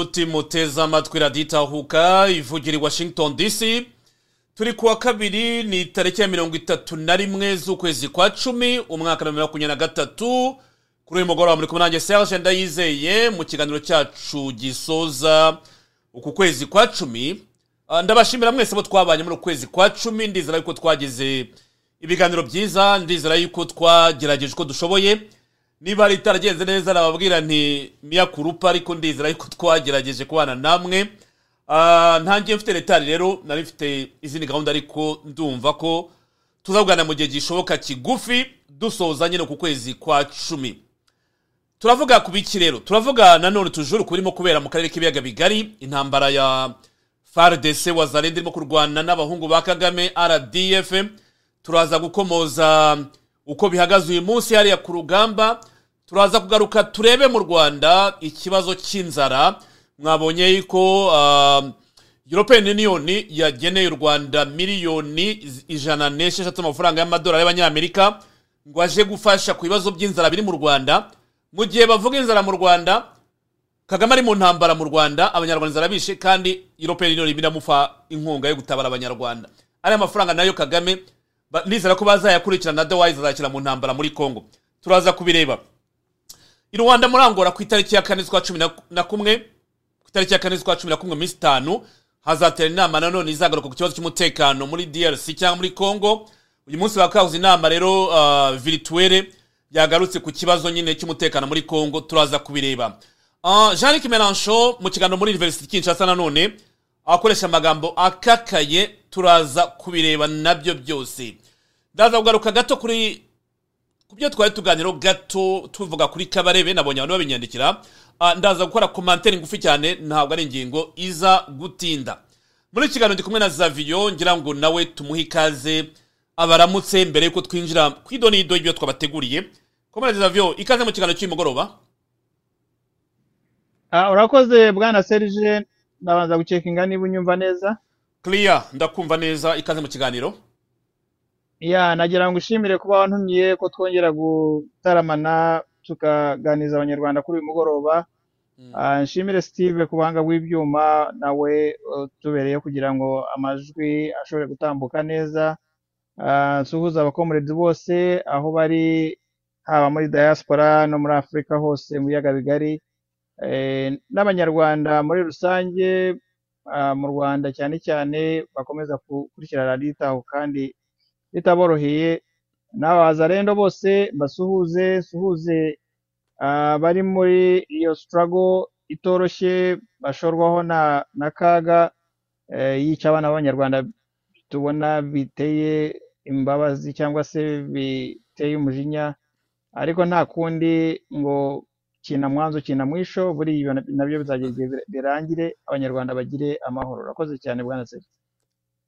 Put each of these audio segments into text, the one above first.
nshuti muteze amatwi radiyo itahuka ivugira i washington dc turi kuwa kabiri ni tariki ya mirongo itatu na rimwe z'ukwezi kwa cumi umwaka wa makumyabiri na gatatu. Kuri uyu mugoroba muri kumwe nanjye serge ndayizeye mu kiganiro cyacu gisoza uku kwezi kwa cumi. Ah, ndabashimira mwese abo twabanye muri uku kwezi kwa cumi. Ndizera yuko twagize ibiganiro byiza ndizera yuko twagerageje uko dushoboye. Niba hari itaragenze neza nababwira nti miyakurupa ariko ndizera yuko twagerageje kubana namwe. Ah, ntangiye mfite letari rero nari mfite izindi gahunda ariko ndumva ko tuzavugana mu gihe gishoboka kigufi dusoza nyine ku kwezi kwa cumi. Turavuga ku biki rero? Turavuga nanone tujuru kurimo kubera mu karere k'ibiyaga bigari intambara ya fardc wazarenda irimo kurwana n'abahungu ba kagame rdf turaza gukomoza uko bihagaze uyu munsi hariya ku rugamba. Turaza kugaruka turebe mu rwanda ikibazo cy'inzara. Mwabonye yuko uh, european union yageneye u rwanda miliyoni ijana n'esheshatu amafaranga y'amadolari y'abanyamerika ngo aje gufasha ku bibazo by'inzara biri mu rwanda. Mu gihe bavuga inzara mu rwanda kagame ari mu ntambara mu rwanda abanyarwanda inzara bishe kandi european union biramufa inkunga yo gutabara abanyarwanda. Ariya mafaranga na yo kagame nizera ko bazayakurikirana otherwise azashyira mu ntambara muri congo. Turaza kubireba. I rwanda muri angola ku itariki ya kane z'ukwa cumi na- kumwe ku itariki ya kane z'ukwa cumi na kumwe minsi itanu hazatera inama nanone izagaruka ku kibazo cy'umutekano muri drc cyangwa muri congo. Uyu munsi bakahuza inama rero uh, virituwere yagarutse ku kibazo nyine cy'umutekano muri congo turaza kubireba. Uh, jean luc melanchon mu kiganiro muri university kinshasa nanone akoresha amagambo akakaye turaza kubireba na byo byose. Ndaza kugaruka gato kuri ku byo twari tuganiraho gato tuvuga kuri kabarebe nabonye abantu babinyandikira. Ah, ndaza gukora komantere ngufi cyane ntabwo ari ingingo iza gutinda. Muri iki kiganiro ndi kumwe na zaviyo ngira ngo nawe tumuhe ikaze abaramutse mbere yuko twinjira ku idonido y'ibyo twabateguriye. Komereze zaviyo ikaze mu kiganiro cy'uyu mugoroba Ah, urakoze bwana serge. Ndabanza gucekinga niba unyumva neza. Clear ndakumva neza ikaze mu kiganiro. Ya nagira ngo ushimire kuba wantumiye ko twongera gutaramana tukaganiriza abanyarwanda kuri uyu mugoroba. Ah, nshimire steve ku buhanga bw'ibyuma nawe utubereye kugira ngo amajwi ashobore gutambuka neza. Ah, nsuhuza abakomurezi bose aho bari haba muri diaspora no muri afurika hose mu biyaga bigari. Eh, n'abanyarwanda muri rusange ah, mu rwanda cyane cyane bakomeza gukurikira radiyo itaho kandi bitaboroheye n'abazarendo bose basuhuze suhuze ah, bari muri iyo struggle itoroshye bashorwaho na na kaga eh, yica abana b'abanyarwanda. Tubona biteye imbabazi cyangwa se biteye umujinya ariko nta kundi ngo kina mwanzo kina mwisho buriya na byo bizagera igihe birangire abanyarwanda bagire amahoro. Urakoze cyane bwana seri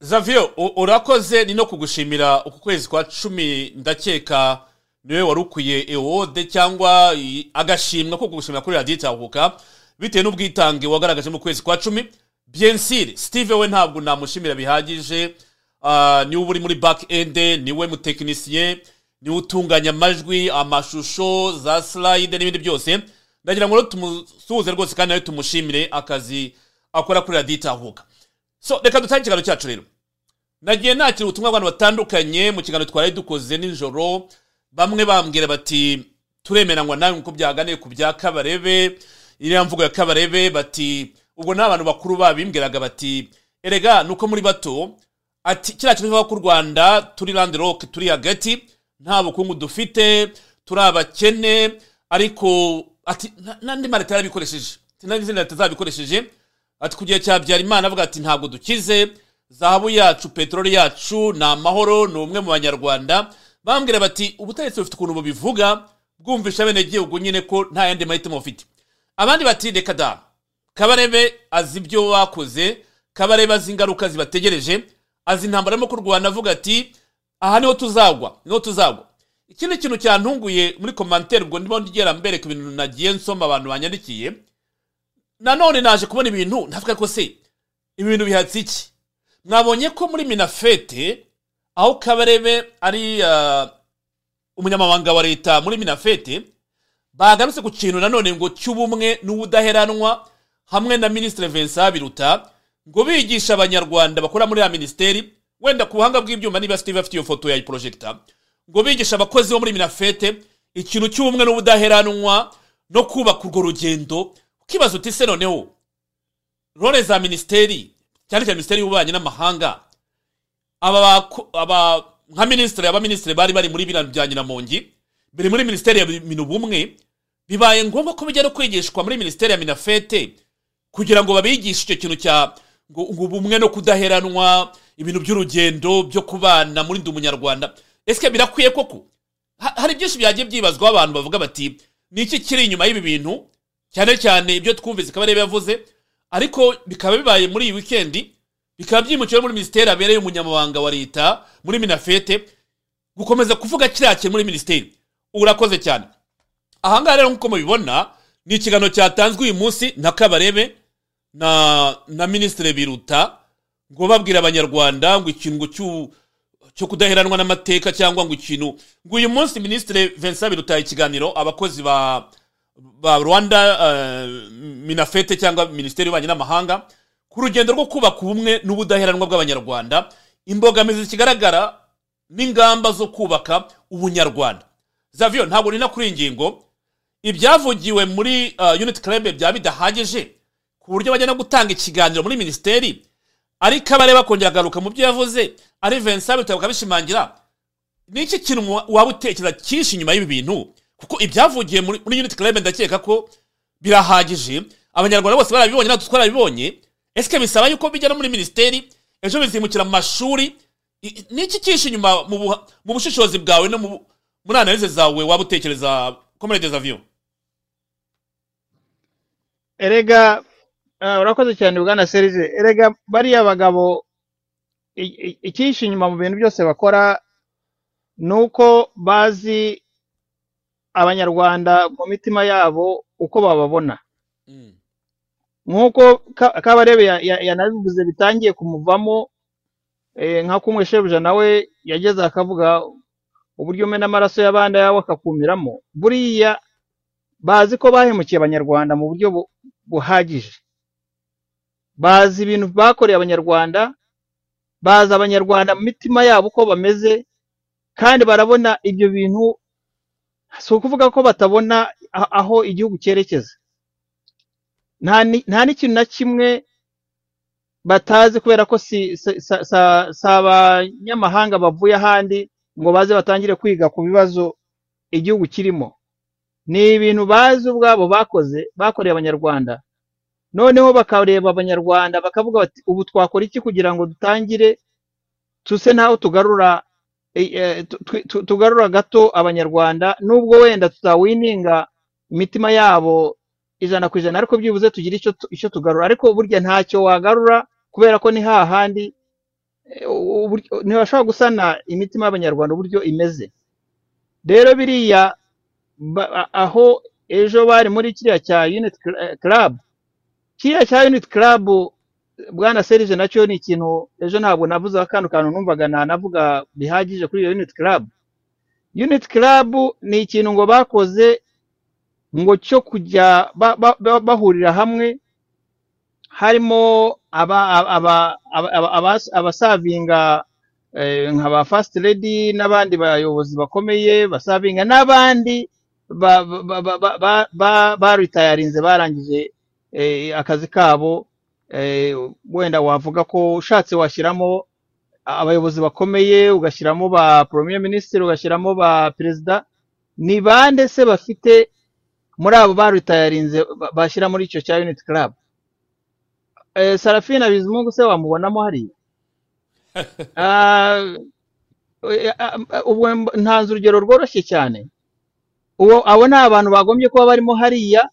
Zavio urakoze ni no kugushimira uku kwezi kwa cumi ndakeka ni we wari ukwiye ewode cyangwa agashimwa ko gushimira kuri radiyo itahuka bitewe n'ubwitange wagaragaje mu kwezi kwa cumi. Byensire steve we ntabwo namushimira bihagije. Ah, ni we uri muri back end ni we mutekinisiye ni we utunganya amajwi amashusho za slide n'ibindi byose. Ndagira ngo tumusuhuze rwose kandi nawe tumushimire akazi akora kuri radiyo itahuka. So reka dutange ikiganiro cyacu rero. Nagiye nakira ubutumwa bw'abantu batandukanye mu kiganiro twari dukoze nijoro bamwe bambwira bati turemeranywa nawe nk'uko byaganiye ku bya kabarebe. Iriya mvugo ya kabarebe bati ubwo ni abantu bakuru babimbwiraga bati erega nuko muri bato ati kiriya kintu kivuga ko u rwanda turi landi roke turi hagati nta bukungu dufite turi abakene ariko ati "Na- n'andi mareta yarabikoresheje. Ati n'izindi leta zabikoresheje. Ati ku gihe cya Habyarimana avuga ati ntabwo dukize zahabu yacu peteroli yacu ni amahoro ni umwe mu banyarwanda bambwira bati ubutegetsi bufite ukuntu bubivuga bwumvisha bene gihugu nyine ko nta yandi mahitamo bufite abandi bati reka da kabarebe azi ibyo bakoze kabarebe azi ingaruka zibategereje azi intambara arimo kurwana avuga ati aha ni ho tuzagwa ni ho tuzagwa ikindi kintu cyantunguye muri komantere ubwo ndimo ngera mbereka ibintu nagiye nsoma abantu banyandikiye nanone naje kubona ibintu ndavuga ko se ibi bintu bihatse iki? Mwabonye ko muri minafete aho kabarebe ari ah, umunyamabanga wa leta muri minafete bagarutse ku kintu nanone ngo cy'ubumwe n'ubudaheranwa hamwe na minisitiri vincent biruta ngo bigisha abanyarwanda bakora muri ya minisiteri wenda ku buhanga bw'ibyuma niba steve afite iyo foto ya porojegita ngo bigisha abakozi bo muri minafete ikintu cy'ubumwe n'ubudaheranwa no kubaka urwo rugendo. Ukibaza uti se noneho? Role za minisiteri cyane cyane minisiteri y'ububanyi n'amahanga aba nka minisitiri abaminisitiri bari bari muri biriya bya nyiramongi biri muri minisiteri ya bintu bumwe bibaye ngombwa ko bijya no kwigishwa muri minisiteri ya minafete kugira ngo babigishe icyo kintu cya ngo ubumwe no kudaheranwa ibintu by'urugendo byo kubana muri ndi umunyarwanda. Ese birakwiye koko? Ha- hari byinshi byagiye byibazwaho abantu bavuga bati ni iki kiri inyuma y'ibi bintu? Cyane cyane ibyo twumvise ikaba ariyo yavuze ariko bikaba bibaye muri iyi wikendi bikaba byimukiwe muri minisiteri abereye umunyamabanga wa leta muri minafete gukomeza kuvuga kiriya kintu muri minisiteri. Urakoze cyane. Ahangaha rero nk'uko mubibona ni ikiganiro cyatanzwe uyu munsi na kabarebe na na minisitiri biruta ngo babwira abanyarwanda ngo ikintu cyo kudaheranwa n'amateka cyangwa ngo ikintu ngo uyu munsi minisitiri vincent biruta ikiganiro abakozi ba ba rwanda eh, minafete cyangwa minisiteri y'ububanyi n'amahanga ku rugendo rwo kubaka ubumwe n'ubudaheranwa bw'abanyarwanda imbogamizi zikigaragara n'ingamba zo kubaka ubunyarwanda. Zavio ntabwo nina kuri iyi ngingo. Ibyavugiwe muri uh, unit club byaba bidahagije ku buryo bajya no gutanga ikiganiro muri minisiteri ariko abare bakongera agaruka mu byo yavuze ari vincent bitabo bakabishimangira ni iki kintu wa- waba utekereza cyinshi inyuma y'ibi bintu kuko ibyavugiye muri, unit club ndakeka ko birahagije. Abanyarwanda bose barabibonye natwe twarabibonye. Ese bisaba yuko bijya no muri minisiteri ejo bizimukira mu mashuri? I- ni iki cyinshi inyuma mu bushishozi bwawe no mu- muri analize zawe waba utekereza komerede zavio erega ah, urakoze cyane bwana serije erega bariya bagabo i- i- ikihishe inyuma mu bintu byose bakora ni uko bazi abanyarwanda mu mitima yabo uko bababona. Mm. nk'uko Ka- kabarebe ya- ya- yanabivuze bitangiye kumuvamo eh, nka kumwe shebuja nawe yageze akavuga uburyo umena amaraso y'abandi ayawe akakumiramo. Buriya bazi ko bahemukiye abanyarwanda mu buryo bu- buhagije. Bazi ibintu bakoreye abanyarwanda bazi abanyarwanda mu mitima yabo uko bameze kandi barabona ibyo bintu si ukuvuga ko batabona aho igihugu cyerekeza. Nta ni- nta n'ikintu na kimwe batazi kubera ko si abanyamahanga bavuye ahandi ngo baze batangire kwiga ku bibazo igihugu kirimo. Ni ibintu bazi ubwabo bakoze bakoreye abanyarwanda. Noneho bakareba abanyarwanda bakavuga bati ubu twakora iki kugira ngo dutangire tuse ntaho tugarura eh, eh, tu- tu- tu- tugarura gato abanyarwanda nubwo wenda tutawininga imitima yabo ijana ku ijana ariko byibuze tugira icyo tu- icyo tugarura. Ariko burya ntacyo wagarura kubera ko ni hahandi eh, ntibashobora gusana imitima y'abanyarwanda uburyo imeze. Rero biriya aho ejo bari muri kiriya cya unit Cl- club kiriya cya unit club bwana serije na cyo ni ikintu ejo ntabwo navuze akantu kantu numvaga nanavuga bihagije kuri iyo unit club. Unit club ni ikintu ngo bakoze ngo cyo kujya ba- ba- ba- bahurira hamwe harimo aba- aba- aba- aba- abas- abasavinga eh, nka ba first lady n'abandi bayobozi bakomeye basavinga n'abandi ba- ba- ba- ba- ba- ba- ba- baritayarinze barangije eh, akazi kabo. Wenda wavuga ko ushatse washyiramo abayobozi bakomeye ugashyiramo ba premier ministre ugashyiramo ba perezida ni bande se bafite muri abo baritayarinze ba- bashyira muri icyo cya unit club? Eh, sarafina bizimungu se wamubonamo hariya? Ah, eh, mb- ntanze urugero rworoshye cyane. Uwo abo ni abantu bagombye kuba barimo hariya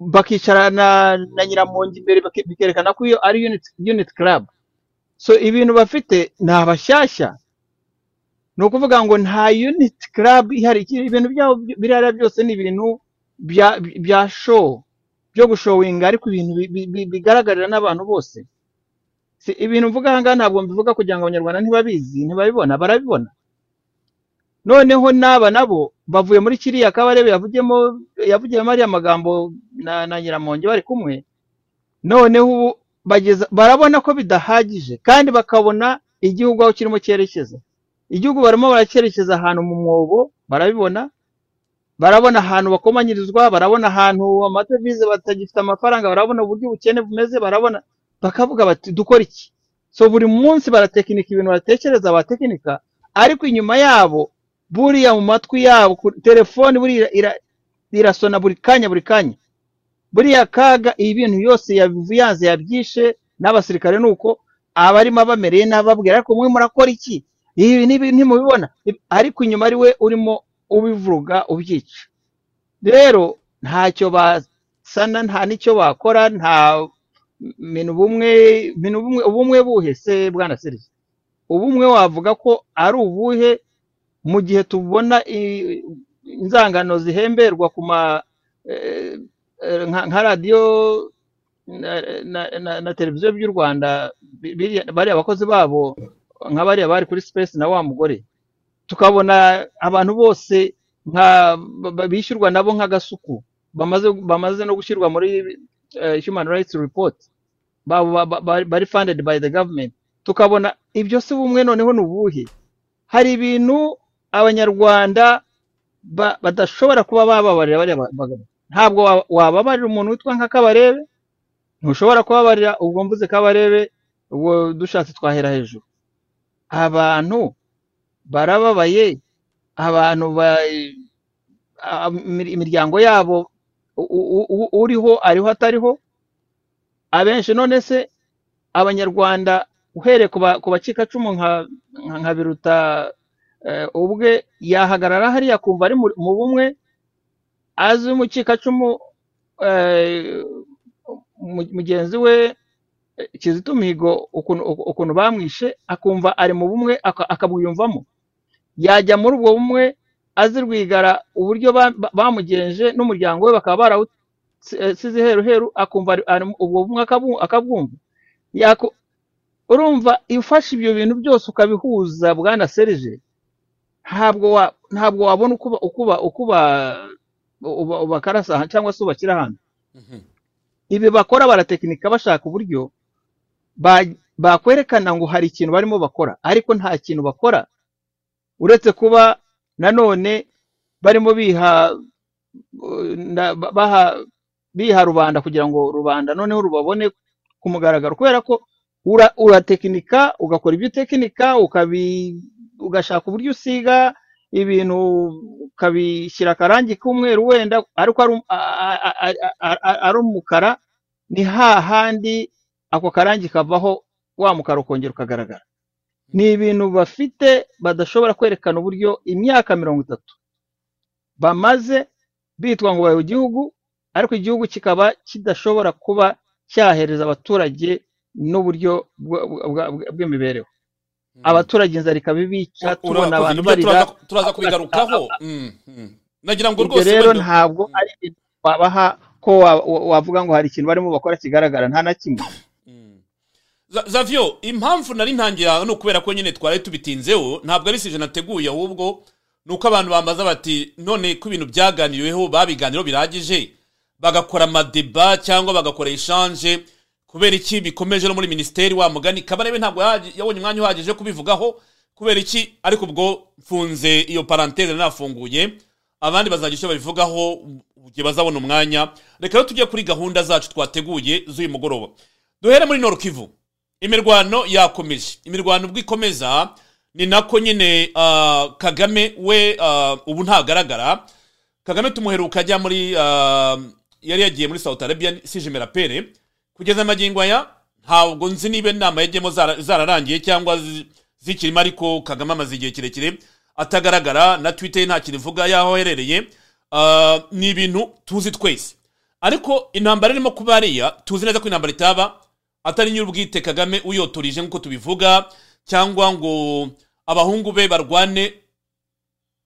bakicara na, nyiramongi imbere bikerekana ko iyo ari unit, club. So ibintu bafite ni abashyashya. Ni ukuvuga ngo nta unit club ihari. Ibintu byabo by- biriya byose ni ibintu bya show byo gushowinga ariko ibintu bi- bi- bi- bigaragarira n'abantu bose. Si ibintu mvuga aha ngaha ntabwo mbivuga kugira ngo abanyarwanda ntibabizi ntibabibona barabibona. Noneho n'aba nabo bavuye muri kiriya kabarebe yavugiyemo yavugiyemo ariya magambo na, na nyiramongi bari kumwe noneho ubu barabona ko bidahagije kandi bakabona igihugu aho kirimo cyerekeza. Igihugu barimo baracyerekeza ahantu mu mwobo barabibona barabona ahantu bakomanyirizwa barabona ahantu amadevize batagifite amafaranga barabona uburyo ubukene bumeze barabona bakavuga bati dukora iki? So buri munsi baratekinika ibintu batekereza batekinika ariko inyuma yabo buriya mu matwi yabo telefoni buriya ira- irasona buri kanya buri kanya. Buriya kaga ibintu yose yabivuyanze yabyishe n'abasirikare ni uko abarimo bamereye n'ababwira ariko mwe murakora iki? Ibi n'ibi ntimubibona. Ariko inyuma ari we urimo ubivuga ubyica. Rero ntacyo basana nta n'icyo bakora nta bintu bumwe ubumwe buhe se bwana serivisi ubumwe wavuga ko ari ubuhe mu gihe tubona inzangano zihemberwa ku ma eh, eh, nka radiyo na, televiziyo by'u rwanda bariya abakozi babo nka bariya bari kuri space na wa mugore tukabona abantu bose bishyurwa nabo nk'agasuku bamaze no gushyirwa muri eh, human rights report ba- ba- ba- bari bari funded by the government. Tukabona ibyo si bumwe noneho ni ubuhe? Hari ibintu abanyarwanda ba- badashobora kuba bababarira bariya ba- bagabo. Ntabwo wa- wababarira umuntu witwa nka kabarebe? Ntushobora kubabarira ubwo mvuze kabarebe ubwo dushatse twahera hejuru. Abantu barababaye abantu imiryango yabo uriho ariho atariho. Abenshi none se abanyarwanda uhereye ku ba- ku bacikacumu nka biruta ubwe yahagarara hariya akumva ari mu bumwe azi umukikacumu eh, mu- mugenzi we eh, kizito mihigo ukuntu bamwishe akumva ari mu bumwe aka- akabwiyumvamo yajya muri ubwo bumwe azi rwigara uburyo ba- ba- bamugenje n'umuryango we bakaba barawusize heru heru akumva ubwo bumwe akabwumva. Urumva iyo ufashe ibyo bintu byose ukabihuza bwana serije ntabwo wa ntabwo wabona uko ubakarasa cyangwa se ubashyira ahantu Mhm. ibi bakora baratekinika bashaka uburyo ba- bakwerekana ngo hari ikintu barimo bakora ariko nta kintu bakora uretse kuba nanone barimo biha biha rubanda kugira ngo rubanda noneho rubabone ku mugaragaro kubera ko ura- uratekinika ugakora ibyo utekinika ukabi ugashaka uburyo usiga ibintu ukabishyira akarangi k'umweru wenda ariko ari um- umukara ni hahandi ako karangi kavaho wa mukara ukongera ukagaragara. Ni ibintu bafite badashobora kwerekana uburyo imyaka mirongo itatu bamaze bitwa ngo bayoboye igihugu ariko igihugu kikaba kidashobora kuba cyahereza abaturage n'uburyo bw'imibereho. Abaturage inzara ikabibica Ura- tubona abantu barira. turaza- kubigarukaho Mm, mm. nagira ngo rwose rero ntabwo ari ibintu wabaha ko wa- wa- wavuga ngo hari ikintu barimo bakora kigaragara nta na kimwe. Za- zavyo impamvu nari ntangira ni ukubera ko nyine twari tubitinzeho ntabwo ari sije nateguye ahubwo ni uko abantu bambaza bati none ko ibintu byaganiriweho babiganiraho biragije bagakora amadeba cyangwa bagakora eshanje kubera iki bikomeje no muri minisiteri wa mugani? Kabarebe ntabwo yabonye umwanya uhagije kubivugaho. Kubera iki? Ariko ubwo mfunze iyo paranteze nafunguye abandi bazagira icyo babivugaho igihe bazabona umwanya. Reka rero tujye kuri gahunda zacu twateguye z'uyu mugoroba. Duhere muri norukivu imirwano yakomeje. Imirwano ubwo ikomeza ni nako nyine ah, kagame we ah, ubu ntagaragara. Kagame tumuheruka ajya muri ah, yari yagiye muri south arabia sijimera pere kugeza amagingo aya ntabwo nzi niba inama yagiyemo zara- zararangiye cyangwa zi- zikirimo ariko kagame amaze igihe kirekire atagaragara na twitter ye nta kintu ivuga y'aho aherereye. Ah, ni ibintu tuzi twese. Ariko intambara irimo kuba hariya tuzi neza ko intambara itaba atari nyir'ubwite kagame uyotorije nk'uko tubivuga cyangwa ngo abahungu be barwane.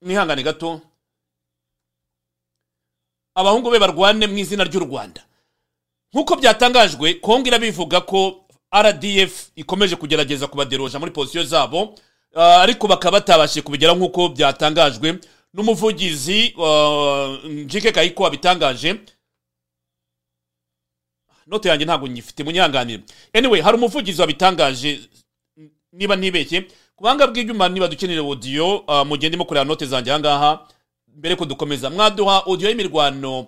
Mwihangane gato. Abahungu be barwane mu izina ry'u rwanda. Nk'uko byatangajwe kongo irabivuga ko rdf ikomeje kugerageza kubaderoja muri posiyo zabo ah, ariko bakaba batabashije kubigeraho nk'uko byatangajwe. N'umuvugizi ah, njike kayiko wabitangaje. Note yanjye ntabwo nyifite munyanganire anyway hari umuvugizi wabitangaje niba ntibeshye ku buhanga bw'ibyuma niba dukeneye audio uh, mugende mukorera note zanjye ahangaha mbere ko dukomeza. Mwaduha audio y'imirwano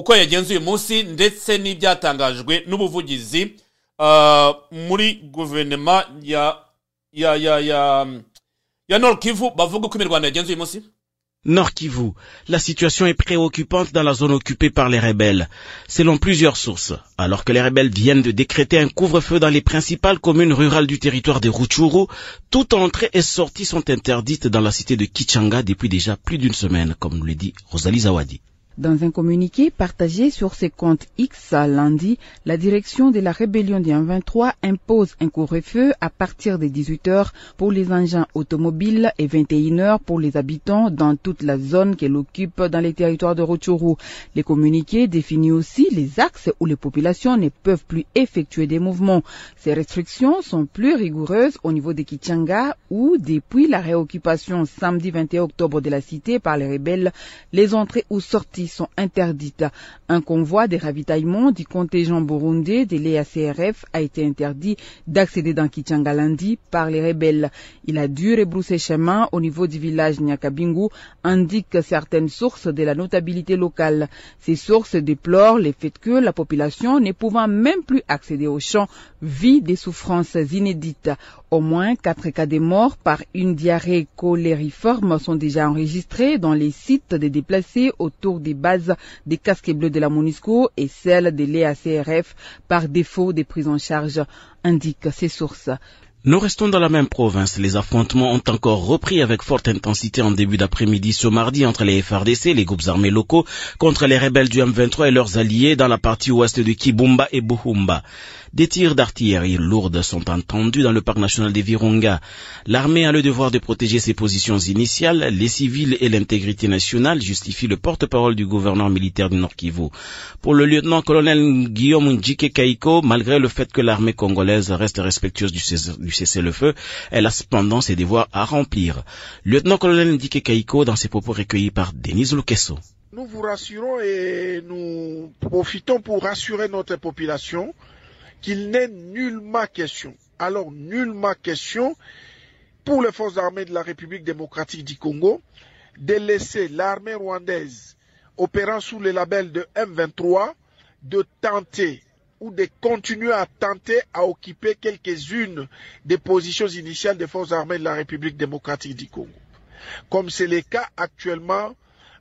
uko yagenze uyu munsi ndetse n'ibyatangajwe n'ubuvugizi uh, muri guverinoma ya ya ya ya ya Nord Kivu bavuga uko imirwano yagenze uyu munsi? Nord Kivu, la situation est préoccupante dans la zone occupée par les rebelles, selon plusieurs sources. Alors que les rebelles viennent de décréter un couvre-feu dans les principales communes rurales du territoire de Rutshuru, toute entrée et sortie sont interdites dans la cité de Kichanga depuis déjà plus d'une semaine, comme nous le dit Rosalie Zawadi. Dans un communiqué partagé sur ses comptes X lundi, la direction de la rébellion du 23 impose un couvre-feu à partir de 18 heures pour les engins automobiles et 21 heures pour les habitants dans toute la zone qu'elle occupe dans les territoires de Rutshuru. Les communiqués définissent aussi les axes où les populations ne peuvent plus effectuer des mouvements. Ces restrictions sont plus rigoureuses au niveau de Kichanga où, depuis la réoccupation samedi 21 octobre de la cité par les rebelles, les entrées ou sorties sont interdites. Un convoi de ravitaillement du contingent burundais de l'EACRF a été interdit d'accéder dans Kichanga lundi par les rebelles. Il a dû rebrousser chemin au niveau du village Nyakabingu, indiquent certaines sources de la notabilité locale. Ces sources déplorent le fait que la population, ne pouvant même plus accéder aux champs, vit des souffrances inédites. Au moins quatre cas de mort par une diarrhée colériforme sont déjà enregistrés dans les sites des déplacés autour des bases des casques bleus de la MONUSCO et celles de l'EACRF par défaut de prise en charge, indiquent ces sources. Nous restons dans la même province. Les affrontements ont encore repris avec forte intensité en début d'après-midi ce mardi entre les FRDC, les groupes armés locaux, contre les rebelles du M23 et leurs alliés dans la partie ouest de Kibumba et Buhumba. Des tirs d'artillerie lourdes sont entendus dans le parc national des Virunga. L'armée a le devoir de protéger ses positions initiales. Les civils et l'intégrité nationale justifient le porte-parole du gouverneur militaire du Nord Kivu. Pour le lieutenant-colonel Guillaume Njike Kaiko, malgré le fait que l'armée congolaise reste respectueuse du cessez- du cessez-le-feu, elle a cependant ses devoirs à remplir. Lieutenant-colonel Njike Kaiko dans ses propos recueillis par Denise Lukeso. Nous vous rassurons et nous profitons pour rassurer notre population qu'il n'est nullement question, alors nullement question pour les forces armées de la République démocratique du Congo de laisser l'armée rwandaise opérant sous le label de M23 de tenter ou de continuer à tenter à occuper quelques-unes des positions initiales des forces armées de la République démocratique du Congo. Comme c'est le cas actuellement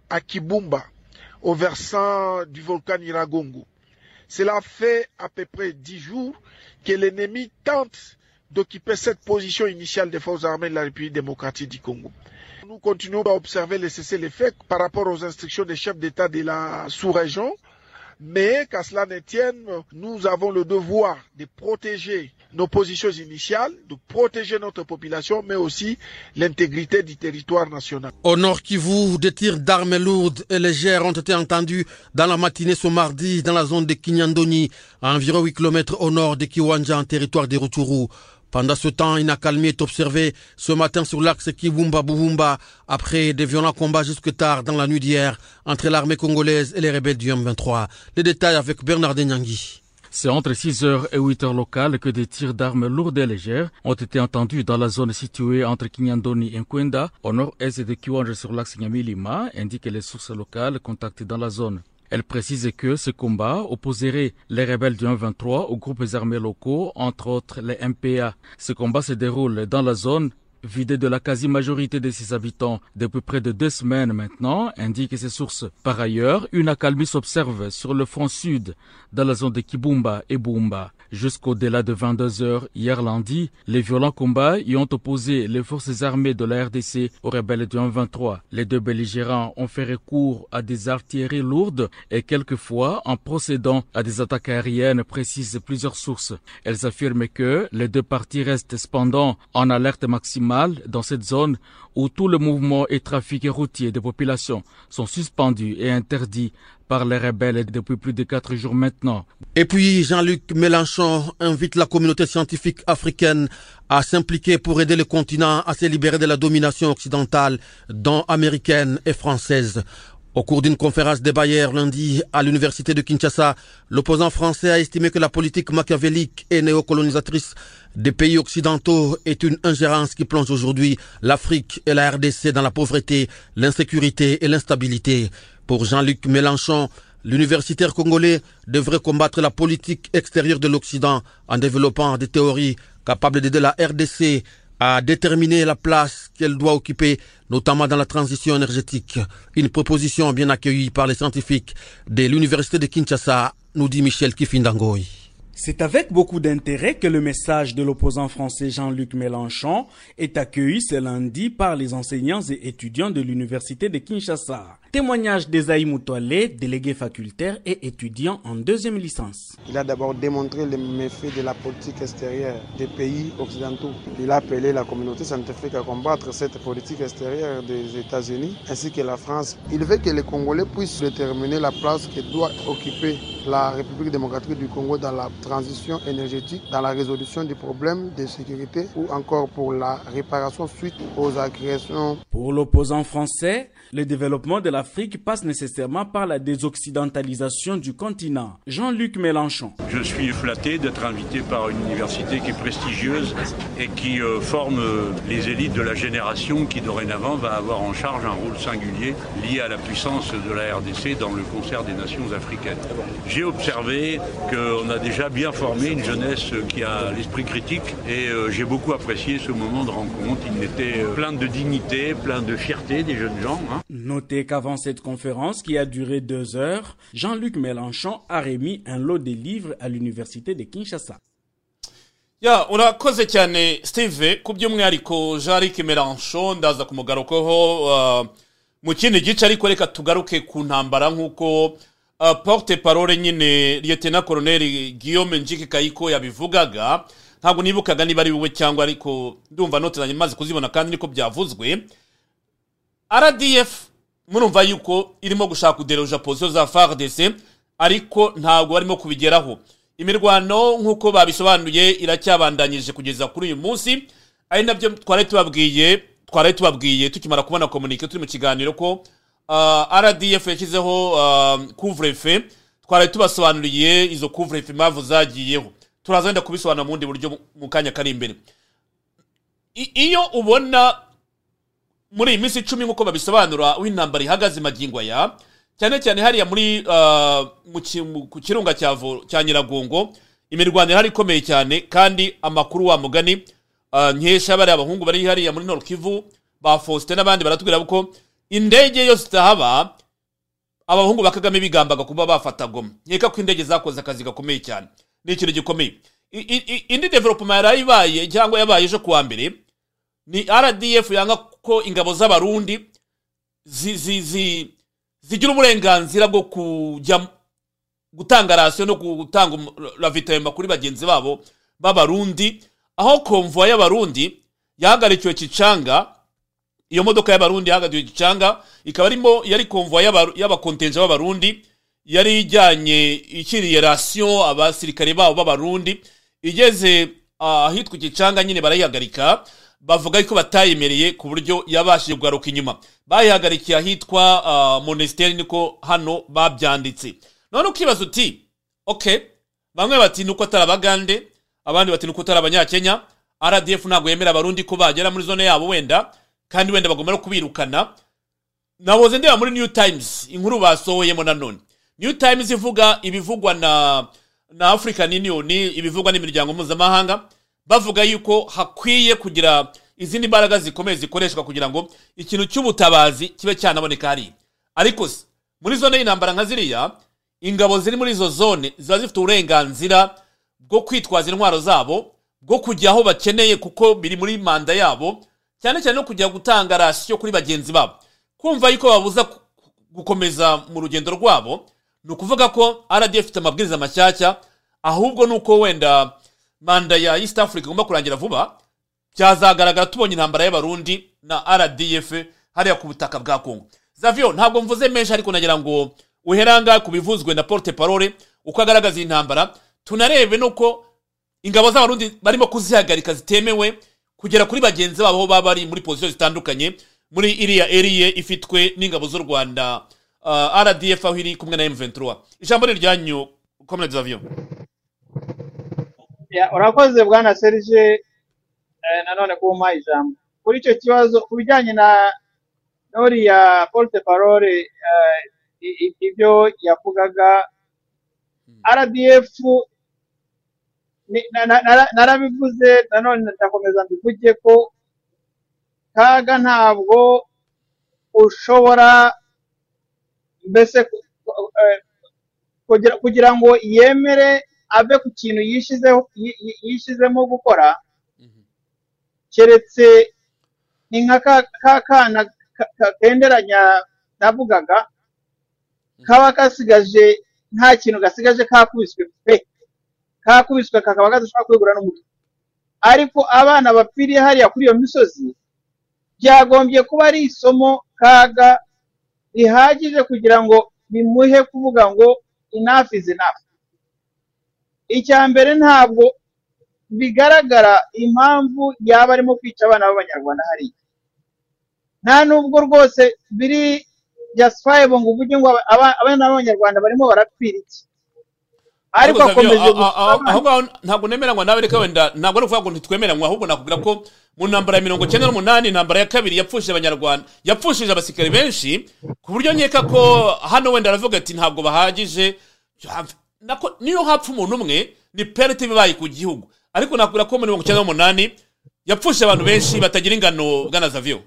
à Kibumba, au versant du volcan Iragongo. Cela fait à peu près dix jours que l'ennemi tente d'occuper cette position initiale des forces armées de la République démocratique du Congo. Nous continuons à observer les cessez-le-feu par rapport aux instructions des chefs d'État de la sous-région Mais qu'à cela ne tienne, nous avons le devoir de protéger nos positions initiales, de protéger notre population, mais aussi l'intégrité du territoire national. Au nord Kivu, des tirs d'armes lourdes et légères ont été entendus dans la matinée ce mardi dans la zone de Kinyandoni, à environ 8 km au nord de Kiwanja, en territoire de Rutshuru. Pendant ce temps, une accalmie est observée ce matin sur l'axe Kibumba-Bubumba après des violents combats jusque tard dans la nuit d'hier entre l'armée congolaise et les rebelles du M23. Les détails avec Bernard Nyangui. C'est entre 6h et 8h locales que des tirs d'armes lourdes et légères ont été entendus dans la zone située entre Kinyandoni et Nkwenda, au nord-est de Kiwanja sur l'axe Nyamilima, indiquent les sources locales contactées dans la zone. Elle précise que ce combat opposerait les rebelles du 1-23 aux groupes armés locaux, entre autres les MPA. Ce combat se déroule dans la zone vidée de la quasi-majorité de ses habitants depuis près de deux semaines maintenant, indiquent ces sources. Par ailleurs, une accalmie s'observe sur le front sud, dans la zone de Kibumba et Bumba. Jusqu'au-delà de 22 heures hier lundi, les violents combats y ont opposé les forces armées de la RDC aux rebelles du 1-23. Les deux belligérants ont fait recours à des artilleries lourdes et quelquefois en procédant à des attaques aériennes, précisent plusieurs sources. Elles affirment que les deux parties restent cependant en alerte maximale dans cette zone où tout le mouvement et trafic routier des populations sont suspendus et interdits par les rebelles depuis plus de quatre jours maintenant. Et puis Jean-Luc Mélenchon invite la communauté scientifique africaine à s'impliquer pour aider le continent à se libérer de la domination occidentale, dont américaine et française. Au cours d'une conférence des Bayer lundi à l'université de Kinshasa, l'opposant français a estimé que la politique machiavélique et néocolonisatrice des pays occidentaux est une ingérence qui plonge aujourd'hui l'Afrique et la RDC dans la pauvreté, l'insécurité et l'instabilité. Pour Jean-Luc Mélenchon, l'universitaire congolais devrait combattre la politique extérieure de l'Occident en développant des théories capables d'aider la RDC à déterminer la place qu'elle doit occuper, notamment dans la transition énergétique. Une proposition bien accueillie par les scientifiques de l'université de Kinshasa, nous dit Michel Kifindangoy. C'est avec beaucoup d'intérêt que le message de l'opposant français Jean-Luc Mélenchon est accueilli ce lundi par les enseignants et étudiants de l'université de Kinshasa. Témoignage d'Esaïe Moutoualé, délégué facultaire et étudiant en deuxième licence. Il a d'abord démontré les méfaits de la politique extérieure des pays occidentaux. Il a appelé la communauté scientifique à combattre cette politique extérieure des États-Unis ainsi que la France. Il veut que les Congolais puissent déterminer la place que doit occuper la République démocratique du Congo dans la transition énergétique, dans la résolution des problèmes de sécurité ou encore pour la réparation suite aux agressions. Pour l'opposant français, le développement de l'Afrique passe nécessairement par la désoccidentalisation du continent. Jean-Luc Mélenchon. Je suis flatté d'être invité par une université qui est prestigieuse et qui euh, forme euh, les élites de la génération qui dorénavant va avoir en charge un rôle singulier lié à la puissance de la RDC dans le concert des nations africaines. J'ai observé qu'on a déjà bien formé une jeunesse qui a l'esprit critique et euh, j'ai beaucoup apprécié ce moment de rencontre. Il était plein de dignité, plein de fierté des jeunes gens. Hein. Notez qu'avant cette conférence qui a duré deux heures, Jean-Luc Mélenchon a remis un lot de livres à l'université de Kinshasa. ya urakoze cyane steve ku by'umwihariko jean luc melanchon ndaza kumugarukaho uh, mu kindi gice ariko reka tugaruke ku ntambara nk'uko uh, porte parole nyine lieutenant colonel guillaume njiki kayiko yabivugaga ntabwo nibukaga niba ari wowe cyangwa ariko ndumva note zanjye maze kuzibona kandi niko byavuzwe rdf murumva yuko irimo gushaka kuderoja posiyo za fardc ariko ntabwo barimo kubigeraho. Imirwano nk'uko babisobanuye iracyabandanyije kugeza kuri uyu munsi ari na byo twari tubabwiye twari tubabwiye tukimara kubona komunike turi mu kiganiro ko uh, rdf yashyizeho uh, couvre-feu. Twari tubasobanuriye izo couvre-feu impamvu zagiyeho. Turaza wenda kubisobanura mu bundi buryo mu kanya kari imbere. Iyo ubona muri iyi minsi icumi nk'uko babisobanura aho intambara ihagaze magingo aya cyane cyane hariya muri uh, ku kirunga cya nyiragongo imirwano ihari ikomeye cyane kandi amakuru wa mugani uh, nkesha bariya abahungu bari hariya muri Kivu ba Faustin n'abandi baratubwira ko indege yose itahaba abahungu ba Kagame bigambaga kuba bafata goma nkeka ko indege zakoze akazi gakomeye cyane. Ni ikintu gikomeye. Indi development yari ibaye cyangwa yabaye ejo kuwa mbere ni rdf yanga ko ingabo z'abarundi zi- zi- zi- zigira uburenganzira bwo kujya gutanga rasiyo no gutanga ravitayima kuri bagenzi babo b'abarundi. Aho konvuwa y'abarundi yahagarikiwe kicanga iyo modoka y'abarundi yahagarikiwe kicanga ikaba arimo yari konvuwa y'aba- y'abakontenja b'abarundi yari ijyanye ikiriye rasiyo abasirikare babo b'abarundi igeze ah, ahitwa igicanga nyine barayihagarika. Bavuga ko batayemereye ku buryo yabashije kugaruka inyuma. Bayihagarikiye ahitwa ah, monesiteri niko hano babyanditse. None ukibaza uti ok bamwe bati nuko atari abagande abandi bati nuko atari abanyakenya rdf ntabwo yemera abarundi ko bagera muri zone yabo wenda kandi wenda bagomba no kubirukana. Naboze ndeba muri new times inkuru basohoyemo nanone new times ivuga ibivugwa na na african union ibivugwa n'imiryango mpuzamahanga bavuga yuko hakwiye kugira izindi mbaraga zikomeye zikoreshwa kugira ngo ikintu cy'ubutabazi kibe cyanaboneka hariya. Ariko se muri zone y'intambara nka ziriya ingabo ziri muri izo zone ziba zifite uburenganzira bwo kwitwaza intwaro zabo bwo kujya aho bakeneye kuko biri muri manda yabo cyane cyane no kujya gutanga rasiyo kuri bagenzi babo. Kumva yuko babuza gukomeza mu rugendo rwabo ni ukuvuga ko rdf ifite amabwiriza mashyashya ahubwo ni uko wenda manda ya east africa igomba kurangira vuba byazagaragara tubonye intambara y'abarundi na rdf hariya ku butaka bwa kongo zavio ntabwo mvuze menshi ariko nagira ngo uheranga ku bivuzwe na porte parole uko agaragaza iyi ntambara tunarebe nuko ingabo z'abarundi barimo kuzihagarika zitemewe kugera kuri bagenzi babo baba bari muri pozisiyo zitandukanye muri iriya eriye ifitwe n'ingabo z'u rwanda uh, rdf aho iri kumwe na m23. Ijambo ni ryanyu comrades zavio urakoze bwana serge. Eh, nanone kumpa ijambo. Kuri icyo kibazo ku bijyanye na n'uriya porte parole eh, ibyo yavugaga rdf na- nara- narabivuze nanone ndakomeza mbivuge ko kaga ntabwo ushobora mbese eh, kugira ngo yemere ave ku kintu yishizemo gukora keretse ni nka ka ka kana ka- ka- kenderanya navugaga kaba gasigaje nta kintu gasigaje kakubiswe pe! Kakubiswe kakaba kadashobora kwegura n'umutwe ariko abana bapfiriye hariya kuri iyo misozi byagombye kuba ari isomo kaga rihagije kugira ngo bimuhe kuvuga ngo enough is enough. Icya mbere ntabwo bigaragara impamvu yaba arimo kwica abana b'abanyarwanda hariya. Nta nubwo rwose biri justifiable ngo uvuge ngo aba- aba- abana b'abanyarwanda barimo barapfira iki? Ariko akomeje gusa. ntabwo nemeranywa nawe reka wenda ntabwo ari ukuvuga ngo ntitwemeranywa ahubwo nakubwira ko mu ntambara ya mirongo icyenda n'umunani intambara ya kabiri yapfushije abanyarwanda yapfushije abasirikare benshi ku buryo nkeka ko hano wenda aravuga ati ntabwo bahagije niyo hapfa umuntu umwe ni penalty ibaye ku gihugu. Ariko nakubwira ko muri mirongo icyenda n'umunani yapfushije abantu benshi batagira ingano bwana zavio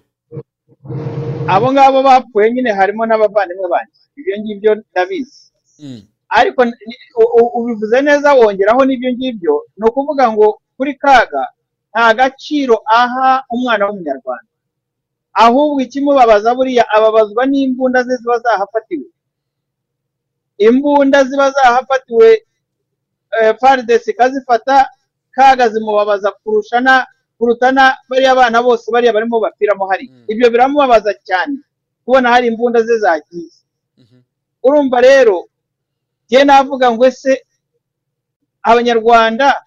abo ngabo bapfuye nyine harimo n'abavandimwe banjye ibyo ngibyo ndabizi. Mm. ariko ubivuze neza wongeraho n'ibyo ngibyo ni ukuvuga ngo kuri kaga nta gaciro aha umwana w'umunyarwanda. Ahubwo ikimubabaza buriya ababazwa n'imbunda ze ziba zahafatiwe. Imbunda ziba zahafatiwe eh, faridesi ikazifata kaga zimubabaza kurusha na kuruta na bariya bana bose bariya barimo bapfiramo hari. Ibyo biramubabaza cyane kubona hari imbunda ze zagiye. Urumva rero njye navuga ngo ese abanyarwanda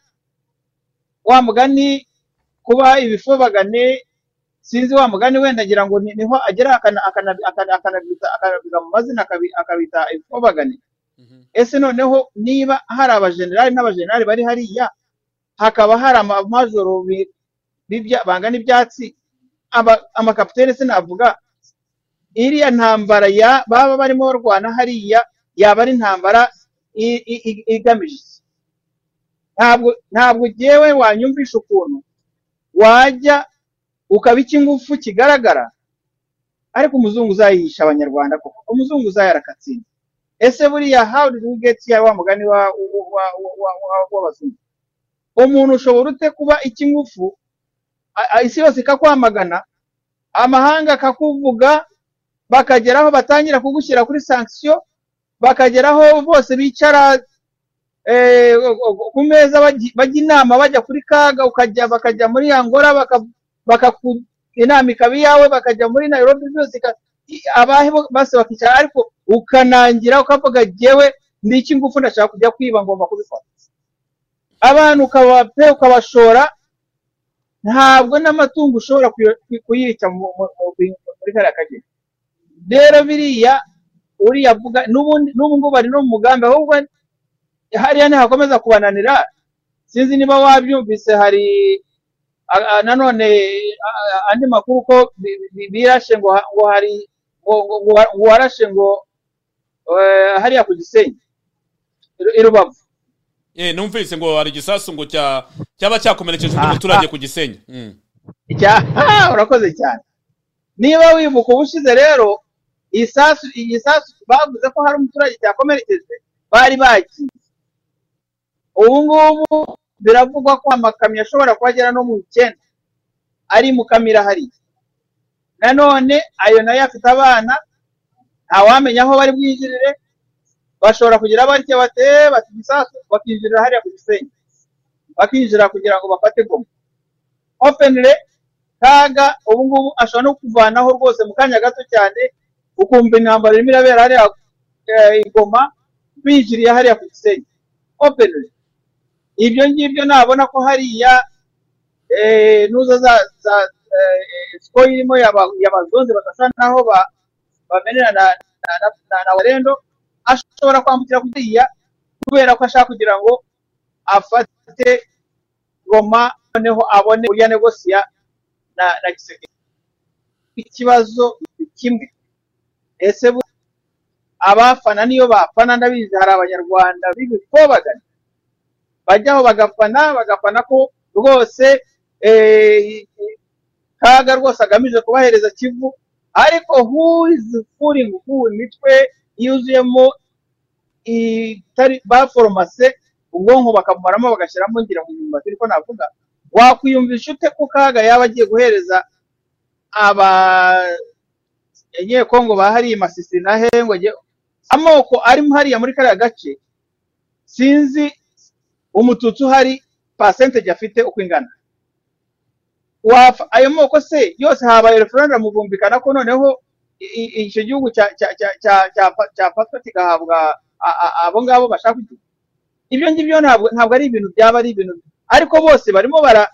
wa mugani kuba ibifobagane sinzi wa mugani wenda ngira ngo ni- ni ho agera akana- akana- akana- akanabita akanabiga mu mazina akabi- akabita ibifobagane ese noneho niba hari abajenerali n'abajenerali bari hariya hakaba hari amajoro bangana ibyatsi amakapitene sinavuga iriya ntambara ya baba barimo barwana hariya yaba ari intambara igamije ntabwo ntabwo jyewe wanyumvisha ukuntu wajya ukaba icy'ingufu kigaragara? Ariko umuzungu uzayihisha abanyarwanda koko? Umuzungu uzayarakatsinda. Ese buriya how did we get here wa mugani wa wa- wa- wa- wa- w'abazungu umuntu ushobora ute kuba icy'ingufu isi yose ikakwamagana amahanga akakuvuga bakagera aho batangira kugushyira kuri sanction bakageraho bose bicara eh, ku meza bajya inama bajya kuri kaga bakajya muri angora inama ikaba iyawe bakajya muri nairobi byose abahe bo- bose bakicara ariko ukanangira ukavuga jyewe ndi iki ngufu ndashaka kujya kwiba ngomba kubikora. Abantu ukabape ukabashora ntabwo n'amatungo ushobora kuyica mu- mu- mu- muri kariya kageni rero biriya uriya avuga n'ubu ngubu bari no mu mugambi ahubwo hariya nihakomeza kubananira. Sinzi niba wabyumvise hari nanone andi makuru ko bi- bi- birashe ngo ha- ngo hari ngo ngo- ngo wa- ngo warashe ngo eh, hariya ku gisenyi i- rubavu. Eh, numvise ngo hari igisasu ngo cya cyaba cyakomerekeje undi muturage ku gisenyi. Mm. Ah, urakoze cyane. Niba wibuka ubushize rero isasu igisasu bavuze ko hari umuturage cyakomerekeje bari bagiye. Ubu ngubu biravugwa ko amakamyo ashobora kuba agera no mu icyenda ari mu kamira hariya nanone ayo na yo afite abana ntawamenya aho bari bwinjirire bashobora kugira batya bate bati igisasu bakinjirira hariya ku gisenyi bakinjira kugira ngo bafate goma. Openly kaga ubu ngubu ashobora no kuvanaho rwose mu kanya gato cyane ukumva intambara irimo irabera hariya eh, i Goma binjiriye hariya ku gisenyi openly ibyo ngibyo nabona ko hariya eh, nuza za za eh, siko irimo yaba- yabazonze bagasa naho ba- bamenera na warendo ashobora kwambukira kuriya kubera ko ashaka kugira ngo afate goma noneho abone uburyo negosiya na na giseke. Ikibazo kimwe. Ese abafana niyo bafana ndabizi hari abanyarwanda b'ibikobagana bajyaho bagafana bagafana ko rwose eh, kaga rwose agamije kubahereza kivu. Ariko is fooling who? Imitwe yuzuyemo itari baforomase ubwonko bakabumaramo bagashyiramo ngira ngo nyuma ariko navuga wakwiyumvisha ute ko kaga yaba agiye guhereza aba kongo bahariye masisi na he ngo ajye amoko arimo hariya muri kariya gace sinzi umututsi uhari pasenteje afite uko ingana. Wafa ayo moko se yose habaye referendum bumvikana ko noneho icyo gihugu cya- cya- cya- cya- cya- cyafatwa kigahabwa abo ngabo bashaka kugira ibyo ngibyo ntabwo ari ibintu byaba ari ibintu ariko bose barimo bara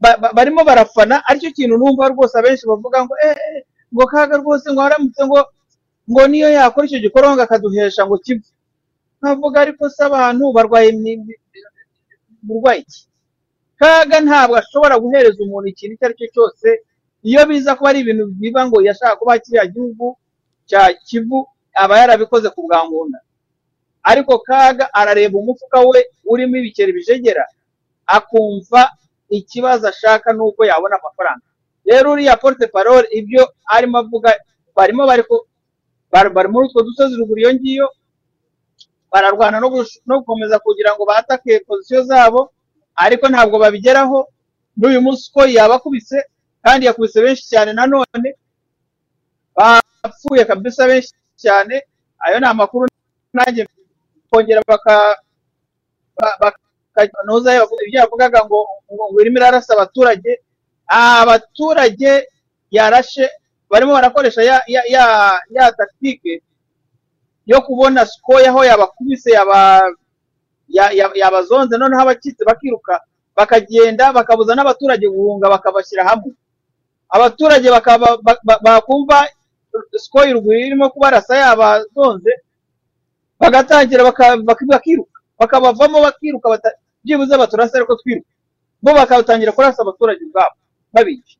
ba- ba- barimo barafana ari cyo kintu numva rwose abenshi bavuga ngo eh eh, ngo kaga rwose ngo haramutse ngo ngo niyo yakora icyo gikorwa ngo akaduhesha ngo kivu nkavuga ariko se abantu barwaye imi- imi- burwayi ki kaga ntabwo ashobora guhereza umuntu ikintu icyo ari cyo cyose iyo biza kuba ari ibintu biba ngo yashaka kuba kiriya gihugu cya kivu aba yarabikoze ku bwa ngunda. Ariko kaga arareba umufuka we urimo ibikeri bijegera akumva ikibazo ashaka nuko yabona amafaranga. Rero uriya porte parole ibyo arimo avuga barimo bari bari bari muri utwo dusozi ruguru iyo ngiyo bararwana no gukomeza kugira ngo batake pozisiyo zabo ariko ntabwo babigeraho. N'uyu munsi uko yabakubise kandi yakubise benshi cyane nanone bapfuye kabisa benshi cyane. Ayo ni amakuru nanjye kongera baka ba- baka- nuza ibyo yavugaga ngo irimo irarasa abaturage. Ah, abaturage yarashe barimo barakoresha ya ya ya, ya tactique yo kubona sikoya aho yabakubise yaba ya- ya- yabazonze noneho abacitse bakiruka bakagenda bakabuza n'abaturage guhunga bakabashyira hamwe. Abaturage bakumva sikoyi ruguru irimo kubarasa yabazonze bagatangira bakiruka. Bakabavamo bakiruka byibuze baturase ariko twiruka bo bakatangira kurasa abaturage ubwabo babica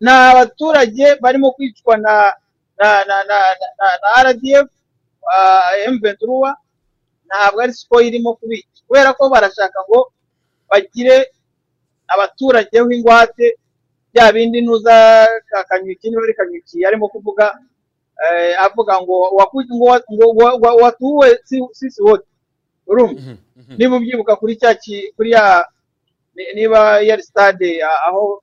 ni abaturage barimo kwicwa na RDF uh, M23 ntabwo ari siko irimo kubica kubera ko barashaka ngo bagire abaturage w'ingwate bya bindi nuza ka- kanyuki niba ari kanyuki arimo kuvuga eh, avuga ngo watuwe si- sisi wote urumva niba ubyibuka kuri cya kuri ya ni- niba yari stade a- aho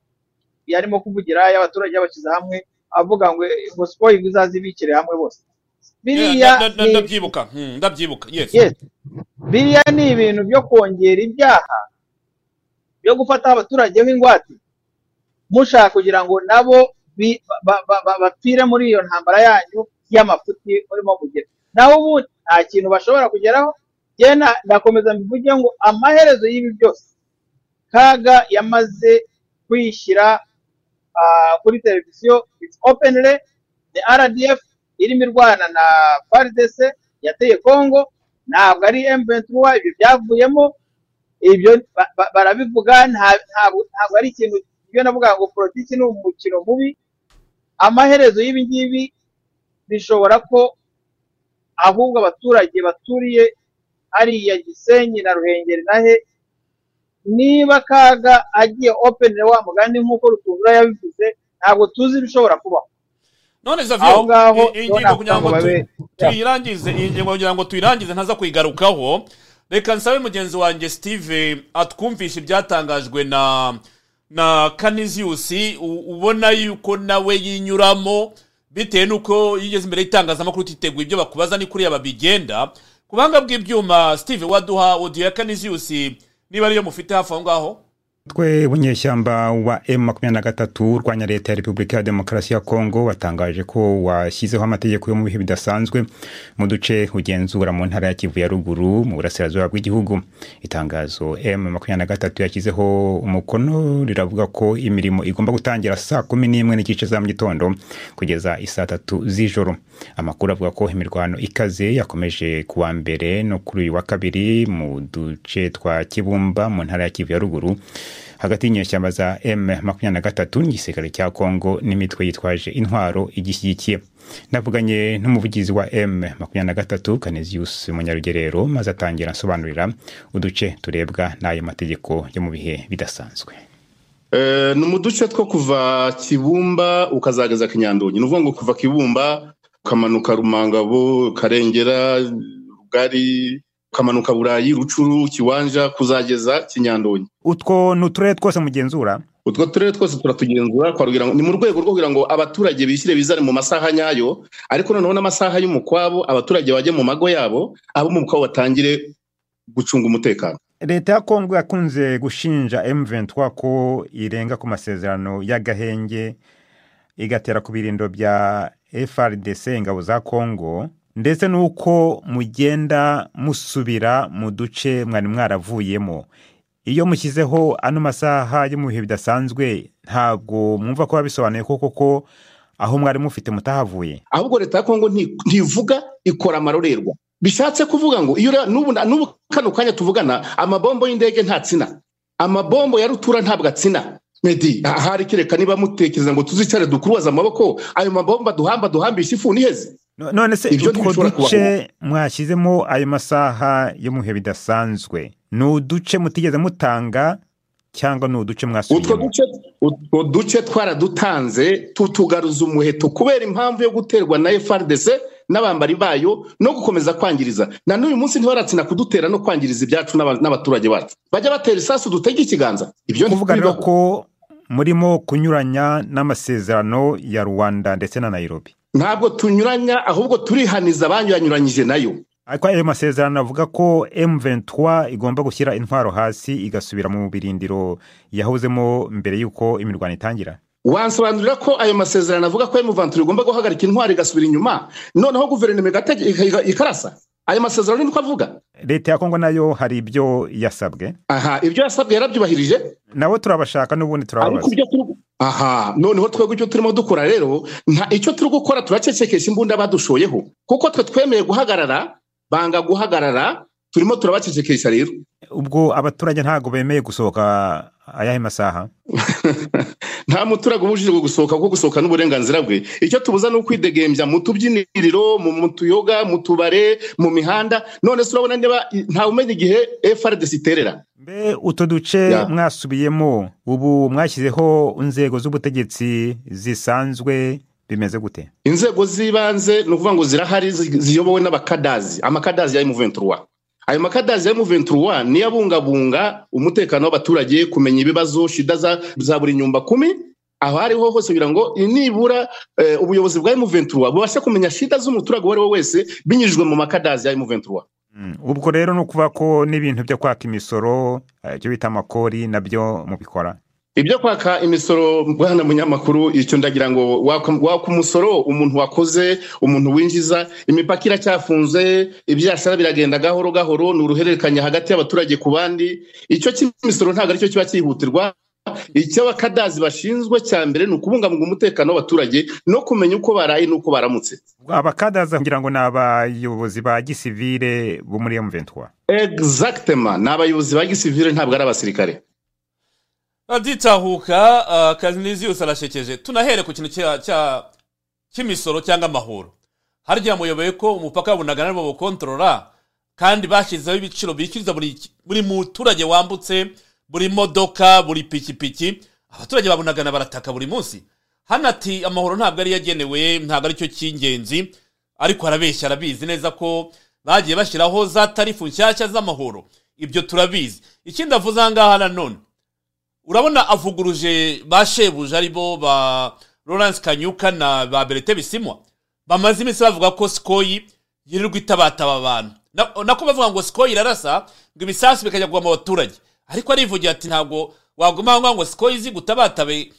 yarimo kuvugira y'abaturage yabashyize hamwe avuga ngo ngo siporo izaze ibikire hamwe bose. Biriya ndabyibuka. Hmm, ndabyibuka. Biriya ni ibintu byo kongera ibyaha byo gufata abaturage b'ingwate. Mushaka kugira ngo nabo bapfire muri iyo ntambara yanyu y'amafuti murimo kugira naho ubundi nta kintu bashobora kugeraho. Na- ndakomeza mbivuge ngo amaherezo y'ibi byose kaga yamaze kwishyira ah, kuri televiziyo it's openly the rdf irimo irwana na FARDC yateye congo ntabwo ari M23 ibyo byavuyemo ibyo ba- ba- barabivuga nta- ntabwo ari ikintu ibyo navuga ngo politiki ni umukino mubi amaherezo y'ibi ngibi bishobora ko ahubwo abaturage baturiye hariya gisenyi na ruhengeri na he niba kaga agiye open wa mugani nk'uko rutundura yabivuze ntabwo tuzi ibishobora kubaho. None zavyo iyi ngingo kugira ngo tuyirangize iyi ngingo kugira ngo tuyirangize ntaza kuyigarukaho reka nsabe mugenzi wanjye steve atwumvishe ibyatangajwe na na canisius ubona yuko nawe yinyuramo bitewe n'uko yigeze imbere y'itangazamakuru utiteguye ibyo bakubaza ni kuriya babigenda. Ku buhanga bw'ibyuma steve waduha audio ya canisius niba ariyo mufite hafi aho ngaho? Twe bunyeshyamba wa m makumyabiri na gatatu urwanya leta ya repubulika ya demokarasi ya kongo watangaje ko washyizeho amategeko yo mu bihe bidasanzwe mu duce ugenzura mu ntara ya kivu ya ruguru mu burasirazuba bw'igihugu. Itangazo m makumyabiri na gatatu yashyizeho umukono riravuga ko imirimo igomba gutangira saa kumi n'imwe n'igice za mu gitondo kugeza isaa tatu z'ijoro. Amakuru avuga ko imirwano ikaze yakomeje ku wa mbere no kuri uyu wa kabiri mu duce twa kibumba mu ntara ya kivu ya ruguru. Hagati y'inyeshyamba za m makumyabiri na gatatu n'igisirikare cya kongo n'imitwe yitwaje intwaro igishyigikiye. Navuganye n'umuvugizi wa m makumyabiri na gatatu kaneziyusi munyarugerero maze atangira asobanurira uduce turebwa n'ayo mategeko yo mu bihe bidasanzwe. Eh, ni mu duce two kuva kibumba ukazageza kinyandonyi ni ukuvuga ngo kuva kibumba ukamanuka rumangabo karengera rugari ukamanuka burayi rucuru kiwanja kuzageza kinyandonyi utwo ni uturere twose mugenzura? Utwo turere twose turatugenzura twarugira ngo ni mu rwego rwo kugira ngo abaturage bishyire bizane mu masaha nyayo ariko noneho n'amasaha y'umukwabo abaturage bajye mu mago yabo abo mu mukwabo batangire gucunga umutekano. Leta ya kongo yakunze gushinja m23 ko irenga ku masezerano y'agahenge igatera ku birindo bya frdc ingabo za kongo ndetse n'uko mugenda musubira mu duce mwari mwaravuyemo. Iyo mushyizeho ano masaha yo mu bihe bidasanzwe ntabwo mwumva ko bisobanuye ko koko aho mwari mufite mutahavuye. Ahubwo leta ya kongo nti- ntivuga ikora amarorerwa bishatse kuvuga ngo iyo n'ubu kano kanya tuvugana amabombo y'indege ntatsina amabombo ya rutura ntabwo atsina. Medi ahari kereka niba mutekereza ngo tuzicare dukurubaza amaboko ayo mabombo duhamba duhambisha ifu niheze. None se utwo duce mwashyizemo ayo masaha yo mu bihe bidasanzwe ni uduce mutigeze mutanga cyangwa ni uduce mwasubiyemo utwo duce twaradutanze tutugaruza umuheto kubera impamvu yo guterwa na frdc n'abambari bayo no gukomeza kwangiriza. Na n'uyu munsi ntibaratsina kudutera no kwangiriza ibyacu n'aba- n'abaturage bacu. Bajya batera isasu dutege ikiganza. Ibyo ntibibaho. ko murimo kunyuranya n'amasezerano ya rwanda ndetse na nairobi. Ntabwo tunyuranya ahubwo turihaniza abanyuranyuranyije na yo. Ariko ayo masezerano avuga ko m23 igomba gushyira intwaro hasi igasubira mu birindiro yahozemo mbere y'uko imirwano itangira. Wansobanurira ko ayo masezerano avuga ko emuvantura igomba guhagarika intwari igasubira inyuma? Noneho guverinoma igatege- ika- ikarasa? Ayo masezerano niko avuga. Leta ya kongo na yo hari ibyo yasabwe? Aha ibyo yasabwe yarabyubahirije. Nabo turabashaka n'ubundi turababaza. Aha noneho twebwe icyo turimo dukora rero nta icyo turi gukora turacecekesha imbunda badushoyeho. Kuko twe twemeye guhagarara banga guhagarara turimo turabacecekesha rero. Ubwo abaturage ntabwo bemeye gusohoka ayahe masaha? Nta muturage ubujijwe gusohoka kuko gusohoka n'uburenganzira bwe. Icyo tubuza ni ukwidegembya mu tubyiniriro mu tuyoga mu tubare mu mihanda. None se urabona niba ntawe umenya igihe frdc iterera? Mbe utu duce mwasubiyemo ubu mwashyizeho inzego z'ubutegetsi zisanzwe bimeze gute? Inzego z'ibanze ni ukuvuga ngo zirahari zi- ziyobowe n'abakadazi. Amakadazi ya M23 ayo makadazi ya M23 niyo abungabunga umutekano w'abaturage kumenya ibibazo shida za, buri nyumba kumi. Aho ariho hose kugira ngo nibura eh, ubuyobozi bwa M23 bubashe kumenya shida z'umuturage uwo ari we wese binyujijwe mu makadazi ya M23 ubwo rero ni ukuvuga ko n'ibintu byo kwaka imisoro eh, ibyo bita amakori na byo mubikora. Ibyo kwaka imisoro bwana munyamakuru icyo ndagira ngo waka umusoro umuntu wakoze umuntu winjiza imipaka iracyafunze ibyashara biragenda gahoro gahoro ni uruhererekanya hagati y'abaturage ku bandi icyo cy'imisoro ntabwo ari cyo kiba cyihutirwa icyo abakadazi bashinzwe cya mbere ni ukubungabunga umutekano w'abaturage no kumenya uko baraye n'uko baramutse. Abakadaza kugira ngo ni abayobozi ba gisivire bo muri M23. Exactement. Ni abayobozi ba gisivire ntabwo ari abasirikare. Aditahuka akazi n'izi yose arashekeje tunahere ku kintu cy'imisoro cyangwa amahoro. Harya muyoboye ko umupaka wa bunagana ari bo bawukontorora kandi bashyizeho ibiciro bishyuriza buri muturage wambutse buri modoka buri pikipiki. Abaturage ba bunagana barataka buri munsi. Hano ati amahoro ntabwo ari yagenewe ntabwo ari cyo cy'ingenzi. Ariko arabeshya arabizi neza ko bagiye bashyiraho za tarifu nshyashya z'amahoro. Ibyo turabizi. Ikindi avuze aha ngaha nanone urabona avuguruje ba shebuja ari bo ba Lawrence Kanyuka na ba Berete Bisimwa bamaze iminsi bavuga ko Sikoyi yirirwa itabataba abantu Na- nako bavuga ngo Sikoyi irarasa ngo ibisasu bikajya kugwa mu baturage ariko arivugira ati ntabwo waguma aho ngaho ngo Sikoyi izi gutabatabe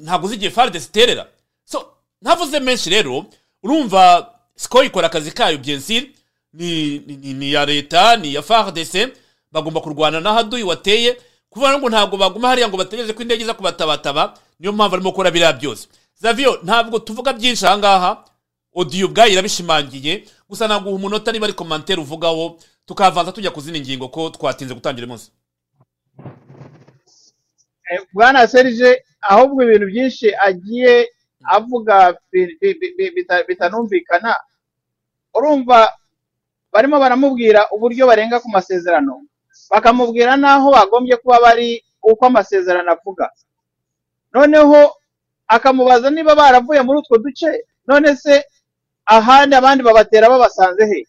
ntabwo uzi igihe farde ziterera so ntavuze menshi rero urumva Sikoyi ikora akazi kayo byensiri ni, ni, ni, ni ya leta ni ya FARDC bagomba kurwana n'ahaduyi wateye. Kuvuga ngo ntabwo baguma hariya ngo bategereze ko indege iza kubatabataba niyo mpamvu arimo gukora biriya byose. Zavio ntabwo tuvuga byinshi aha ngaha odiyo ubwayo irabishimangiye gusa naguha umunota niba ari komantere uvugaho tukavanza tujya ku zindi ngingo ko twatinze gutangira umunsi. Eh, bwana serije ahubwo ibintu byinshi agiye avuga bi- bi- bi- bi- bita- bitanumvikana urumva barimo baramubwira uburyo barenga ku masezerano. Bakamubwira n'aho bagombye kuba bari uko amasezerano avuga. Noneho akamubaza niba baravuye muri utwo duce none se ahandi abandi babatera babasanze he?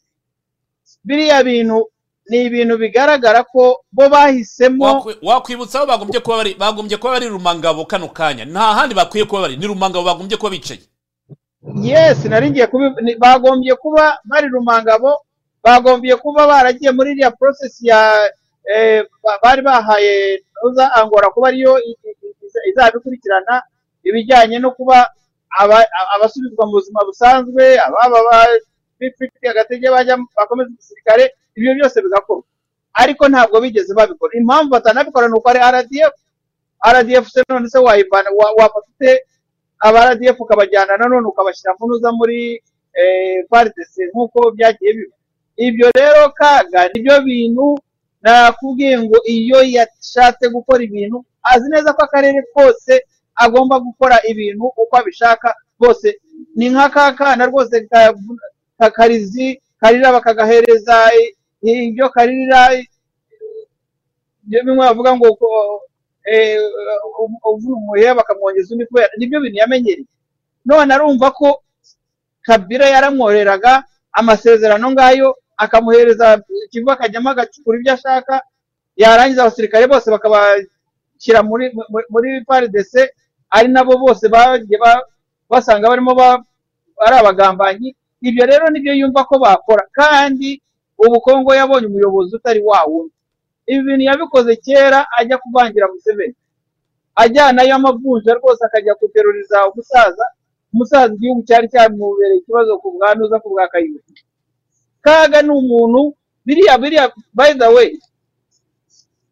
Biriya bintu ni ibintu bigaragara ko bo bahisemo Wakwi- wakwibutsa aho bagombye kuba bari bagombye kuba bari rumangabo kano kanya. Nta handi bakwiye kuba bari. Ni rumangabo bagombye kuba bicaye. Yes nari ngiye kubi ni- bagombye kuba bari rumangabo bagombye kuba baragiye muri iriya process ya bari bahaye uza angora kuba ariyo izabikurikirana ibijyanye no kuba abasubizwa mu buzima busanzwe ababa ba- bifitiye agatege bajya bakomeza igisirikare ibyo byose bigakorwa. Ariko ntabwo bigeze babikora. Impamvu batanabikora ni uko ari rdf rdf se none se wayivana wa- wafata ute? Aba rdf ukabajyana nanone ukabashyira mu ntuza muri FARDC nk'uko byagiye biba. Ibyo rero kaga ni byo bintu nakubwiye ngo iyo yashatse gukora ibintu azi neza ko akarere kose agomba gukora ibintu uko abishaka bose ni nka ka kana rwose ka- ka- karizi karira bakagahereza ibyo karirira ibyo bimwe bavuga ngo uv- uvuna umuheha bakamwongeza undi kubera ni byo bintu yamenyereye. None arumva ko kabira yaramworeraga amasezerano ngayo akamuhereza ikigo akajyamo agacukura ibyo ashaka yarangiza abasirikare bose bakabashyira muri muri- FARDC ari nabo bose bagiye ba- basanga barimo ba- ari abagambanyi. Ibyo rero ni byo yumva ko bakora kandi ubu Kongo yabonye umuyobozi utari wa wundi. Ibi bintu yabikoze kera ajya kuvangira Museveni. Ajyanayo amavunja rwose akajya guteruriza umusaza. Umusaza igihugu cyari cyamubereye ikibazo ku bwanuza ku bwa kayihura. Kaga ni umuntu biriya biriya by the way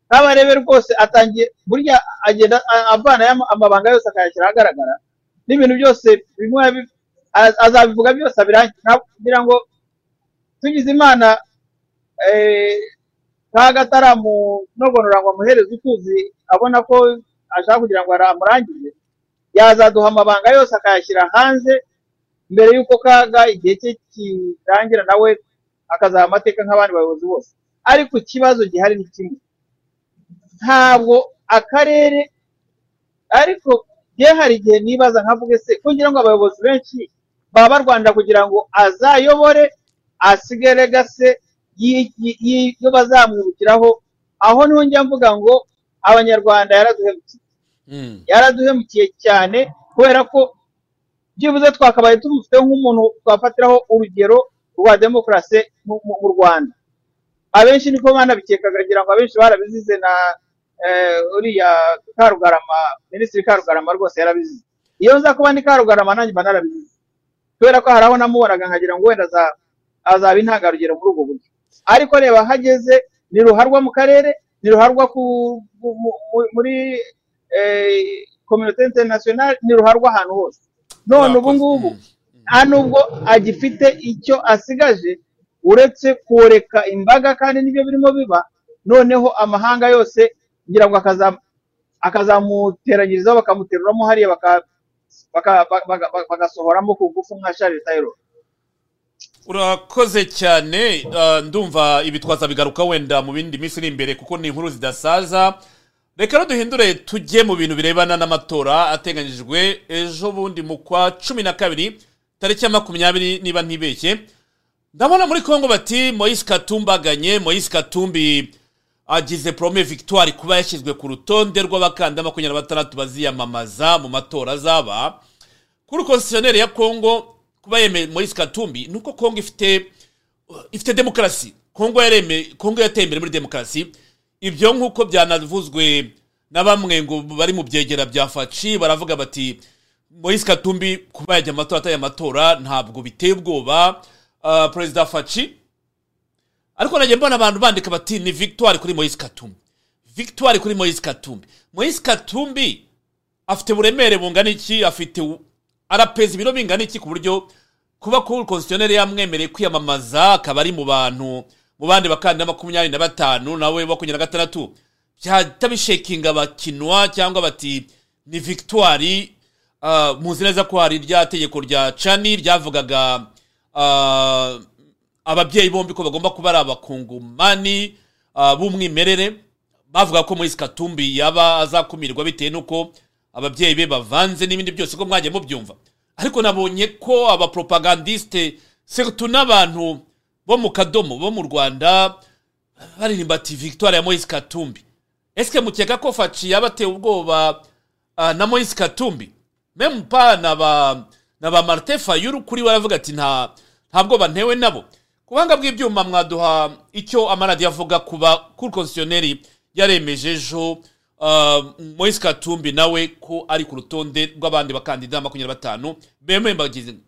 kabarebe rwose atangiye burya agenda a- avanayo ama- amabanga yose akayashyira ahagaragara n'ibintu byose bimwe azabivuga byose kugira ngo tugize imana eh, kaga ataramunogonora ngo amuhereze utuzi abona ko ashaka kugira ngo amurangize yazaduha amabanga yose akayashyira hanze mbere y'uko kaga igihe cye kirangira nawe akazaha amateka nk'abandi bayobozi bose. Ariko ikibazo gihari ni kimwe. Ntabwo akarere ariko ye hari igihe nibaza nkavuge se kugira ngo abayobozi benshi baba barwanira kugira ngo azayobore asigare gase y'ibyo bazamwibukiraho aho ni ho njya mvuga ngo abanyarwanda yaraduhemukiye. Yaraduhemukiye cyane kubera ko byibuze twakabaye tumufite nk'umuntu twafatiraho urugero rwa demokarasi mu rwanda. Abenshi niko banabikekaga ngira ngo abenshi barabizize na eh, uriya karugarama minisitiri karugarama rwose yarabizize. Iyo nza kuba ni karugarama nanjye mba narabizize. Kubera ko hari aho namubonaga nkagira ngo wenda aza- azaba intangarugero muri ubwo buryo. Ariko reba hageze ni ruharwa mu karere ni ruharwa muri eh, kominote interinasiyonali ni ruharwa ahantu hose. None ubu ngubu nta nubwo agifite icyo asigaje uretse koreka imbaga kandi ni byo birimo biba noneho amahanga yose ngira ngo akaza- akazamuteranyirizaho bakamuteruramo hariya bagasohoramo ku ngufu nka Charles Taylor. Urakoze cyane. Ah, ndumva ibi twazabigaruka wenda mu bindi minsi iri imbere kuko ni inkuru zidasaza. Reka rero duhindure tujye mu bintu birebana n'amatora ateganyijwe ejo bundi mu kwa cumi na kabiri. Tariki ya makumyabiri niba ntibeshye. Ndabona muri kongo bati moyise katumbi aganye. Moyise katumbi agize porome victoire kuba yashyizwe ku rutonde rw'abakandida makumyabiri na batandatu baziyamamaza mu matora azaba. Kuri konstitutioneri ya kongo kuba yemeye moyise katumbi ni uko kongo ifite ifite demokarasi kongo yateye imbere muri demokarasi ibyo nk'uko byanavuzwe na bamwe ngo bari mu byegera bya faci baravuga bati moyise katumbi kuba yajya amatora atari amatora ntabwo biteye ubwoba. Ah, perezida faci ariko nagiye mbona abantu bandika bati ni victoire kuri moyise katumbi. Victoire kuri moyise katumbi. Moyise katumbi afite uburemere bungana iki? Afite arapeza ibiro bingana iki ku buryo kuba kuri konstitutioneri yamwemereye kwiyamamaza akaba ari mu bantu mu bandi bakandida makumyabiri na batanu nawe makumyabiri na gatandatu. Byahita bishekinga bakinwa cyangwa bati ni victoire muzi neza ko hari rya tegeko rya cani ryavugaga ah, ababyeyi bombi ko bagomba kuba ari abakungumani ah, b'umwimerere. Bavuga ko Moise Katumbi yaba azakumirwa bitewe n'uko ababyeyi be bavanze n'ibindi byose ko mwagiye mubyumva. Ariko nabonye ko abapropagandiste surtout n'abantu bo mu kadomo bo mu rwanda baririmba ati victoire ya Moise Katumbi. Eske mukeka ko faci yaba ateye ubwoba na Moise Katumbi? Meme pa na ba na ba Martin Fayulu kuri we aravuga ati nta nta bwoba ntewe nabo. Ku buhanga bw'ibyuma mwaduha icyo amaradiyo avuga kuba kuri konstitutioneri yaremeje ejo ah, Moise Katumbi nawe ko ari ku rutonde rw'abandi bakandida makumyabiri na batanu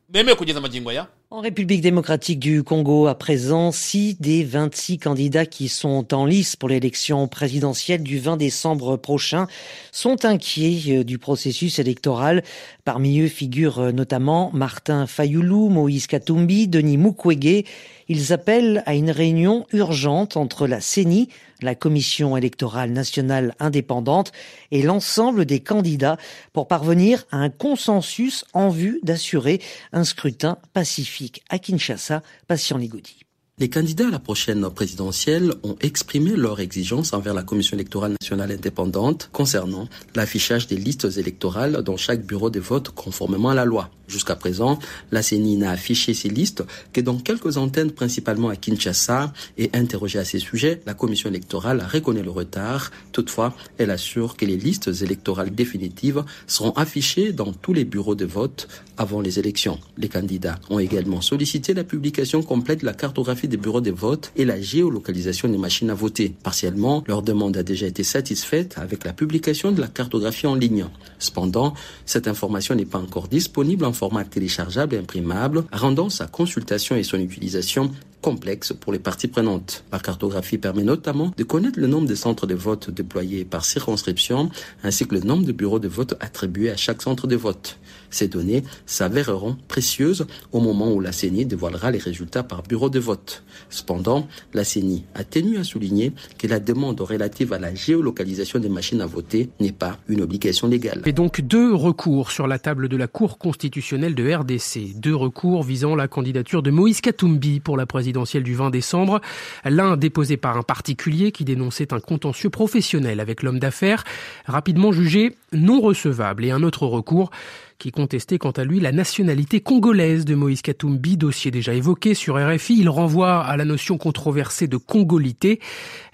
bemewe kugeza amagingo aya? En République démocratique du Congo, à présent, 6 des 26 candidats qui sont en lice pour l'élection présidentielle du 20 décembre prochain sont inquiets euh, du processus électoral. Parmi eux figurent euh, notamment Martin Fayoulou, Moïse Katumbi, Denis Mukwege. Ils appellent à une réunion urgente entre la CENI, la Commission électorale nationale indépendante, et l'ensemble des candidats pour parvenir à un consensus en vue d'assurer un scrutin pacifique à Kinshasa, patient Ligodi. Les candidats à la prochaine présidentielle ont exprimé leurs exigences envers la Commission électorale nationale indépendante concernant l'affichage des listes électorales dans chaque bureau de vote conformément à la loi. Jusqu'à présent, la CENI n'a affiché ces listes que dans quelques antennes, principalement à Kinshasa, et interrogée à ces sujets, la Commission électorale reconnaît le retard. Toutefois, elle assure que les listes électorales définitives seront affichées dans tous les bureaux de vote avant les élections. Les candidats ont également sollicité la publication complète de la cartographie des bureaux de vote et la géolocalisation des machines à voter. Partiellement, leur demande a déjà été satisfaite avec la publication de la cartographie en ligne. Cependant, cette information n'est pas encore disponible en format téléchargeable et imprimable, rendant sa consultation et son utilisation complexe pour les parties prenantes. La cartographie permet notamment de connaître le nombre de centres de vote déployés par circonscription, ainsi que le nombre de bureaux de vote attribués à chaque centre de vote. Ces données s'avéreront précieuses au moment où la CENI dévoilera les résultats par bureau de vote. Cependant, la CENI a tenu à souligner que la demande relative à la géolocalisation des machines à voter n'est pas une obligation légale. Et donc deux recours sur la table de la Cour constitutionnelle de RDC, deux recours visant la candidature de Moïse Katumbi pour la présidentielle du 20 décembre. L'un déposé par un particulier qui dénonçait un contentieux professionnel avec l'homme d'affaires, rapidement jugé non recevable, et un autre recours qui contestait quant à lui la nationalité congolaise de Moïse Katumbi, dossier déjà évoqué sur RFI. Il renvoie à la notion controversée de congolité.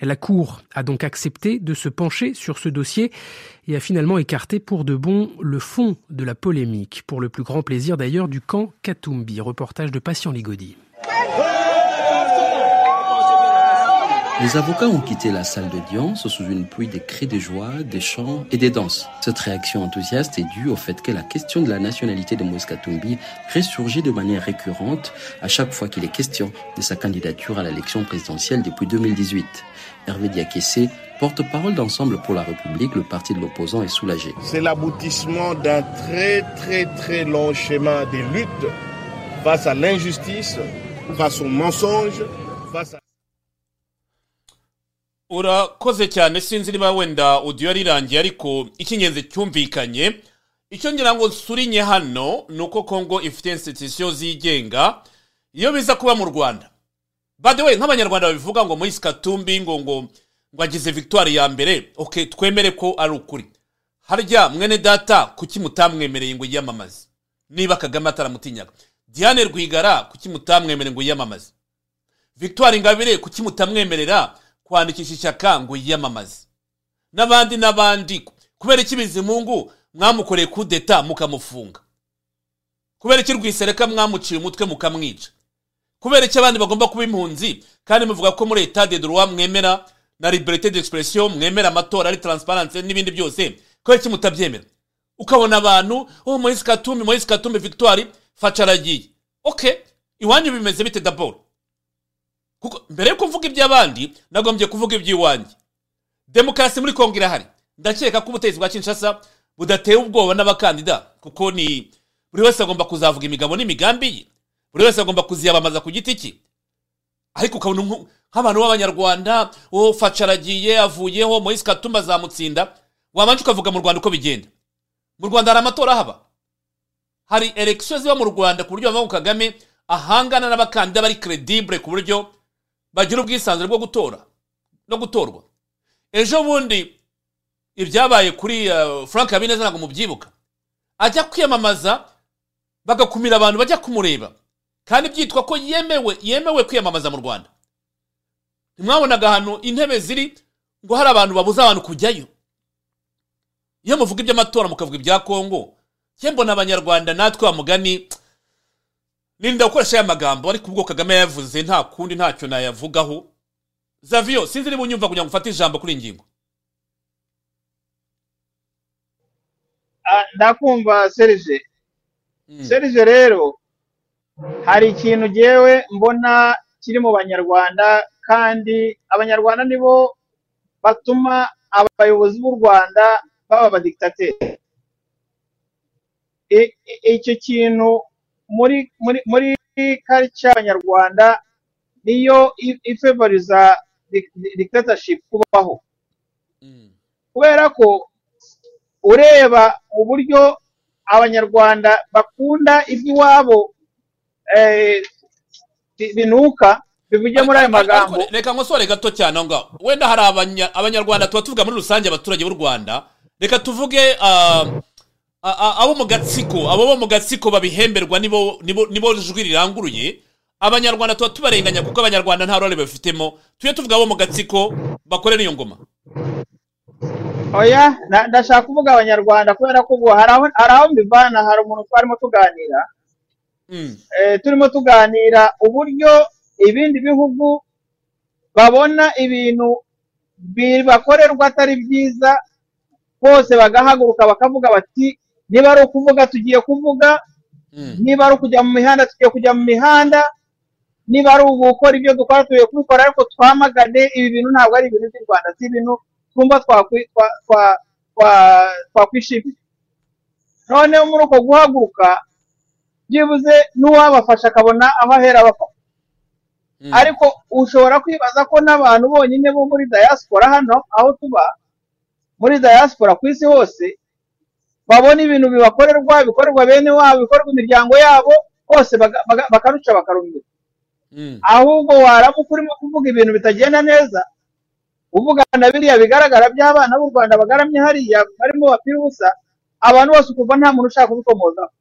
La Cour a donc accepté de se pencher sur ce dossier et a finalement écarté pour de bon le fond de la polémique, pour le plus grand plaisir d'ailleurs du camp Katumbi. Reportage de Patient Ligodi. Les avocats ont quitté la salle d'audience sous une pluie de cris de joie, des chants et des danses. Cette réaction enthousiaste est due au fait que la question de la nationalité de Moïse ressurgit de manière récurrente à chaque fois qu'il est question de sa candidature à l'élection présidentielle depuis 2018. Hervé Diakessé, porte-parole d'Ensemble pour la République, le parti de l'opposant, est soulagé. C'est l'aboutissement d'un très très très long schéma de lutte face à l'injustice, face au mensonge, face à... urakoze cyane sinzi niba wenda audio yarirangiye ariko icy'ingenzi cyumvikanye. Icyo ngira ngo nsurinye hano ni uko kongo ifite institusiyo zigenga iyo biza kuba mu rwanda. Bade we nk'abanyarwanda babivuga ngo muri katumbi ngo ngo ngo agize victoire ya mbere. Ok twemere ko ari ukuri. Harya mwene data kuki mutamwemereye ngo yiyamamaze? Niba kagame ataramutinyaga diane rwigara kuki mutamwemereye ngo yiyamamaze? Victoire ingabire kuki mutamwemerera? Kwandikisha ishyaka ngo yiyamamaze n'abandi n'abandi kubera iki bizimungu mwamukoreye kudeta mukamufunga. Kubera iki rwisereka mwamuciye umutwe mukamwica. Kubera iki abandi bagomba kuba impunzi kandi muvuga ko muri etat de droit mwemera na liberté d'expression mwemera amatora ari transparence n'ibindi byose kubera iki mutabyemera. Ukabona abantu oh moise katumbi moise katumbi victoire faca aragiye okay iwanyu bimeze bite d'abord? Kuko mbere yuko mvuga iby'abandi nagombye kuvuga iby'iwanjye. Demokarasi muri kongo irahari. Ndakeka ko ubutegetsi bwa kinshasa budateye ubwoba n'abakandida kuko ni buri wese agomba kuzavuga imigabo n'imigambi ye. Buri wese agomba kuziyamamaza ku giti cye. Ariko ukabona nk'abantu b'abanyarwanda uwo faca aragiye avuyeho moise katumba azamutsinda wabanje ukavuga mu rwanda uko bigenda. Mu rwanda hari amatora haba hari elekisiyo ziba mu rwanda ku buryo bavuga kagame ahangana n'abakandida bari credibure ku buryo bagira ubwisanzure bwo gutora no gutorwa. Ejo bundi ibyabaye kuri frank habineza ntabwo mubyibuka. Ajya kwiyamamaza bagakumira abantu bajya kumureba. Kandi byitwa ko yemewe yemewe kwiyamamaza mu rwanda. Ntimwabonaga ahantu intebe ziri ngo hari abantu babuza abantu kujyayo. Iyo muvuga iby'amatora mukavuga ibya kongo mbona abanyarwanda natwe wa mugani ninda gukoresha aya magambo ariko ubwo kagame yavuze nta kundi ntacyo nayavugaho. Zaviyo sinzi niba unyumva kugira ngo ufate ijambo kuri iyi ngingo. Ndakumva serije serije rero hari ikintu ngewe mbona kiri mu banyarwanda kandi abanyarwanda nibo batuma abayobozi b'u rwanda baba abadikitateri icyo kintu muri muri muri karica y'abanyarwanda niyo ifevoriza dictatorship kubaho. Kubera ko ureba uburyo abanyarwanda bakunda iby'iwabo binuka bivuge muri ayo magambo. reka nkosore gato cyane aho ngaho wenda hari abanyarwanda tuba tuvuga muri rusange abaturage b'u rwanda reka tuvuge abo mu gatsiko abo bo mu gatsiko babihemberwa nibo jwi riranguruye. Abanyarwanda tuba tubarenganya kuko abanyarwanda nta role babifitemo tujye tuvuga abo mu gatsiko bakorera iyo ngoma. Oya ndashaka kuvuga abanyarwanda kubera ko hari aho mbivana hari umuntu twarimo tuganira. Turimo tuganira uburyo ibindi bihugu babona ibintu bibakorerwa atari byiza bose bagahaguruka bakavuga bati niba ari ukuvuga tugiye kuvuga. Niba ari ukujya mu mihanda tugiye kujya mu mihanda. Niba ari ugukora ibyo dukora tugiye kubikora ariko twamagane ibi bintu ntabwo ari ibintu by'u rwanda si ibintu twumva twakwishimira noneho muri uko guhaguruka byibuze n'uwabafasha akabona aho ahera bafata ariko ushobora kwibaza ko n'abantu bonyine bo muri diaspora hano aho tuba muri diaspora ku isi hose babona ibintu bibakorerwa bikorerwa bene wabo bikorerwa imiryango yabo bose bakaruca bakarumira ahubwo waramuka urimo kuvuga ibintu bitagenda neza uvuga na biriya bigaragara by'abana b'u rwanda bagaramye hariya barimo bapira ubusa abantu bose ukumva nta muntu ushaka kubikomozaho.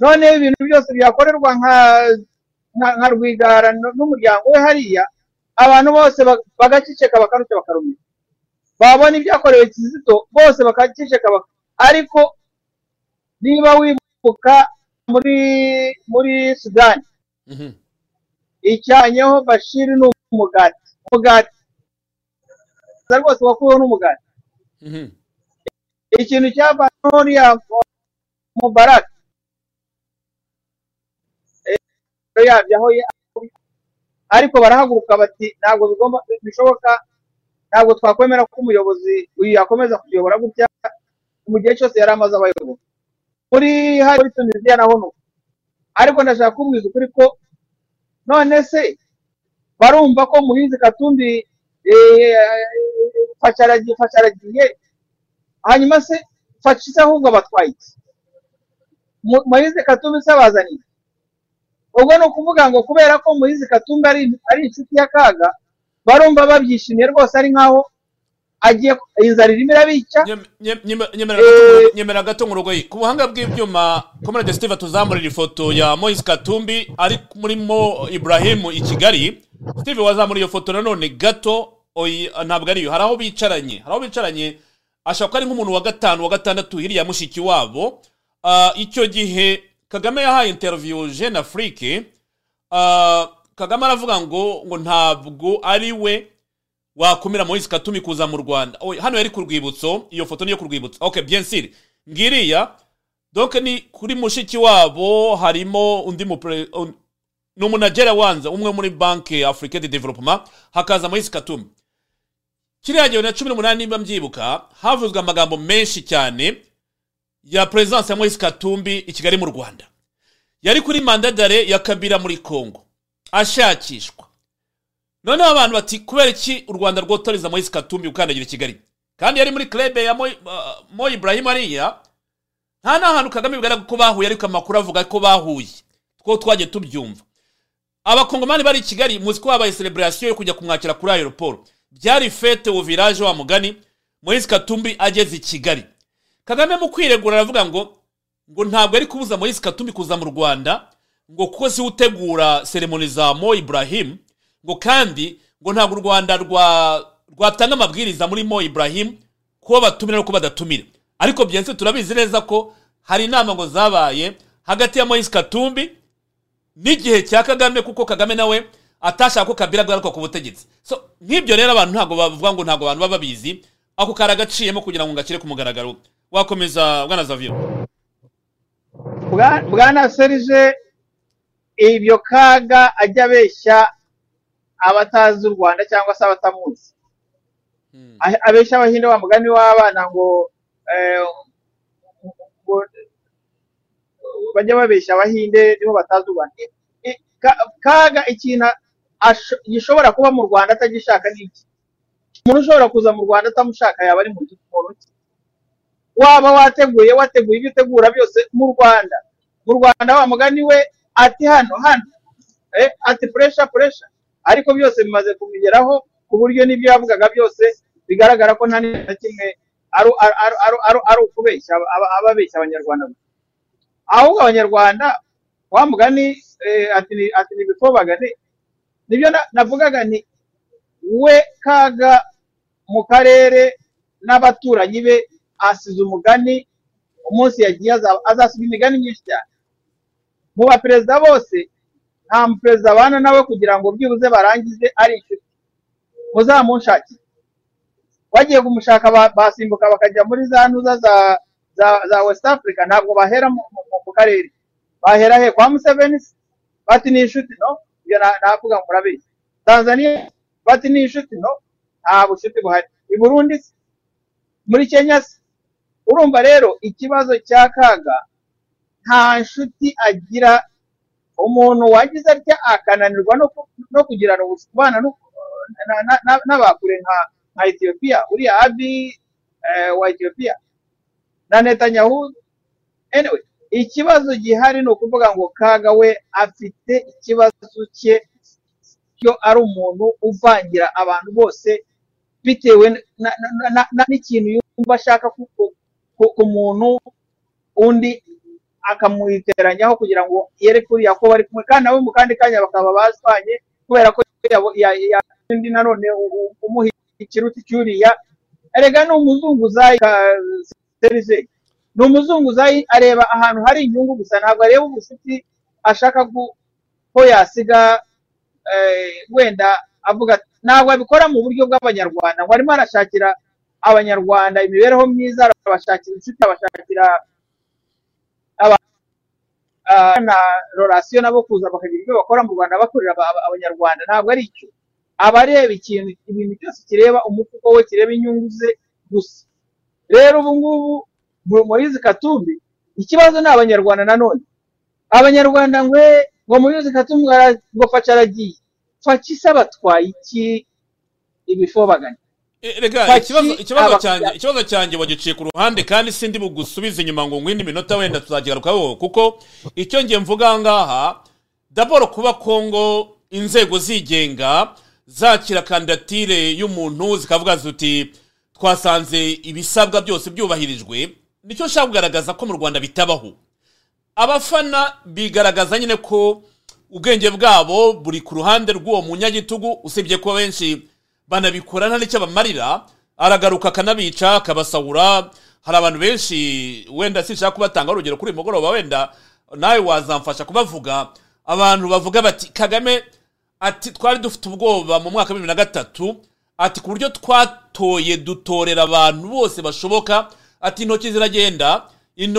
Noneho ibintu byose byakorerwa nka rwigara n'umuryango we hariya abantu bose ba- bagaceceka bakaruca bakarumira babona ibyakorewe kizito bose bakaceceka bak- ariko niba wibuka muri muri sudani icyanyeho bashiri ni umugati. Umugati. Rwose wakuweho n'umugati. Ikintu cyavanyeho uriya mubaraka yabyo aho ariko barahaguruka bati ntabwo bigomba bishoboka ntabwo twakwemera ko umuyobozi uyu yakomeza kuyobora gutya mu gihe cyose yari amaze abayobozi. Muri hari muri tunisiya naho nuko ariko ndashaka kumwiza ukuri ko none se barumva ko muhizi katumbi eh, fasharagiye fasharagiye hanyuma se fashize ahubwo abatwaye iki? Mu- muhizi katumbi se abazaniye. Ubwo ni ukuvuga ngo kubera ko muhizi katumbi ari inshuti y'akaga barumva babyishimiye rwose ari nkaho agiye inzara irimo irabica. Nyemera gato mu rugoyi ku buhanga bw'ibyuma komerede steve tuzamurira ifoto ya moise katumbi ari murimo ibrahimu i kigali. Steve wazamura iyo foto nanone gato ntabwo ariyo hari aho bicaranye. Hari aho bicaranye ashobora kuba ari nk'umuntu wa gatanu wa gatandatu hiriya mushiki wabo. Ah, icyo gihe kagame yahaye interiviyu jeune afrique. Ah, kagame aravuga ngo ngo ntabwo ari we wakumira moise katumi kuza mu rwanda. Hano yari ku rwibutso iyo foto niyo ku rwibutso. Ok bien sûr. Ngiriya donc ni kuri mushiki wabo harimo undi un- ni umunagera wanza umwe muri banki afrique de development hakaza moise katumi kiriya gihe na cumi n'umunani niba mbyibuka havuzwe amagambo menshi cyane ya perezidansi ya moise katumbi i kigali mu rwanda. Yari kuri mandadare ya kabira muri congo. Ashakishwa. Noneho abantu bati kubera iki u rwanda rwotoreza moise katumbi gukandagira i kigali? Kandi yari muri club ya uh, Mo ibrahim ariya nta n'ahantu kagame bigaragara ko bahuye ariko amakuru avuga ko bahuye. Two twagiye tubyumva. Abakongomani bari i kigali muzi ko habaye celebration yo kujya kumwakira kuri aeroport byari fete au village wa mugani moise katumbi ageze i kigali. Kagame mu kwiregura aravuga ngo ngo ntabwo ari kubuza moise katumbi kuza mu rwanda ngo kuko si we utegura seremoni za mo ibrahim ngo kandi ngo ntabwo u rwanda rwa rwatanga amabwiriza muri mo ibrahim ko batumira no ko badatumira. Ariko byense turabizi neza ko hari inama ngo zabaye hagati ya moise katumbi n'igihe cya kagame kuko kagame nawe atashaka ko kabira agaruka ku butegetsi. So nk'ibyo rero abantu ntabwo bavuga ngo ntabwo abantu baba babizi ako kari agaciyemo kugira ngo ngakire ku mugaragaro. Wakomeza bwana zavio Bwa- bwana serije ibyo kaga ajya abeshya abatazi u rwanda cyangwa se abatamuzi. A- abeshya abahinde wa mugani w'abana ngo eh, bajya babeshya abahinde nibo batazi u rwanda. Kaga ikintu gishobora kuba mu rwanda atagishaka ni iki? Umuntu ushobora kuza mu rwanda atamushaka yaba ari mu gi- muntu ki waba wateguye wateguye ibyo utegura byose mu rwanda. Mu rwanda wa mugani we ati hano hano eh, ati puresha puresha ariko byose bimaze kumugeraho ku buryo n'ibyo yavugaga byose bigaragara ko nta na kimwe ari ukubeshya aba- aba- ababeshya abanyarwanda. Ahubwo abanyarwanda wa mugani eh, ati ni- ati nibifobagane ni byo na- navugaga nti we kaga mu karere n'abaturanyi be asize umugani umunsi yagiye aza- azasiga imigani myinshi cyane. Mu baperezida bose nta muperezida abana nawe kugira ngo byibuze barangize ari inshuti. Muzamunshakire bagiye kumushaka ba- basimbuka bakajya muri za ntuza za west africa. Ntabwo bahera mu, karere. Bahera he? Kwa museveni se? bati ni inshuti no? Ibyo na- navuga ngo murabeshya tanzania? Bati ni inshuti no? Nta bushuti buhari. I burundi muri kenya se? Urumva rero ikibazo cya kaga nta nshuti agira umuntu wagize atya akananirwa no, ku- no kugirana ubusubana no- na- na- na- n'abakure nka etiyopiya uriya abi eh, wa etiyopiya na netanyahu ikibazo gihari ni ukuvuga ngo kaga we afite ikibazo cye cyo ari umuntu uvangira abantu bose bitewe n'ikintu yumva ashaka ku muntu undi akamwiteranyaho kugira ngo yereke uriya ko bari kumwe kandi nawe mu kandi kanya bakaba baswanye kubera ko undi nanone umuha ikiruti cy'uriya erega ni umuzunguzayi ni umuzunguzayi areba ahantu hari inyungu gusa ntabwo areba ubucuti ashaka ko yasiga eh, wenda avuga ntabwo abikora mu buryo bw'abanyarwanda. Ngo arimo arashakira abanyarwanda imibereho myiza arabashakira inshuti abashakira aba- na rorasiyo nabo kuza bakagira ibyo bakora mu rwanda bakorera aba- aba- abanyarwanda. Ntabwo ari icyo. Aba areba ikintu ibintu byose kireba umufuko we kireba inyungu ze gusa. Rero ubu ngubu Mo- Moise Katumbi ikibazo ni abanyarwanda nanone abanyarwanda ngwe ngo Moise Katumbi ngo faca aragiye faca ise abatwaye iki? Ibifobaganya Eh, rega Faki ikibazo cyanjye ikibazo cyanjye wagiciye ku ruhande kandi sindi bugusubize inyuma ngo ngwinde iminota wenda tuzagigarukaho kuko icyo ngiye mvuga aha ngaha daboro kuba kongo inzego zigenga zakira kandidatire y'umuntu zikavuga ziti twasanze ibisabwa byose byubahirijwe ni cyo nshaka kugaragaza ko mu rwanda bitabaho. Abafana bigaragaza nyine ko ubwenge bwabo buri ku ruhande rw'uwo munyagitugu usibye ko benshi banabikora nta n'icyo bamarira aragaruka akanabica akabasahura. Hari abantu benshi wenda sinshaka kubatanga urugero kuri uyu mugoroba wenda nawe wazamfasha kubavuga. Abantu bavuga bati kagame ati twari dufite ubwoba mu mwaka wa bibiri na gatatu ati ku buryo twatoye dutorera abantu bose bashoboka ati intoki ziragenda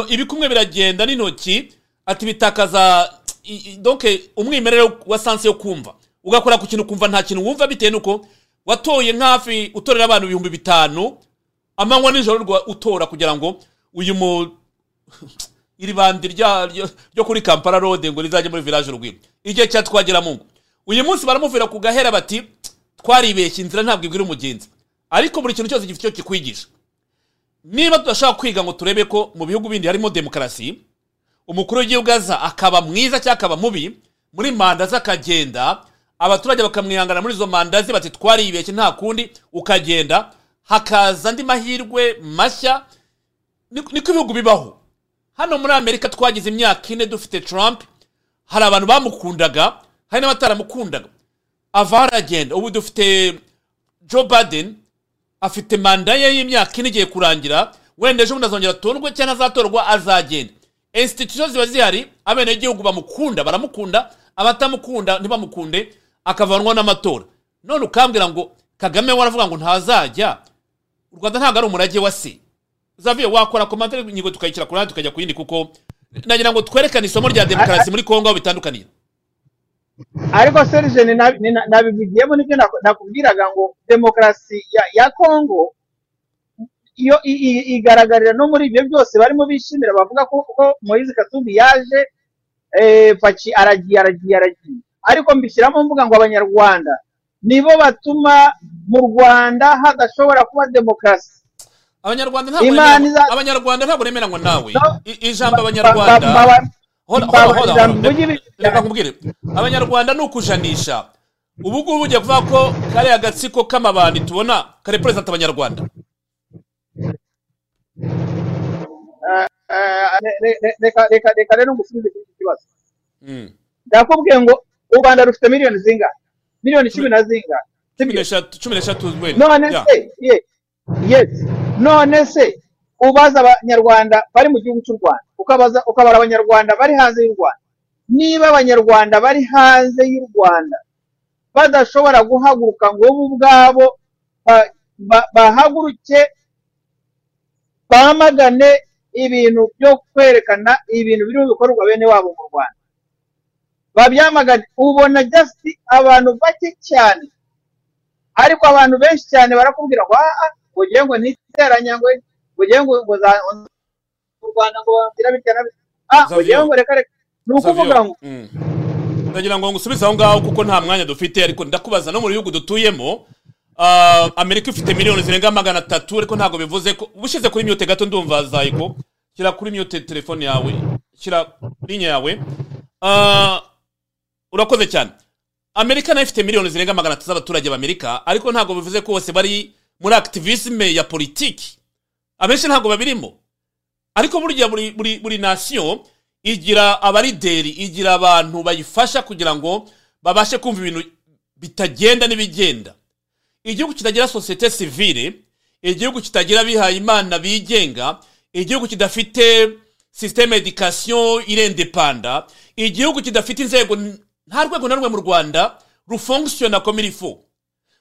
ibikumwe biragenda n'intoki ati bitakaza umwimerere wa sanse yo kumva. Ugakora ku kintu ukumva nta kintu wumva bitewe n'uko watoye nk'hafi utorera abantu ibihumbi bitanu amanywa nijoro utora kugira ngo uyu mu iri bandi ryo kuri kampala road ngo rizajye muri village rugwiro igihe cya twagira mungu uyu munsi baramuvira ku gahera bati twaribeshye inzira ntabwo ibwira umugenzi. Ariko buri kintu cyose gifite icyo kikwigisha. Niba tudashaka kwiga ngo turebe ko mu bihugu bindi harimo demokarasi umukuru w'igihugu aza akaba mwiza cyangwa akaba mubi muri manda ze akagenda abaturage bakamwihangana muri izo manda ze bati twaribeshye nta kundi. Ukagenda hakaza andi mahirwe mashya. Ni- niko ibihugu bibaho. Hano muri amerika twagize imyaka ine dufite trump. Hari abantu bamukundaga hari n'abataramukundaga. Ava aragenda ubu dufite joe biden afite manda ye y'imyaka ine igiye kurangira. Wenda ejo bundi azongera atorwe cyangwa azatorwa azagenda. Institution ziba zihari abenegihugu bamukunda baramukunda abatamukunda ntibamukunde. Akavanwa n'amatora. None ukambwira ngo kagame waravuga ngo ntazajya u rwanda ntabwo ari umurage wa se. Zaviye wakora komantere inyigo tukayishyira ku ruhande tukajya ku yindi kuko nagira ngo twerekane isomo rya demokarasi muri kongo aho bitandukaniye ariko serije nabivugiyemo ni byo naku- nakubwiraga ngo demokarasi ya, kongo iyo igaragarira no muri ibyo byose barimo bishimira bavuga ko moise katumbi yaje eh, paki aragiye aragiye aragiye. Ariko mbishyiramo mvuga ngo abanyarwanda nibo batuma mu rwanda hadashobora kuba demokarasi. Abanyarwanda ntabwo ntabwo nemeranywa nawe. Ijambo ba- abanyarwanda reka nkubwire abanyarwanda ni ukujanisha. Ubu ngubu ugiye kuvuga ko kariya gatsiko k'amabandi tubona kareperezanta abanyarwanda. Eh, eh, re- re- reka reka reka rero ngusubize kuri iki kibazo Mm. ndakubwiye ngo u rwanda rufite miliyoni zingahe miliyoni cumi na zingahe cumi n'eshatu none se ye yes. None se ubaza abanyarwanda bari mu gihugu cy'u rwanda. Ukabaza ukabara abanyarwanda bari hanze y'u rwanda. Niba abanyarwanda bari hanze y'u rwanda badashobora guhaguruka ngo bo ubwabo ba- ba- bahaguruke bamagane ibintu byo kwerekana ibintu biri mu bikorwa bene wabo mu rwanda. Babyamagane ubona just abantu bake cyane. Ariko abantu benshi cyane barakubwira ngo aha ugiye ngo ntiteranya ngo ugiye ngo ngo za mu rwanda ngo bagira bitya na bitya. Ah ugiye ngo reka reka. Ni ukuvuga ngo Mm. ndagira ngo ngusubize aho ngaho kuko nta mwanya dufite ariko ndakubaza no mu bihugu dutuyemo ah, amerika ifite miliyoni zirenga magana atatu ariko ntabwo bivuze ko ubushize kuri myote gato ndumva zayiko shyira kuri mute telefone yawe shyira linya yawe. Ah, urakoze cyane. Amerika na yo ifite miliyoni zirenga magana atatu z'abaturage b'amerika ariko ntabwo bivuze ko bose bari muri activisme ya politiki. Abenshi ntabwo babirimo. Ariko burya buri, buri, buri nasiyo igira abarideri igira abantu bayifasha kugira ngo babashe kumva ibintu bitagenda n'ibigenda. Igihugu kitagira sosiyete sivile igihugu kitagira abihaye imana bigenga igihugu kidafite sisiteme edikasiyo irendepanda igihugu kidafite inzego nta rwego na rumwe mu rwanda rufunkisiyona komirifu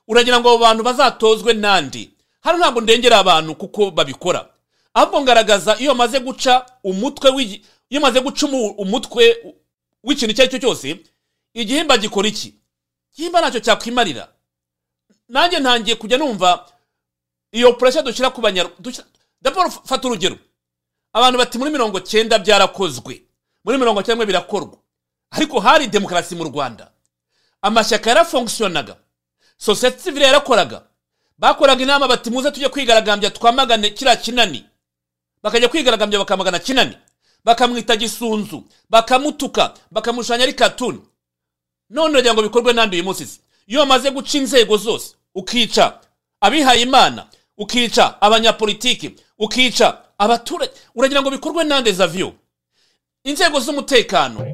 uragira ngo abo bantu bazatozwe n'andi. Hano ntabwo ndengera abantu kuko babikora. Ahubwo ngaragaza iyo bamaze guca umutwe iyo bamaze guca umu- umutwe w'ikintu icyo ari cyo cyose igihimba gikora iki? Igihimba ntacyo cyakwimarira. Nanjye ntangiye kujya numva iyo puresha dushyira ku banyarwanda daboro fata urugero. Abantu bati muri mirongo cyenda byarakozwe. Muri mirongo cyenda birakorwa ariko hari demokarasi mu rwanda. Amashyaka yarafonksiyonaga sosiyete sivile yarakoraga. Bakoraga inama bati muze tujye kwigaragambya twamagane kiriya kinani. Bakajya kwigaragambya bakamagana kinani. Bakamwita gisunzu bakamutuka bakamushushanya ari katuni none uragira ngo bikorwe n'andi uyu munsi. Iyo bamaze guca inzego zose ukica abihaye imana ukica abanyapolitiki ukica abaturage uragira ngo bikorwe n'ande zaviyo inzego z'umutekano.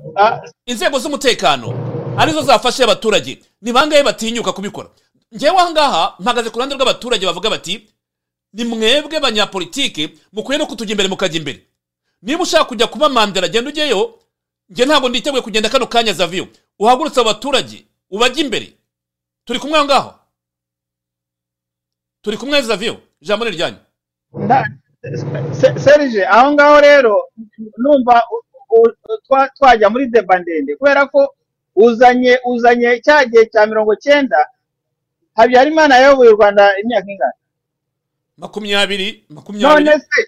Inzego z'umutekano. Arizo zafashe abaturage. Ni bangahe batinyuka kubikora? Ngewe aha ngaha mpagaze ku ruhande rw'abaturage bavuga bati ni mwebwe banyapolitike mukwiye no kutujya imbere mukajya imbere. Niba ushaka kujya kuba mandela genda ujyeyo. Njye ntabwo nditeguye kugenda kano kanya zaviyo uhagurutse abaturage ubajye imbere. Turi kumwe aho ngaho turi kumwe zaviyo ijambo ni ryanyu Se- serije aho ngaho rero numva twajya muri deba ndende kubera ko uzanye uzanye cya gihe cya mirongo cyenda habyarimana yayoboye u rwanda imyaka ingana. Makumyabiri none makumyabiri se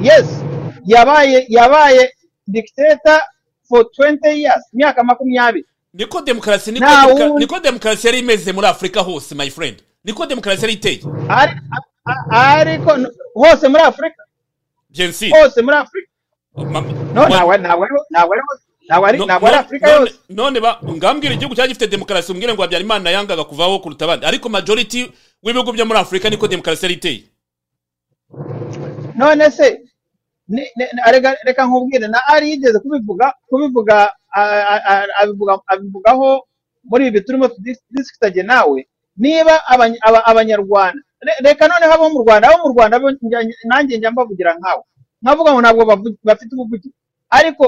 yes yabaye yabaye dictator for 20 years imyaka makumyabiri. Niko demokarasi niko, demokarasi yari imeze muri afurika hose my friend. Niko demokarasi yari iteye. Ariko hose muri afurika hose muri afurika no none ngambwira igihugu cyari gifite demokarasi umbwire ngo habyarimana yangaga kuvaho kuruta abandi. Ariko majority w'ibihugu byo muri afurika niko demokarasi yari iteye. None se reka nkubwire na ari yigeze kubivuga kubivuga abivugaho muri ibi turimo tudis- disikitage nawe. Niba abany- aba- abanyarwanda re- reka noneho abo mu rwanda abo mu rwanda nanjye njya mbavugira nkawe. Nkavuga ngo ntabwo bafite ubuvugiro ariko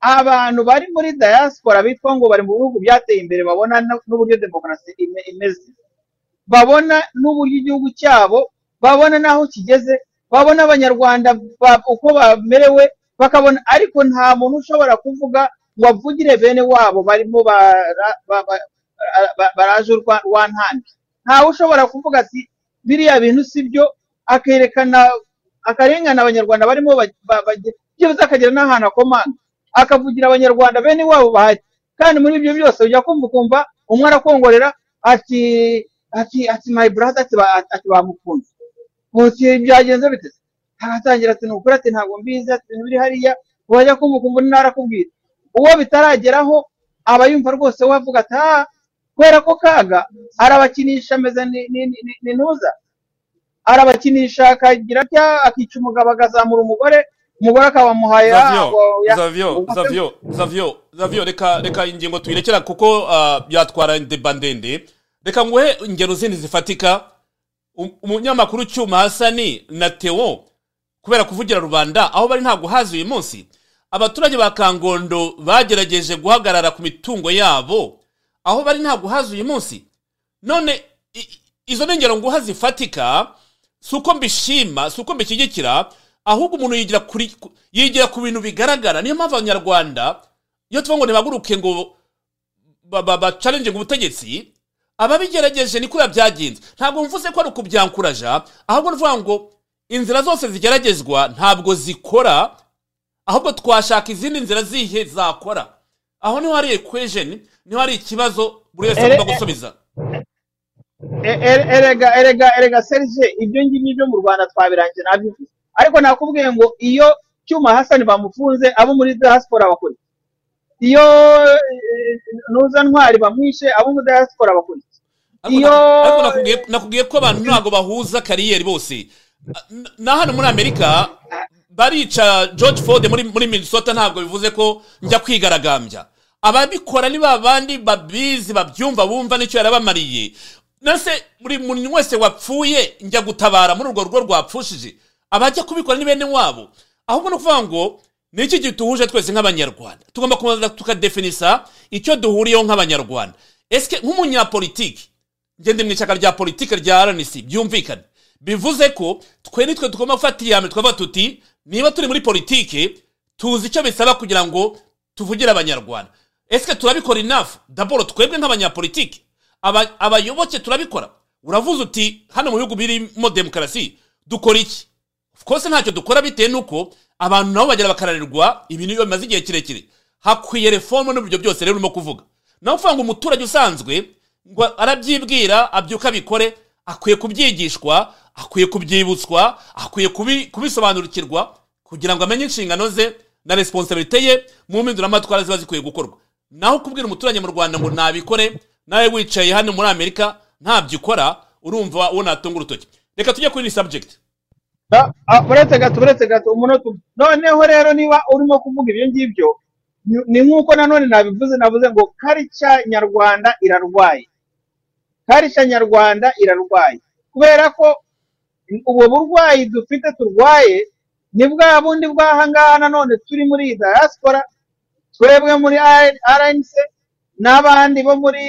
abantu bari muri diaspora bitwa ngo bari mu bihugu byateye imbere babona n'uburyo demokarasi ime- imeze. Babona n'uburyo igihugu cyabo babona n'aho kigeze babona abanyarwanda ba- uko bamerewe bakabona ariko nta muntu ushobora kuvuga ngo avugire bene wabo barimo bara- ba- ba- ba- baraje urwa rwa ntambi ntawe ushobora kuvuga ati biriya bintu si byo akerekana akarengane abanyarwanda barimo byibuze akagira n'ahantu akomanga akavugira abanyarwanda bene wabo bahari. Kandi muri ibyo byose ujya kumva ukumva umwe arakongorera ati ati ati my brother ati ati bamukunze uti byagenze bite? Agatangira ati ni ukuri ati ntabwo mbizi ati ibintu biri hariya wajya kumva ukumva narakubwira. Uwo bitarageraho aba yumva rwose we avuga ati ah kubera ko kaga arabakinisha ameze ni ntuza. Arabakinisha akagira atya akica umugabo akazamura umugore umugore akabamuhaye zavyo ah, zavyo zavyo zavyo zavyo reka reka ingingo tuyirekera kuko ah, byatwara deba ndende. Reka nguhe ingero zindi zifatika. Um- umunyamakuru cyuma hasani na teo kubera kuvugira rubanda aho bari ntabwo hazi uyu munsi abaturage ba kangondo bagerageje guhagarara ku mitungo yabo aho bari ntabwo hazi uyu munsi. None izo ni ingero nguha zifatika si uko mbishima si uko mbishyigikira ahubwo umuntu yigira kuri ku- yigira ku bintu bigaragara. Niyo mpamvu abanyarwanda iyo tuvuga ngo ntibaguruke ngo ba- ba- bacalenje ubutegetsi ababigerageje ni kuriya byagenze ntabwo mvuze ko ari ukubyankuraja ahubwo ni ukuvuga ngo inzira zose zigeragezwa ntabwo zikora ahubwo twashaka izindi nzira zihe zakora. Aho ni ho hari equation ni ho hari ikibazo buri wese agomba gusubiza. Erega erega erega serge ibyo ngibyo byo mu rwanda twabirangiye nabivuze ariko nakubwiye ngo iyo cyuma hasani bamufunze abo muri diaspora bakora iyo eh, nuza ntwari bamwishe abo muri diaspora bakora iyo nakubwiye- ko abantu ntabwo bahuza kariyeri bose. Na hano muri amerika barica george ford muri muri minnesota ntabwo bivuze ko njya kwigaragambya. Ababikora ni ba bandi babizi babyumva bumva ni cyo yarabamariye. Nase buri muntu wese wapfuye njya gutabara muri urwo rugo rwapfushije. Abajya kubikora ni bene wabo. Ahubwo ni ukuvuga ngo ni iki gituhuje twese nk'abanyarwanda? Tugomba kubanza tukadefinisa icyo duhuriyeho nk'abanyarwanda. Ese nk'umunyapolitiki ngende mu ishyaka rya politiki rya rnc byumvikane. Bivuze ko twe nitwe tugomba gufata iya mbere tukavuga tuti niba turi muri politiki tuzi icyo bisaba kugira ngo tuvugire abanyarwanda. Ese turabikora inafu daboro twebwe nk'abanyapolitiki. aba- abayoboke turabikora. Uravuze uti hano mu bihugu birimo demokarasi dukora iki? Course ntacyo dukora bitewe n'uko abantu nabo bagera bakararerwa ibintu iyo bimaze igihe kirekire. Hakwiye reforme n'uburyo byose rero urimo kuvuga. Nawe uvuga ngo umuturage usanzwe ngo arabyibwira abyuka abikore akwiye kubyigishwa akwiye kubyibutswa akwiye kubi- kubisobanukirwa kugira ngo amenye inshingano ze na responsabilite ye mu mpinduramatwara ziba zikwiye gukorwa. Naho kubwira umuturage mu rwanda ngo nabikore nawe wicaye hano muri amerika ntabyo ukora urumva uwo natunga urutoki. Reka tujye kuri iyi subject. Ah, ah, uretse gato uretse gato umunota umwe. Noneho rero niba urimo kuvuga ibyo ngibyo ni nk'uko nanone nabivuze navuze ngo karica nyarwanda irarwaye. Karica nyarwanda irarwaye. Kubera ko ubwo burwayi dufite turwaye ni bwa bundi bw'ahangaha nanone turi muri iyi diaspora twebwe muri rnc n'abandi bo muri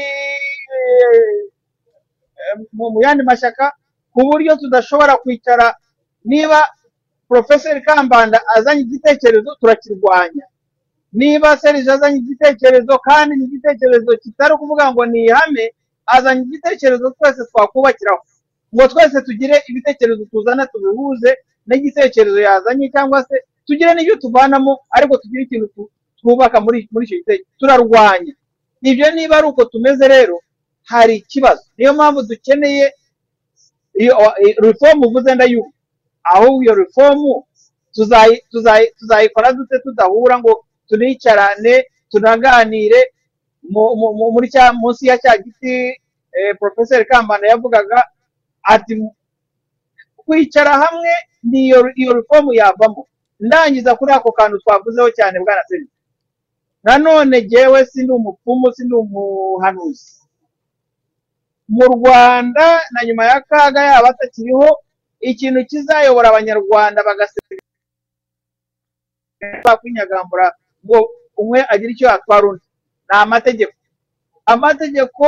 eh, mu yandi mashyaka ku buryo tudashobora kwicara niba porofeseri kambanda azanye igitekerezo turakirwanya. Niba serije azanye igitekerezo kandi ni igitekerezo kitari ukuvuga ngo ni ihame azanye igitekerezo twese twakubakiraho ngo twese tugire ibitekerezo tuzana tubihuze n'igitekerezo yazanye cyangwa se tugire n'ibyo tuvanamo ariko tugire ikintu tu- twubaka muri icyo gitekerezo turarwanya. Ibyo niba ari uko tumeze rero hari ikibazo. Niyo mpamvu dukeneye iyo reform uvuze ndayumva. Ahubwo iyo reform tuzayi- tuzayi- tuzayikora dute tudahura ngo tunicarane tunaganire. Mu- mu- mu- muri cya munsi ya cya giti eh, professor kambanda yavugaga ati kwicara hamwe niyo iyo reform yavamo. Ndangiza kuri ako kantu twavuzeho cyane bwana serivisi nanone jyewe sindi umupfumu sindi umuhanuzi. Mu rwanda na nyuma ya kaga yaba atakiriho ikintu kizayobora abanyarwanda bagaseka kwinyagambura ngo umwe agire icyo yatwara undi. Ni amategeko. Amategeko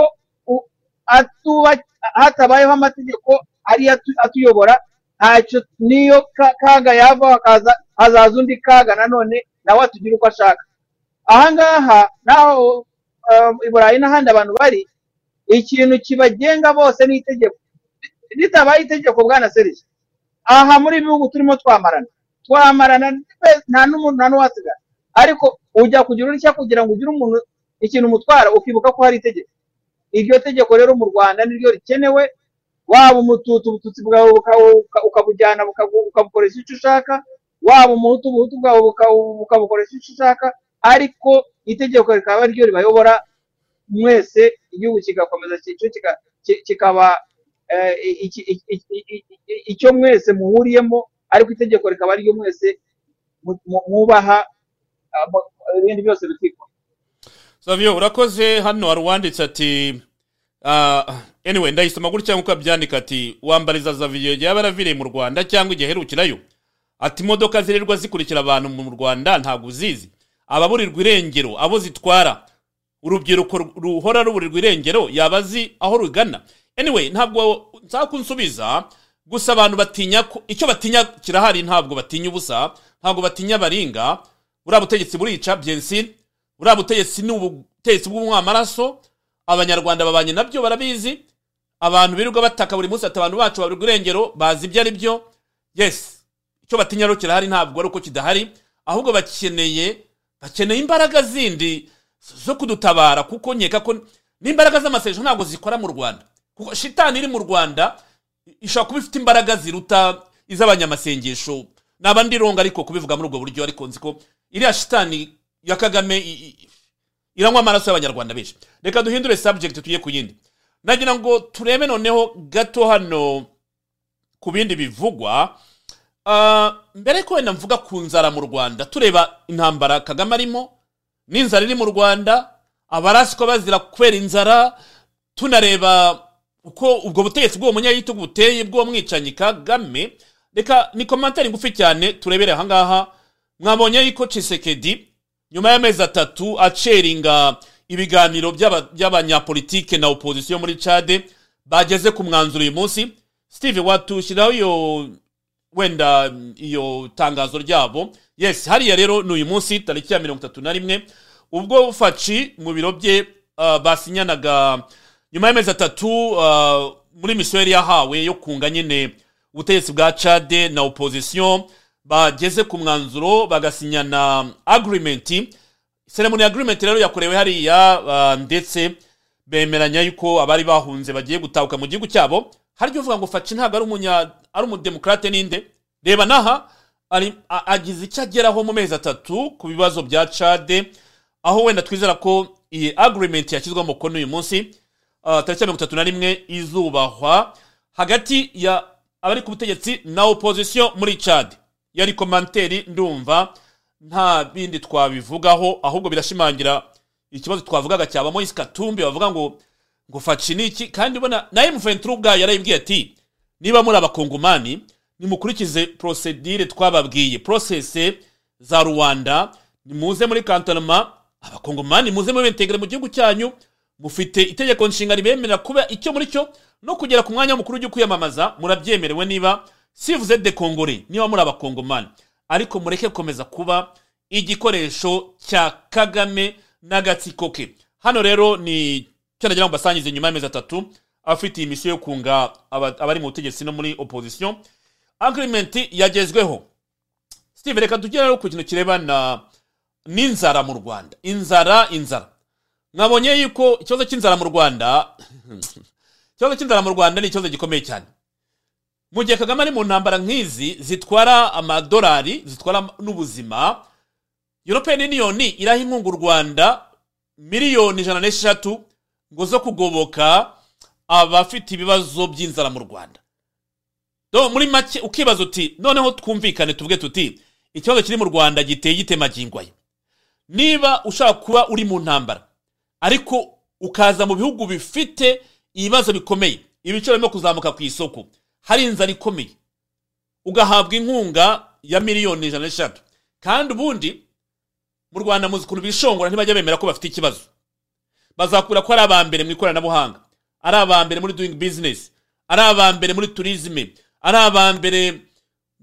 hatabayeho amategeko ariyo atu- atuyobora ntacyo niyo ka- kaga yava hazaza undi kaga nanone nawe atugira uko ashaka. Ahangaha naho uh, i burayi n'ahandi abantu bari ikintu kibagenga bose ni itegeko. Ritabaye itegeko bwana serije aha muri ibi bihugu turimo twamarana. Twamarana nta n'umuntu nta n'uwasigara ariko ujya kugira urishya kugira ngo ugire umuntu ikintu umutwara ukibuka ko hari itegeko. Iryo tegeko rero mu rwanda niryo rikenewe waba umututu ubututsi bwawe ukabujyana ukabukoresha icyo ushaka waba umuhutu ubuhutu bwawe ukabukoresha icyo ushaka ariko itegeko rikaba ryo ribayobora mwese igihugu kigakomeza kikaba eh, icyo mwese muhuriyemo ariko itegeko rikaba ryo mwese mwubaha ah, ibindi byose bikikwa. Savio urakoze hano hari uwanditse ati ah, anyway ndayisoma gutya nk'uko abyandika ati wambariza zaviyo yaba yaravireye mu rwanda cyangwa igihe aherukirayo? Ati imodoka zirirwa zikurikira abantu mu rwanda ntabwo uzizi. Ababurirwa irengero abo zitwara. Urubyiruko ruhora ruburirwa irengero yaba azi aho rugana. Anyway ntabwo nshaka kunsubiza gusa abantu batinya ko icyo batinya kirahari ntabwo batinya ubusa ntabwo batinya baringa buriya butegetsi burica byensi. Buriya butegetsi ni ubutegetsi bw'umwamaraso. Abanyarwanda babanye na byo barabizi. Abantu birirwa bataka buri munsi ati abantu bacu baburirwa irengero bazi ibyo ari byo yes icyo batinya rero kirahari ntabwo ari uko kidahari. Ahubwo bakeneye bakeneye imbaraga zindi zo kudutabara kuko nkeka ko n'imbaraga z'amasengesho ntabwo zikora mu rwanda. Kuko shitani iri mu rwanda ishobora kuba ifite imbaraga ziruta iz'abanyamasengesho. Naba ndironga ariko kubivuga muri ubwo buryo ariko nzi ko iriya shitani ya kagame iranywa amaraso y'abanyarwanda benshi. Reka duhindure subject tujye ku yindi. Nagira ngo turebe noneho gato hano ku bindi bivugwa. Mbere ko wenda mvuga ku nzara mu rwanda tureba intambara kagame arimo n'inzara iri mu rwanda abarasiko bazira kubera inzara tunareba uko ubwo butegetsi bw'uwo munyagitugu buteye bw'uwo mwicanyi kagame. Reka ni komantere ngufi cyane turebere ahangaha mwabonye yuko cisekedi nyuma y'amezi atatu aceringa ibiganiro by'aba- by'abanyapolitike na opozisiyo muri cade bageze ku mwanzuro uyu munsi. Steve watushyiraho iyo wenda mm, iyo tangazo ryabo. Yes hariya rero ni uyu munsi tariki ya mirongo itatu na rimwe ubwo faci mu biro bye uh, basinyanaga nyuma y'amezi atatu uh, muri misiyo yari yahawe yo kunga nyine ubutegetsi bwa cade na opozisiyo bageze ku mwanzuro bagasinyana agreement. Ceremony agreement rero yakorewe hariya uh, ndetse bemeranya yuko abari bahunze bagiye gutahuka mu gihugu cyabo haryo uvuga ngo faci ntabwo ari umunya ari umudemokrate ninde? Reba naha agize icyo ageraho mu mezi atatu ku bibazo bya cade aho wenda twizera ko iyi agreement yashyizweho umukono uyu munsi tariki ya mirongo itatu na rimwe izubahwa hagati ya abari ku butegetsi na opozisiyo muri cade yari komanteri ndumva nta bindi twabivugaho ahubwo birashimangira ikibazo twavugaga cyaba Moise Katumbi bavuga ngo ngo faci niki kandi ubona na M23 ubwayo yarayibwiye ati niba muri abakongomani nimukurikize procedure twababwiye. Process za Rwanda nimuze muri kantonema abakongomani muze mubentegere mu gihugu cyanyu mufite itegeko nshinga ribemerera kuba icyo muri cyo no kugera ku mwanya mukuru w'ujya kwiyamamaza murabyemerewe niba si vous êtes des congolais niba muri abakongomani. Ariko mureke gukomeza kuba igikoresho cya kagame n'agatsiko ke. Hano rero ni cyo nagira ngo mbasangize nyuma y'amezi atatu abafite iyi misiyo yo kunga aba- abari mu butegetsi no muri opposition agreement yagezweho. Steve reka tugere ku kintu kirebana n'inzara mu rwanda. Inzara inzara. Mwabonye yuko ikibazo cy'inzara mu rwanda ikibazo cy'inzara mu rwanda ni ikibazo gikomeye cyane. Mu gihe kagame ari mu ntambara nk'izi zitwara amadolari zitwara n'ubuzima european union iraha inkunga u rwanda miliyoni ijana n'eshatu ngo zo kugoboka abafite ibibazo by'inzara mu rwanda. Muri make ukibaza uti noneho twumvikane tuvuge tuti ikibazo kiri mu rwanda giteye gitemagingwaye niba ushaka kuba uri mu ntambara ariko ukaza mu bihugu bifite ibibazo bikomeye ibiciro birimo kuzamuka ku isoko hari inzara ikomeye ugahabwa inkunga ya miliyoni ijana n'eshatu. Kandi ubundi mu rwanda muzi ukuntu bishongora ntibajya bemera ko bafite ikibazo. Bazakura ko ari aba mbere mu ikoranabuhanga. Ari aba mbere muri doing business. Ari aba mbere muri turizme ari aba mbere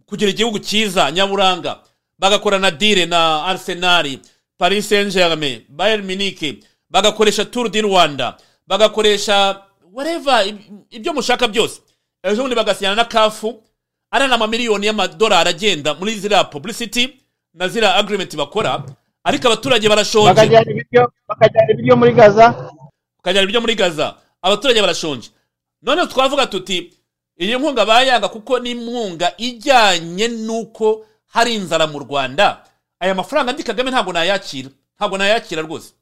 kugira igihugu cyiza nyaburanga. Bagakora na dire na arsenal paris saint germain bayern munich. Bagakoresha tour du rwanda. Bagakoresha whatever ib- ibyo mushaka byose. Ejo bundi bagasinyana na kafu ari n'amamiliyoni y'amadolari agenda muri ziriya publicity na ziriya agreement bakora. Ariko abaturage barashonje. Bakajyana ibiryo muri gaza. Bakajyana ibiryo muri gaza. Abaturage barashonje. Noneho twavuga tuti iyi nkunga bayanga kuko ni inkunga ijyanye n'uko hari inzara mu rwanda. Aya mafaranga ndi kagame ntabwo nayakira. Ntabwo nayakira rwose.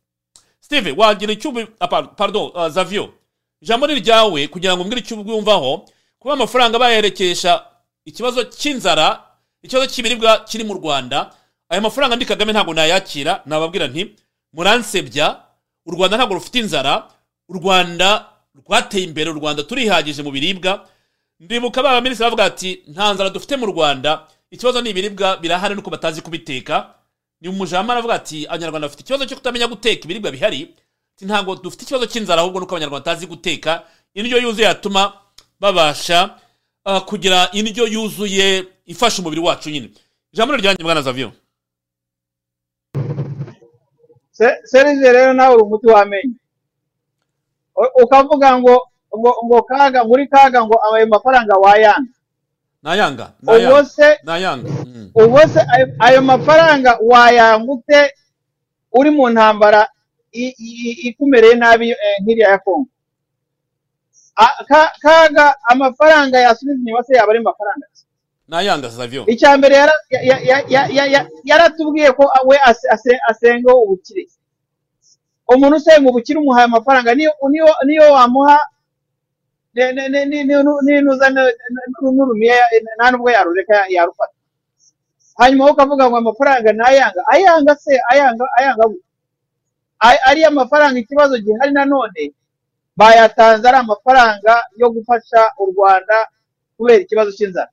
Steve wagira icyo ah, par- pardon zavio ijambo ni ryawe kugira ngo umbwire icyo ubwumvaho kuba amafaranga bayerekesha ikibazo cy'inzara ikibazo cy'ibiribwa kiri mu rwanda aya mafaranga ndi kagame ntabwo nayakira nababwira nti muransebya u rwanda ntabwo rufite inzara u rwanda rwateye imbere u rwanda turihagije mu biribwa. Ndibuka ba baminisitiri bavuga ati nta nzara dufite mu rwanda ikibazo ni ibiribwa birahari nuko batazi kubiteka. Ni umujama aravuga ati abanyarwanda bafite ikibazo cyo kutamenya guteka ibiribwa bihari. Ntabwo dufite ikibazo cy'inzara ahubwo nuko abanyarwanda batazi guteka indyo yuzuye yatuma babasha uh, kugira indyo yuzuye ifasha umubiri wacu nyine. Ijambo ryanjye mwana zavio Se- serije rero nawe uri umuti w'amenyo. Ukavuga ngo ngo ngo kaga muri kaga ngo ayo mafaranga wayanga. Nayanga ubwo nayanga se nayanga Mm. ubwo se ayo- ayo mafaranga wayanga ute? Uri mu ntambara ikumereye nabi eh, nk'iriya ya kongo kaga amafaranga yasubiza inyuma se yaba ari amafaranga ki? nayanga savio icya mbere yara- ya- ya- ya- ya- ya- ya- yaratubwiye ko we ase- ase- asenga ubukire umuntu usenga ubukire umuhaye amafaranga niyo wamuha ne- ne- ne- ni- ni- ninuza ne- ne- n'urumiye nta nubwo yarureka yarufata. Hanyuma wowe ukavuga ngo amafaranga nayanga ayanga se ayanga ayanga ariya mafaranga ikibazo gihari nanone bayatanze ari amafaranga yo gufasha u rwanda kubera ikibazo cy'inzara.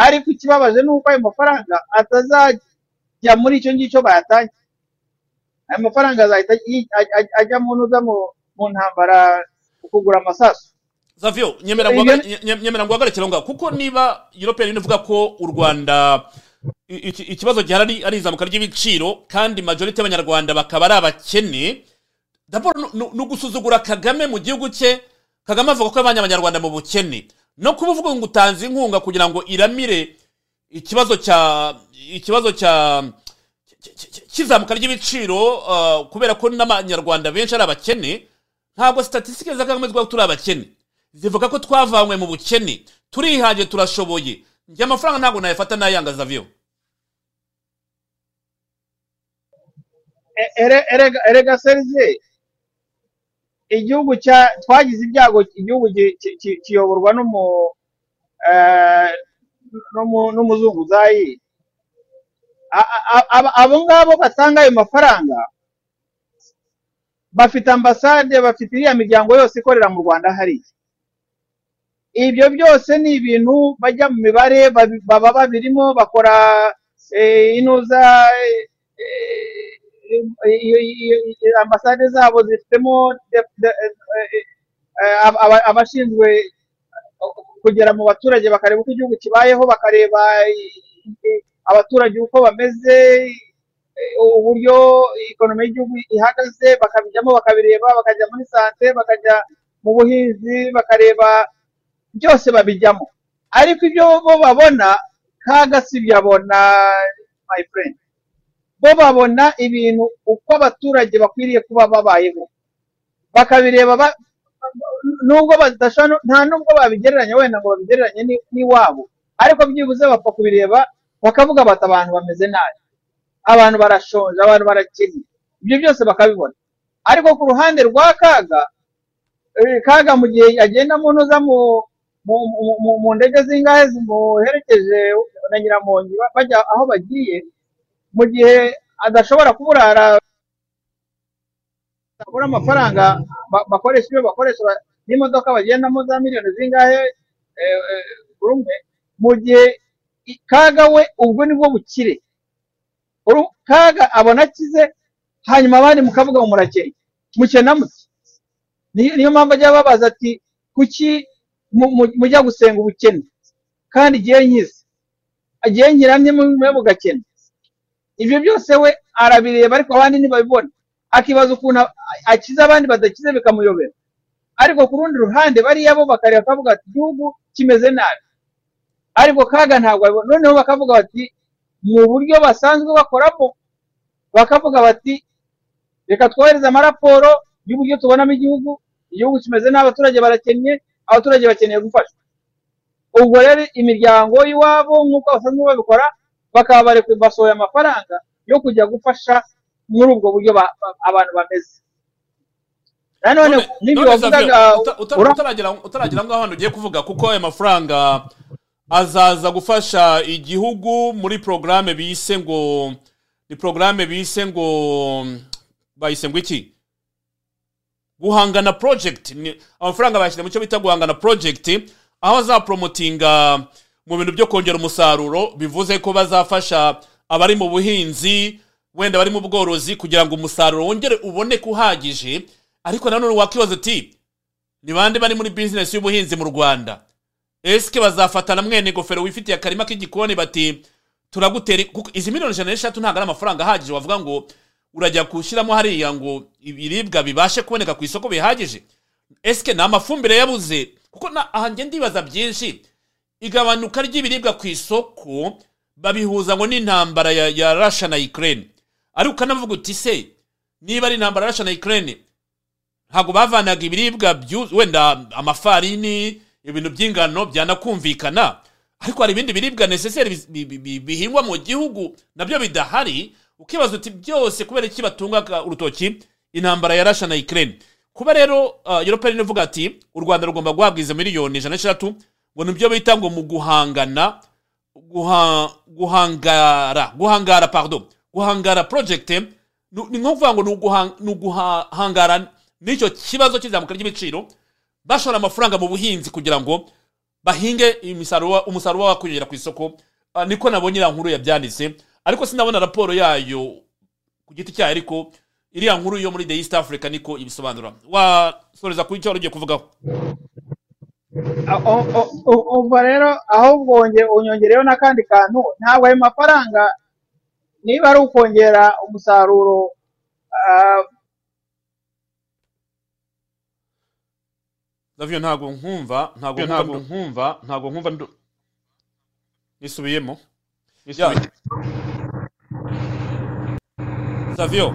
Ariko ikibabaje ni uko ayo mafaranga atazajya muri icyo ngicyo bayatanze ayo mafaranga azahita ajya mu ntuza mu- ntambara kugura amasasu. Savio nyemera aho ngaho kuko niba european union ivuga ko u rwanda ikibazo gihari ari- izamuka ry'ibiciro kandi majority y'abanyarwanda bakaba ari abakene ni ni ugusuzugura kagame mu gihugu cye kagame avuga ko yabanye abanyarwanda mu bukene. No kuba uvuga ngo utanze inkunga kugira ngo iramire ikibazo cya ikibazo cya cy'izamuka ry'ibiciro uh, kubera ko n'abanyarwanda benshi ari abakene ntabwo statisitike za kagame zivuga ko turi abakene. Zivuga ko twavanywe mu bukene. Turihaje turashoboye. Njye amafaranga ntabwo nayafata nayanga zavyo E- ere- erega serize igihugu cya twagize ibyago igihugu ki- ki- ki- kiyoborwa n'umu eh, n'umu- n'umuzunguzayi. Abo ngabo batanga ayo mafaranga bafite ambasade bafite iriya miryango yose ikorera mu rwanda hariya. Ibyo byose ni ibintu bajya mu mibare baba babirimo bakora eh, inuza eh, iyo- iyo- iyo- ambasade zabo zifitemo eh, eh, aba- aba- abashinzwe kugera mu baturage bakareba uko igihugu kibayeho bakareba abaturage uko bameze eh, uburyo ikonomi y'igihugu ihagaze bakabijyamo bakabireba bakajya muri sante bakajya mu buhinzi bakareba byose babijyamo. Ariko ibyo bo babona kaga si ibyo abona my friend. Bo babona ibintu uko abaturage bakwiriye kuba babayeho. Bakabireba ba- nubwo badashobora nta nubwo babigereranya wenda ngo babigereranye ni- n'iwabo ariko byibuze bapfa kubireba bakavuga bati abantu bameze nabi. Abantu barashonje abantu barakennye ibyo byose bakabibona. Ariko ku ruhande rwa kaga eh, kaga mu gihe agenda mu ntuza mu ndege zingahe zimuherekeje na nyiramongi ba- bajya aho bagiye mu gihe adashobora kuburara babura amafaranga ba- bakoresha ibyo bakoresha ba- n'imodoka bagendamo za miliyoni zingahe eh, eh, buri umwe mu gihe kaga we ubwo ni bwo bukire. Kaga abona akize hanyuma abandi mukavuga ngo murakeye. Mukena muke Ni- niyo mpamvu ajya babaza ati kuki mu- mu- mujya gusenga ubukene? Kandi igihe nkize igihe nkiramye mwe mugakena ibyo byose we arabireba ariko abandi ntibabibona. Akibaza ukuntu akiza abandi badakize bikamuyobera. Ariko ku rundi ruhande bariya bo bakareba bakavuga ati igihugu kimeze nabi. Ariko kaga ntabwo abibona. Noneho bakavuga bati mu buryo basanzwe bakoramo. Bakavuga bati reka twohereze amaraporo y'uburyo tubonamo igihugu. Igihugu kimeze nabi abaturage barakennye abaturage bakeneye gufashwa. Ubwo rero imiryango y'iwabo nk'uko basanzwe babikora bakaba bari basohoye amafaranga yo kujya gufasha muri ubwo buryo ba- ba- abantu bameze. Nanone n'ibyo wavugaga Xavier, uta- uta- ura- utaragira utaragira ngaho hano ugiye kuvuga kuko aya mafaranga azaza gufasha igihugu muri porogaramu bise ngo ni porogaramu bise ngo bayise ngo iki? Guhangana project. Ni amafaranga bayashyize mu cyo bita guhangana project aho azaporomotinga mu bintu byo kongera umusaruro bivuze ko bazafasha abari mu buhinzi wenda bari mu bworozi kugira ngo umusaruro wongere uboneke uhagije. Ariko nanone wakibaza uti ni bande bari muri bizinesi y'ubuhinzi mu rwanda? Esike bazafatana mwene ingofero wifitiye akarima k'igikoni bati turagutera kuko izi miliyoni ijana n'eshatu ntabwo ari amafaranga ahagije. Wavuga ngo urajya gushyiramo hariya ngo ibiribwa bibashe kuboneka ku isoko bihagije. Esike ni amafumbire yabuze. Kuko aha njye ndibaza byinshi. Igabanuka ry'ibiribwa ku isoko babihuza ngo n'intambara ya, rasha na ukraine. Ariko ukanavuga uti se niba ari intambara rasha na ukraine ntabwo bavanaga ibiribwa wenda amafarini ibintu by'ingano byanakumvikana. Ariko hari ibindi biribwa bi- bihingwa mu gihugu na byo bidahari. Ukibaza uti byose kubera iki batunga urutoki? Intambara ya Russia na Ukraine. Kuba rero uh, European Union ivuga ati u Rwanda rugomba guhabwa izo miliyoni ijana n'eshatu ngo ni byo bita ngo mu guhangana guha, guhangara guhangara pardon guhangara project nu- ni nko kuvuga ngo ni uguha- ni uguhangara n'icyo kibazo cy'izamuka ry'ibiciro bashora amafaranga mu buhinzi kugira ngo bahinge umusaruro wabo kugera ku isoko. Ah, niko nabonye iriya nkuru yabyanditse ariko sinabona raporo yayo ku giti cyayo ariko iriya nkuru yo muri the east africa niko ibisobanura. Wasoreza kuri icyo wari ugiye kuvugaho. Umva rero ahubwo unyongereyeho n'akandi kantu ntabwo ayo mafaranga niba ari ukongera umusaruro ntabwo nkumva ntabwo ntabwo nkumva ntabwo nkumva nisubiyemo. Savio.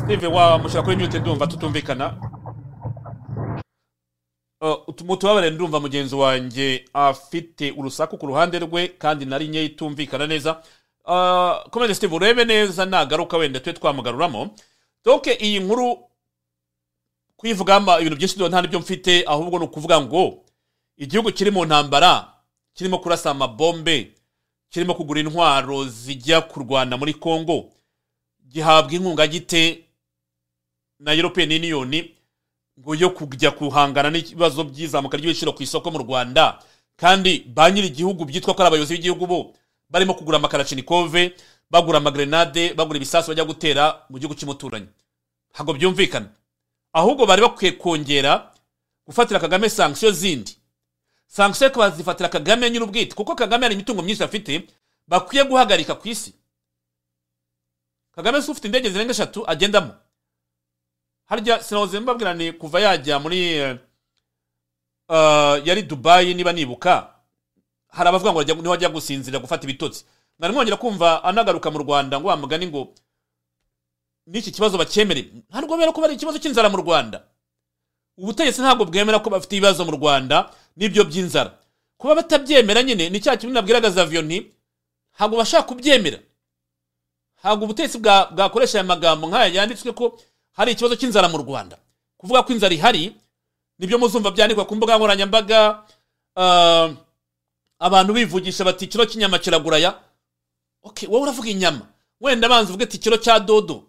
Steve wamushyira kuri mute ndumva tutumvikana. Uh, utu- mutubabare ndumva mugenzi wanjye afite urusaku ku ruhande rwe kandi nari nke itumvikana neza. Uh, komeze Steve urebe neza nagaruka wenda tube twamugaruramo donc iyi nkuru kuyivugamo ibintu byinshi nta n'ibyo mfite ahubwo ni ukuvuga ngo igihugu kiri mu ntambara kirimo kurasa amabombe kirimo kugura intwaro zijya kurwana muri congo gihabwa inkunga gite na european union ngo yo kujya guhangana n'ibibazo by'izamuka ry'ibiciro ku isoko mu rwanda. Kandi ba nyiri igihugu byitwa ko ari abayobozi b'igihugu bo barimo kugura amakarashinikove bagura amagrenade bagura ibisasu bajya gutera mu gihugu cy'umuturanyi. Ntabwo byumvikana. Ahubwo bari bakwiye kongera gufatira kagame sanksiyo zindi. Sanksiyo bazifatira kagame nyir'ubwite kuko kagame hari imitungo myinshi afite bakwiye guhagarika ku isi. Kagame si ufite indege zirenga eshatu agendamo. Harya sinahoze mbabwira ni kuva yajya muri eh, yari dubayi niba nibuka hari abavuga ngo ni ho ajya gusinzira gufata ibitotsi. Mwari mwongera kumva anagaruka mu rwanda ngo wa mugani ngo n'iki kibazo bacyemere? Ntabwo bera ko bari ikibazo cy'inzara mu rwanda. Ubutegetsi ntabwo bwemera ko bafite ibibazo mu rwanda n'ibyo by'inzara. Kuba batabyemera nyine ni cya kintu nabwiraga zaviyo nti ntabwo bashaka kubyemera. Ntabwo ubutegetsi bwa- bwakoresha aya magambo nk'aya yanditswe ko hari ikibazo cy'inzara mu rwanda. Kuvuga ko inzara ihari ni byo muzumva byandikwa ku mbuga nkoranyambaga ah, abantu bivugisha bati ikiro cy'inyama kiraguraya wowe uravuga inyama. Wenda banza uvuge ati ikiro cya dodo.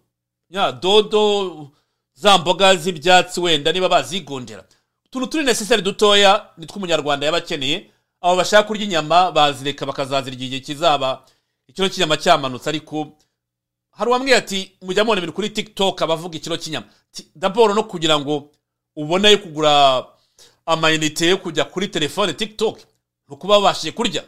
Ya dodo za mboga z'ibyatsi wenda niba bazigondera. Utuntu turi necessary dutoya nitwo umunyarwanda yaba akeneye. Abo bashaka kurya inyama bazireka bakazazirya igihe kizaba. Ikiro cy'inyama cyamanutse ariko hari uwambwiye ati mujya mubona ibintu kuri tiktok abavuga ikiro cy'inyama. Daboro no kugira ngo ubone yo kugura amayinite yo kujya kuri telefone tiktok ni ukuba wabashije kurya.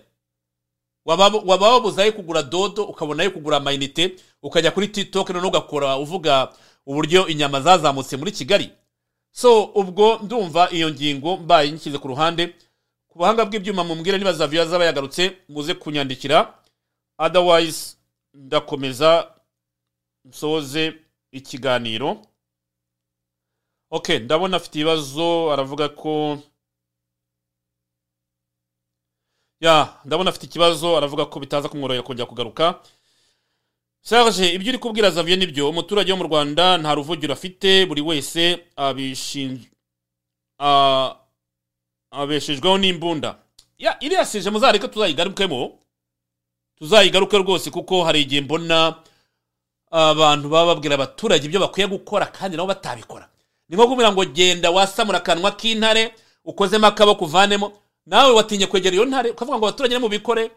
Waba wabuze ayo kugura dodo ukabona ayo kugura amayinite ukajya kuri tiktok noneho ugakora uvuga uburyo inyama zazamutse muri kigali. So ubwo ndumva iyo ngingo mbaye nshyize ku ruhande ku buhanga bw'ibyuma mumbwire niba zaviyo zaba yagarutse muze kunyandikira. Otherwise ndakomeza nsoze ikiganiro. Ok ndabona afite ibibazo aravuga ko ya ndabona afite ikibazo aravuga ko bitaza kumworohera kongera kugaruka. Serge ibyo uri kubwira Xavier ni byo umuturage wo mu Rwanda nta ruvugiro afite buri wese abishinj abeshejweho n'imbunda. Ya iriya sije muzareka tuzayigarukemo. Tuzayigaruke rwose kuko hari igihe mbona abantu baba babwira abaturage ibyo bakwiye gukora kandi nabo batabikora. Ni nko kumubwira ngo genda wasamura akanwa k'intare ukozemo akaboko uvanemo nawe watinye kwegera iyo ntare ukavuga ngo abaturage nimubikore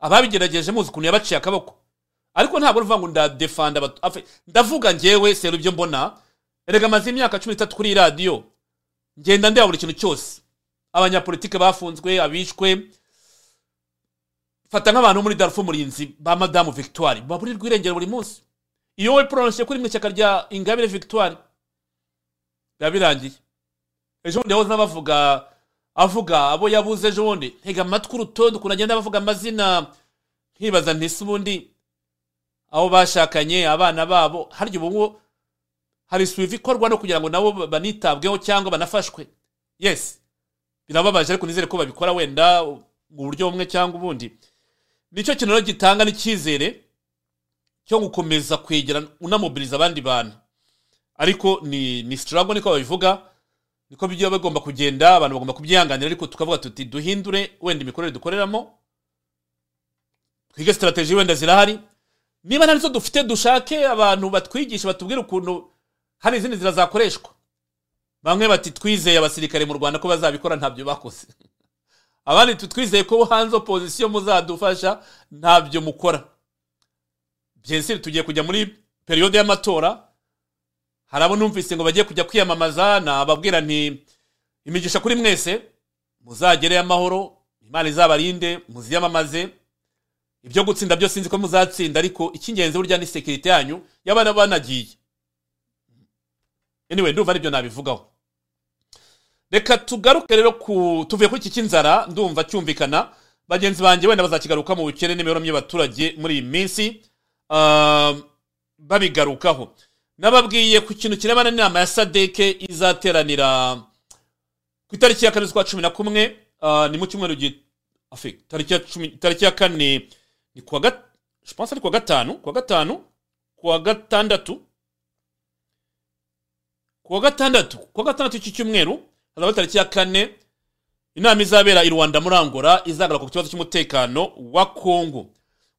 ababigerageje muzi ukuntu yabaciye akaboko. Ariko ntabwo uvuga ngo ndadefanda ndavuga njyewe sero ibyo mbona erega amaze imyaka cumi n'itatu kuri iyi radiyo ngenda ndeba buri kintu cyose. Abanyapolitike bafunzwe abishwe fata nk'abantu muri darufu murinzi ba madamu victoire baburirwa irengero buri munsi. Iyo we prononcé kuri mu ishyaka rya ingabire victoire biba birangiye ejo bundi yahoze n'abavuga avuga abo yabuze ejo bundi. Ntega amatwi urutonde ukuntu agenda bavuga amazina. Nkibaza ntise ubundi abo bashakanye abana babo. Harya ubu ngubu hari suivi ikorwa no kugira ngo nabo banitabweho cyangwa banafashwe? Yes. Birababaje ariko nizere ko babikora wenda mu buryo bumwe cyangwa ubundi. Nicyo kintu rero gitanga n'icyizere cyo gukomeza kwegera unamobiriza abandi bantu. Ariko ni ni struggle niko babivuga niko bijya bagomba kugenda abantu bagomba kubyihanganira ariko tukavuga tuti duhindure wenda imikorere dukoreramo twige strategy wenda zirahari. Niba nta nizo dufite dushake abantu batwigisha batubwire ukuntu hari izindi nzira zakoreshwa. Bamwe bati twizeye abasirikare mu rwanda ko bazabikora ntabyo bakoze. Abandi tutwizeye ko hanze opozisiyo muzadufasha ntabyo mukora. Byensiri tugiye kujya muri periyode y'amatora hari abo numvise ngo bagiye kujya kwiyamamaza nababwira nti imigisha kuri mwese muzagereyo amahoro imana izabarinde muziyamamaze ibyo gutsinda byo sinzi ko muzatsinda ariko icy'ingenzi burya ni sekirite yanyu y'abana banagiye. Anyway ndumva ari byo nabivugaho. Reka tugaruke rero ku tuvuye kuri iki cy'inzara ndumva cyumvikana bagenzi banjye wenda bazakigaruka mu bukene n'imibereho y'abaturage muri iyi minsi. Babigarukaho. Nababwiye ku kintu kirebana n'inama ya sadeke izateranira ku itariki ya kane z'ukwa cumi na kumwe ah, ni mu cyumweru tariki ya kane ni kuwa gat je pense ari kuwa gatanu kuwa gatanu kuwa gatandatu kuwa gatandatu kuwa gatandatu iki cyumweru hazaba tariki ya kane inama izabera i rwanda muri angola izagaruka ku kibazo cy'umutekano wa kongo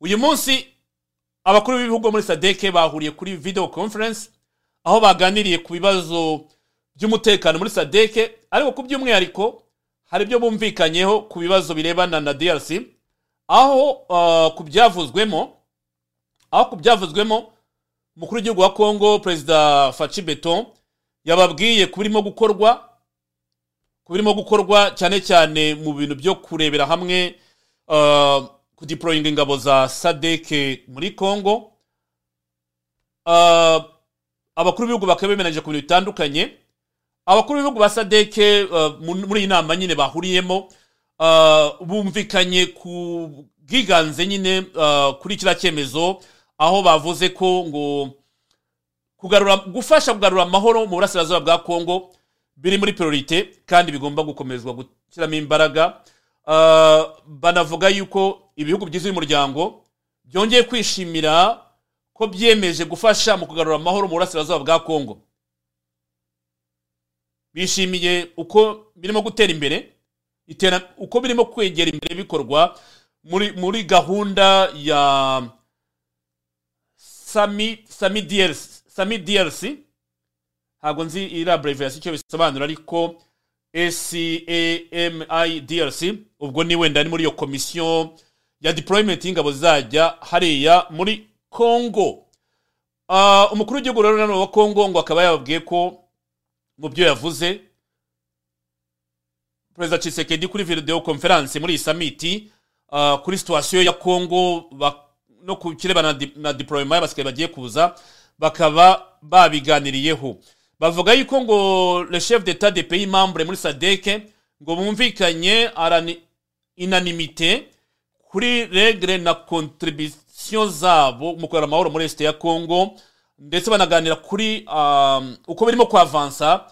uyu munsi abakuru b'ibihugu muri sadeke bahuriye kuri video conference aho baganiriye ku bibazo by'umutekano muri sadeke ariko ku by'umwihariko hari ibyo bumvikanyeho ku bibazo birebana na drc aho uh, ku byavuzwemo aho ku byavuzwemo umukuru w'igihugu wa kongo perezida faci beton yababwiye ku birimo gukorwa ku birimo gukorwa cyane cyane mu bintu byo kurebera hamwe kudiployinga ingabo za sadeke muri kongo uh, abakuru b'ibihugu bakaba bemeranyije ku bintu bitandukanye. Abakuru b'ibihugu ba sadeke mu- muri iyi nama nyine bahuriyemo uh, bumvikanye ku bwiganze nyine kuri kiriya cyemezo aho bavuze ko ngo kugarura gufasha kugarura amahoro mu burasirazuba bwa kongo biri muri priorite kandi bigomba gukomezwa gushyiramo imbaraga. Banavuga yuko ibihugu bigize uyu muryango byongeye kwishimira ko byemeje gufasha mu kugarura amahoro mu burasirazuba bwa kongo bishimiye uko birimo gutera imbere uko birimo kwegera imbere bikorwa muri gahunda ya sami DRC ntabwo nzi iri abbreviation icyo bisobanura ariko SCAMIDRC ubwo ni wenda ni muri iyo komisiyo ya deployment y'ingabo zizajya hariya muri Congo. Ah, umukuru w'igihugu rero nanone wa Congo ngo akaba yababwiye ko mu byo yavuze perezida Tshisekedi kuri video conference muri iyi summit ah, kuri situation ya Congo no ku kirebana na, di- na deployment y'abasirikare bagiye kuza bakaba babiganiriyeho. Bavuga yuko ngo le chef d'état des pays membres muri sadeke ngo bumvikanye inanimite kuri regre na contribution zabo mu kugarura amahoro muri este ya congo ndetse banaganira kuri um, uko birimo kwavansa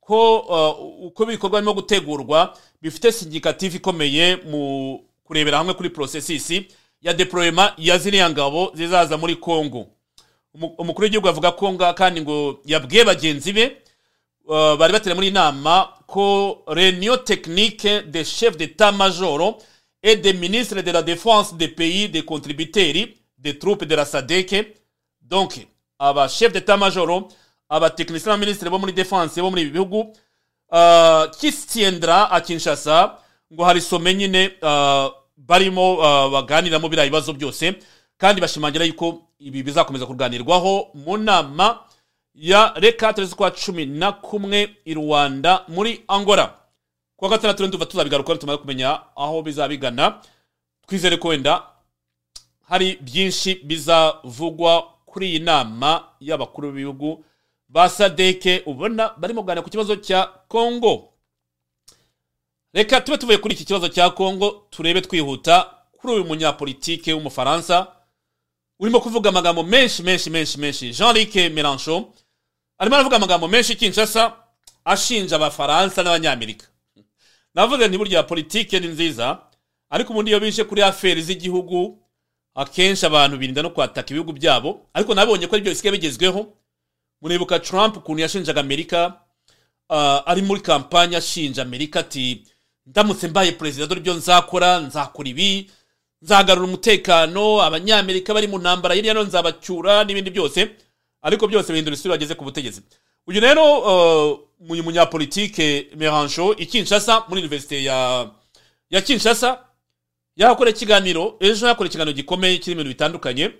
ko uh, uko ibikorwa birimo gutegurwa bifite sindikative ikomeye mu kurebera hamwe kuri processus ya deployement ya ziriya ngabo zizaza muri congo. Umukuru w'igihugu avuga ko kandi ngo yabwiye bagenzi be uh, bari bateranye muri iyi nama ko réunion technique des chefs d'état major et des ministres de la défense des pays des contributeurs des troupes de la sadeke donc aba chef d'état major abatekinisiye n'abaminisitiri bo muri defense bo muri ibi bihugu uh, kitiendra a kinshasa ngo hari some nyine uh, barimo uh, baganiramo biriya bibazo byose. Kandi bashimangira yuko ibi bizakomeza kuganirwaho mu nama ya reka z'ukwa cumi na kumwe i rwanda muri angola. Kuwa gatandatu ndumva tuzabigaruka tumara kumenya aho bizaba bigana twizere ko wenda hari byinshi bizavugwa kuri iyi nama y'abakuru b'ibihugu ba sadeke ubona barimo kuganira ku kibazo cya kongo reka tube tuvuye kuri iki kibazo cya kongo turebe twihuta kuri uyu munyapolitike w'umufaransa urimo kuvuga amagambo menshi menshi menshi menshi. Jean luc melanchon arimo aravuga amagambo menshi kinshasa ashinja abafaransa n'abanyamerika. Navuga nti burya politike ni nziza ariko ubundi iyo bije kuri aferi z'igihugu akenshi abantu birinda no kwataka ibihugu byabo ariko nabonye ko ari byo bisigaye bigezweho. Muribuka trump ukuntu yashinjaga amerika ah, ari muri kampani ashinja amerika ati ndamutse mbaye perezida dore ibyo nzakora nzakora ibi. Nzagarura umutekano abanyamerika bari mu ntambara hirya no nzabacyura n'ibindi byose. Ariko byose bihindura isura bageze ku butegetsi. Uyu rero uh, uyu munyapolitike merancho i kinshasa muri universite ya ya kinshasa yakora ikiganiro ejo yakora ikiganiro gikomeye kirimo ibintu bitandukanye.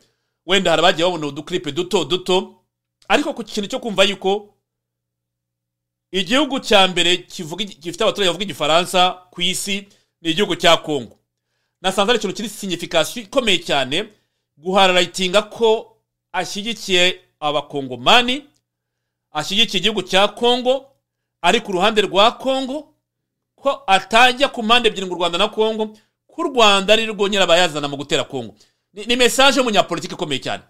Wenda hari abagiye babona uduklipe duto duto. Ariko ku kintu cyo kumva yuko igihugu cya mbere gifite abaturage bavuga igifaransa ku isi ni igihugu cya kongo nasanze ari ikintu kiri signification ikomeye cyane. Guhararayitinga ko ashyigikiye abakongomani ashyigikiye igihugu cya kongo ari ku ruhande rwa kongo ko atajya ku mpande ebyiri ngo u rwanda na kongo ko u rwanda ari rwo nyirabayazana mu gutera kongo ni, mesaje y'umunyapolitiki ikomeye cyane.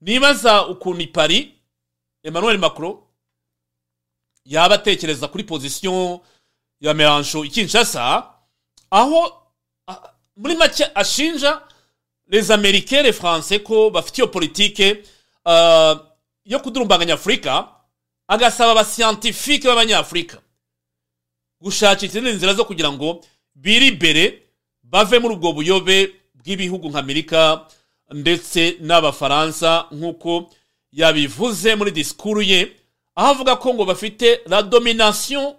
Nibaza ukuntu i paris emmanuel macron yaba atekereza kuri pozisiyo ya merancho i kinshasa aho muri make ashinja les americains les français ko bafite iyo politike uh, yo kudurumbanganya afurika agasaba abasiyantifike b'abanyafurika gushakira izindi nzira zo kugira ngo biribere bave muri ubwo buyobe bw'ibihugu nka amerika ndetse n'abafaransa nk'uko yabivuze muri disikuru ye aho avuga ko ngo bafite la domination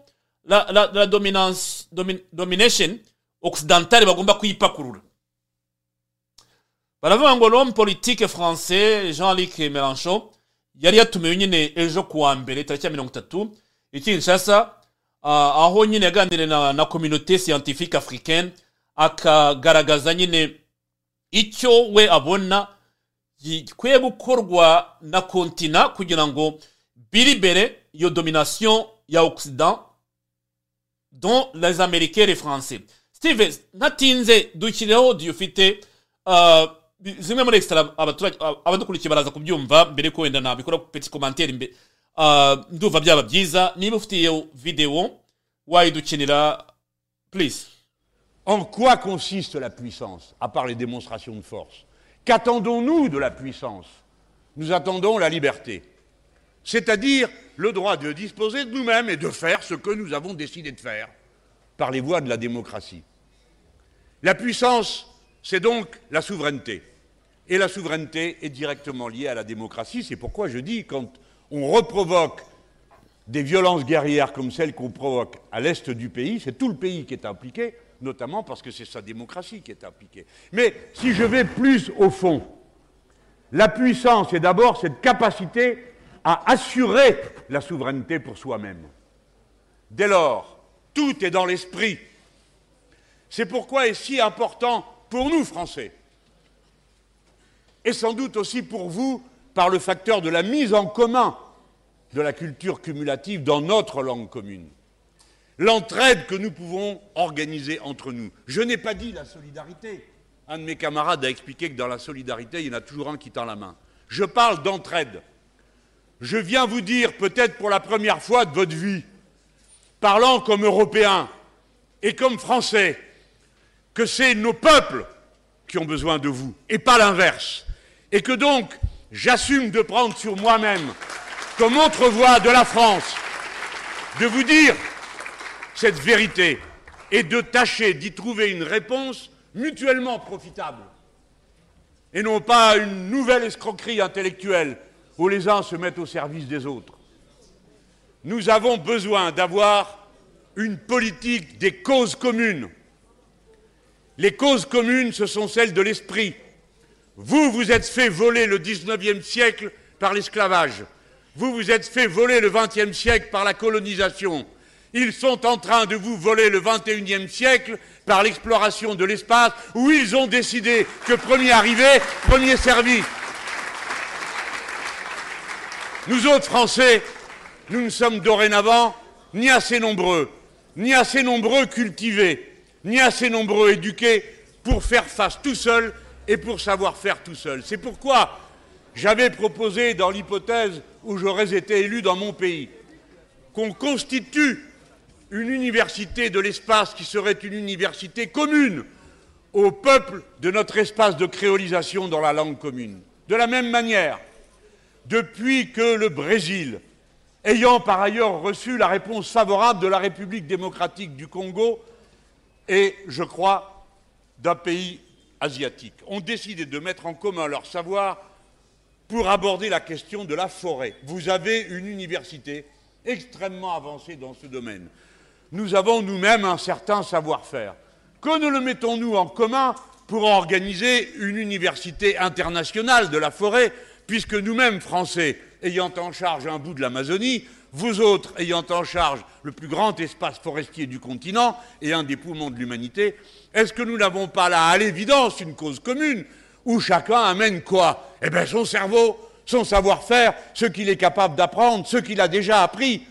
la, domination occidentale bagomba kuyipakurura baravuga ngo l'homme politique français jean-luc mélenchon yari yatumiwe nyine ejo ku wa mbere tariki ya mirongo itatu i kinshasa ah, aho nyine yaganiriye na, na communauté scientifique africaine akagaragaza nyine icyo we abona gikwiye gukorwa na kontina kugira ngo biribere iyo domination ya occident dont les américains les français steve ntatinze dukirireho dufite uh, zimwe muri abaturage abadukurikiye baraza kubyumva mbere ko wenda nabikora petit commentaire imbere uh, ndumva byaba byiza. Niba ufite iyo wayidukinira please. En quoi consiste la puissance, à part les démonstrations de force? Qu'attendons-nous de la puissance? Nous attendons la liberté, c'est-à-dire le droit de disposer de nous-mêmes et de faire ce que nous avons décidé de faire. Par les voies de la démocratie? La puissance, c'est donc la souveraineté. Et la souveraineté est directement liée à la démocratie. C'est pourquoi je dis, quand on reprovoque des violences guerrières comme celles qu'on provoque à l'est du pays, c'est tout le pays qui est impliqué, notamment parce que c'est sa démocratie qui est impliquée. Mais si je vais plus au fond, la puissance est d'abord cette capacité à assurer la souveraineté pour soi-même. Dès lors, tout est dans l'esprit. C'est pourquoi est si important pour nous, Français, et sans doute aussi pour vous, par le facteur de la mise en commun de la culture cumulative dans notre langue commune. L'entraide que nous pouvons organiser entre nous. Je n'ai pas dit la solidarité. Un de mes camarades a expliqué que dans la solidarité, il y en a toujours un qui tend la main. Je parle d'entraide. Je viens vous dire, peut-être pour la première fois de votre vie, parlant comme Européen et comme Français, que c'est nos peuples qui ont besoin de vous, et pas l'inverse. Et que donc, j'assume de prendre sur moi-même, comme autre voix de la France, de vous dire cette vérité et de tâcher d'y trouver une réponse mutuellement profitable. Et non pas une nouvelle escroquerie intellectuelle où les uns se mettent au service des autres. Nous avons besoin d'avoir une politique des causes communes. Les causes communes, ce sont celles de l'esprit. Vous, vous êtes fait voler le 19e siècle par l'esclavage. Vous vous êtes fait voler le 20e siècle par la colonisation. Ils sont en train de vous voler le 21e siècle par l'exploration de l'espace où ils ont décidé que premier arrivé, premier servi. Nous autres Français, nous ne sommes dorénavant ni assez nombreux, ni assez nombreux cultivés, ni assez nombreux éduqués pour faire face tout seul et pour savoir faire tout seul. C'est pourquoi j'avais proposé, dans l'hypothèse où j'aurais été élu dans mon pays, qu'on constitue une université de l'espace qui serait une université commune au peuple de notre espace de créolisation dans la langue commune. De la même manière, depuis que le Brésil, ayant par ailleurs reçu la réponse favorable de la République démocratique du Congo et, je crois, d'un pays asiatique, ont décidé de mettre en commun leur savoir pour aborder la question de la forêt. Vous avez une université extrêmement avancée dans ce domaine. Nous avons nous-mêmes un certain savoir-faire. Que ne le mettons-nous en commun pour organiser une université internationale de la forêt, puisque nous-mêmes, Français, ayant en charge un bout de l'Amazonie, vous autres ayant en charge le plus grand espace forestier du continent et un des poumons de l'humanité, est-ce que nous n'avons pas là, à l'évidence, une cause commune où chacun amène quoi? Eh bien son cerveau, son savoir-faire, ce qu'il est capable d'apprendre, ce qu'il a déjà appris.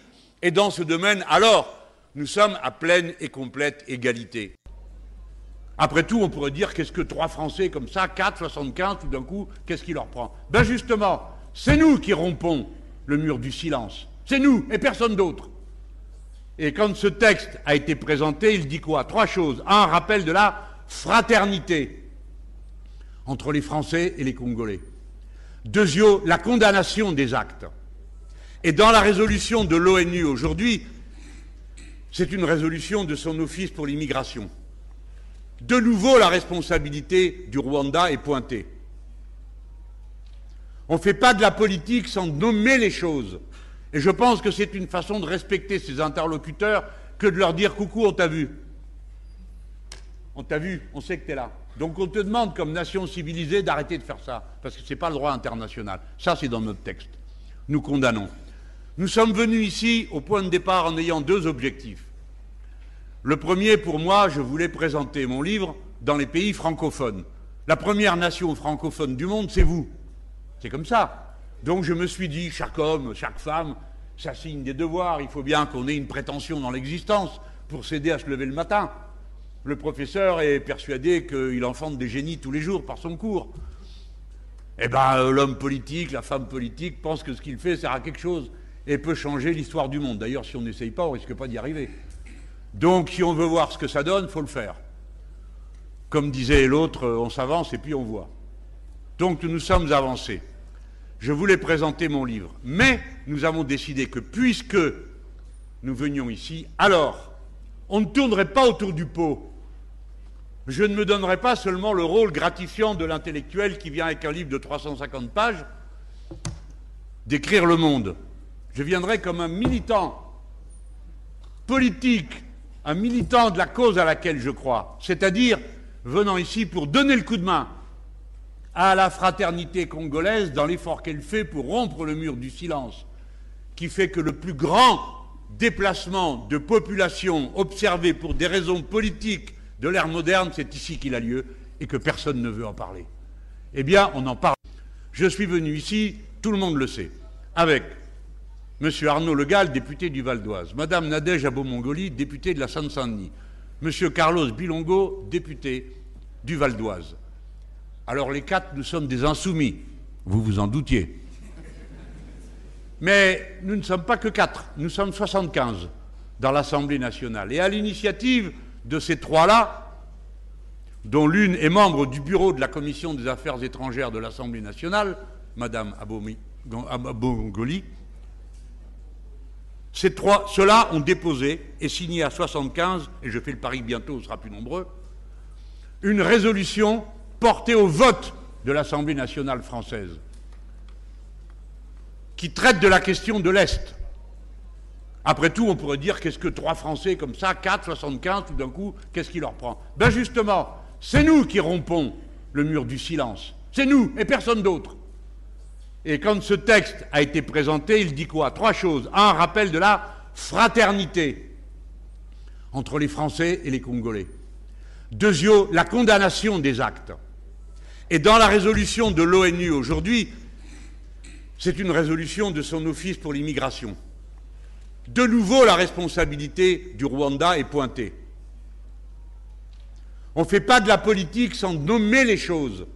Et dans ce domaine, alors, nous sommes à pleine et complète égalité. Après tout, on pourrait dire qu'est-ce que trois Français comme ça, 4, 75, tout d'un coup, qu'est-ce qui leur prend? Ben justement, c'est nous qui rompons le mur du silence. C'est nous et personne d'autre. Et quand ce texte a été présenté, il dit quoi? Trois choses. Un, rappel de la fraternité entre les Français et les Congolais. Deuxièmement, la condamnation des actes. Et dans la résolution de l'ONU aujourd'hui, c'est une résolution de son office pour l'immigration. De nouveau, la responsabilité du Rwanda est pointée. On ne fait pas de la politique sans nommer les choses. Et je pense que c'est une façon de respecter ses interlocuteurs que de leur dire coucou, on t'a vu. On t'a vu, on sait que tu es là. Donc on te demande, comme nation civilisée, d'arrêter de faire ça, parce que ce n'est pas le droit international. Ça, c'est dans notre texte. Nous condamnons. Nous sommes venus ici au point de départ en ayant deux objectifs. Le premier, pour moi, je voulais présenter mon livre dans les pays francophones. La première nation francophone du monde, c'est vous. C'est comme ça. Donc je me suis dit, chaque homme, chaque femme, ça des devoirs. Il faut bien qu'on ait une prétention dans l'existence pour s'aider à se lever le matin. Le professeur est persuadé qu'il enfante des génies tous les jours par son cours. Eh bien, l'homme politique, la femme politique pense que ce qu'il fait sert à quelque chose et peut changer l'histoire du monde. D'ailleurs, si on n'essaye pas, on risque pas d'y arriver. Donc, si on veut voir ce que ça donne, il faut le faire. Comme disait l'autre, on s'avance et puis on voit. Donc, nous sommes avancés. Je voulais présenter mon livre. Mais nous avons décidé que puisque nous venions ici, alors, on ne tournerait pas autour du pot. Je ne me donnerai pas seulement le rôle gratifiant de l'intellectuel qui vient avec un livre de 350 pages d'écrire le monde. Je viendrai comme un militant politique un militant de la cause à laquelle je crois, c'est-à-dire venant ici pour donner le coup de main à la fraternité congolaise dans l'effort qu'elle fait pour rompre le mur du silence, qui fait que le plus grand déplacement de population observé pour des raisons politiques de l'ère moderne, c'est ici qu'il a lieu et que personne ne veut en parler. Eh bien, on en parle. Je suis venu ici, tout le monde le sait, avec M. Arnaud Legal, député du Val d'Oise, Mme Nadège Abo-Mongolie, députée de la Seine-Saint-Denis, M. Carlos Bilongo, député du Val d'Oise. Alors les quatre, nous sommes des insoumis, vous vous en doutiez. Mais nous ne sommes pas que quatre, nous sommes 75 dans l'Assemblée nationale. Et à l'initiative de ces trois-là, dont l'une est membre du bureau de la Commission des affaires étrangères de l'Assemblée nationale, Mme Abo-Mongolie, ces trois, ceux-là ont déposé et signé à 75, et je fais le pari bientôt, on sera plus nombreux, une résolution portée au vote de l'Assemblée nationale française, qui traite de la question de l'Est. Après tout, on pourrait dire qu'est-ce que trois Français comme ça, 4, 75, tout d'un coup, qu'est-ce qui leur prend? Ben justement, c'est nous qui rompons le mur du silence. C'est nous et personne d'autre. Et quand ce texte a été présenté, il dit quoi? Trois choses. Un, rappel de la fraternité entre les Français et les Congolais. Deuxièmement, la condamnation des actes. Et dans la résolution de l'ONU aujourd'hui, c'est une résolution de son office pour l'immigration. De nouveau, la responsabilité du Rwanda est pointée. On ne fait pas de la politique sans nommer les choses.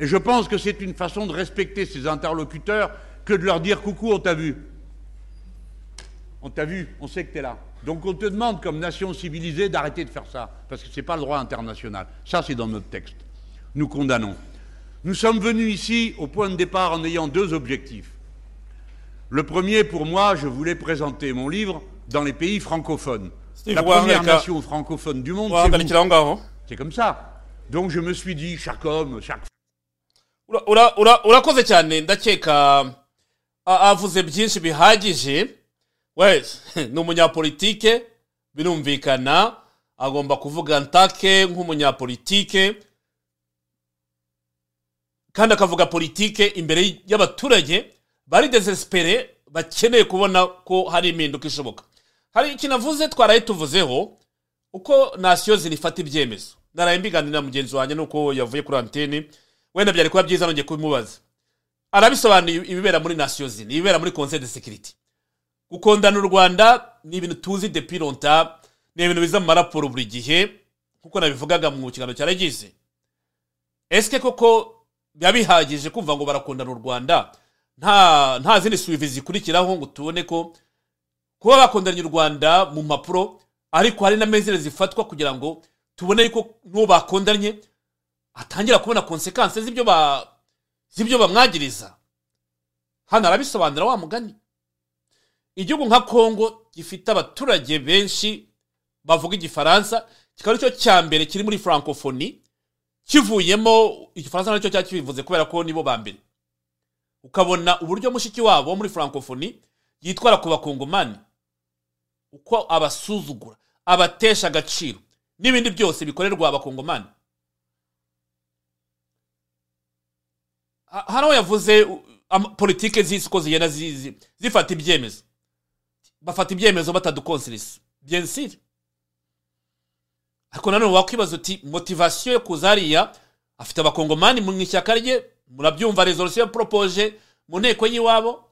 Et je pense que c'est une façon de respecter ses interlocuteurs que de leur dire coucou, on t'a vu. On t'a vu, on sait que tu es là. Donc on te demande comme nation civilisée d'arrêter de faire ça, parce que ce n'est pas le droit international. Ça, c'est dans notre texte. Nous condamnons. Nous sommes venus ici au point de départ en ayant deux objectifs. Le premier, pour moi, je voulais présenter mon livre dans les pays francophones. La première nation francophone du monde, c'est comme ça. Donc je me suis dit, chaque homme, chaque Ura- ura- ura- urakoze cyane ndakeka avuze byinshi bihagije we ni umunyapolitike birumvikana agomba kuvuga ntake nk'umunyapolitike kandi akavuga politike imbere y'abaturage bari desespere bakeneye kubona ko hari impinduka ishoboka. Hari ikintu avuze twaraye tuvuzeho uko nasiyo zirifata ibyemezo. Naraye mbiganira mugenzi wanjye nuko yavuye kuri anteni wenda byari kuba byiza nongeye kubimubaza arabisobanuye ibibera muri nasiyo zine ibibera muri conseil de sécurité. Gukondana u rwanda ni ibintu tuzi depuis longtemps ni ibintu biza mu maraporo buri gihe kuko nabivugaga mu kiganiro cyaragize esike koko biba bihagije kumva ngo barakundana u rwanda. Nta nta zindi suivi zikurikiraho ngo tubone ko kuba bakundanye u rwanda mu mpapuro ariko hari na mezire zifatwa kugira ngo tubone yuko n'uwo bakundanye atangira kubona konsekanse z'ibyo z'ibyo bamwagiriza. Hano arabisobanura wa mugani. Igihugu nka kongo gifite abaturage benshi bavuga igifaransa kikaba ari cyo cya mbere kiri muri francophonie. Kivuyemo igifaransa na cyo cyari kibivuze kubera ko nibo ba mbere ukabona uburyo mushiki wabo muri francophonie yitwara ku bakongomani. Uko abasuzugura abatesha agaciro n'ibindi byose bikorerwa abakongomani. Ha- hari aho yavuze ama- politike z'isi ko zigenda zi- zi- zifata ibyemezo. Bafata ibyemezo batadukonsirisi byensiri ariko nanone wakwibaza uti motivasiyo yo kuza hariya afite abakongomani mu ishyaka rye murabyumva resolusiyo yaporopoje mu nteko y'iwabo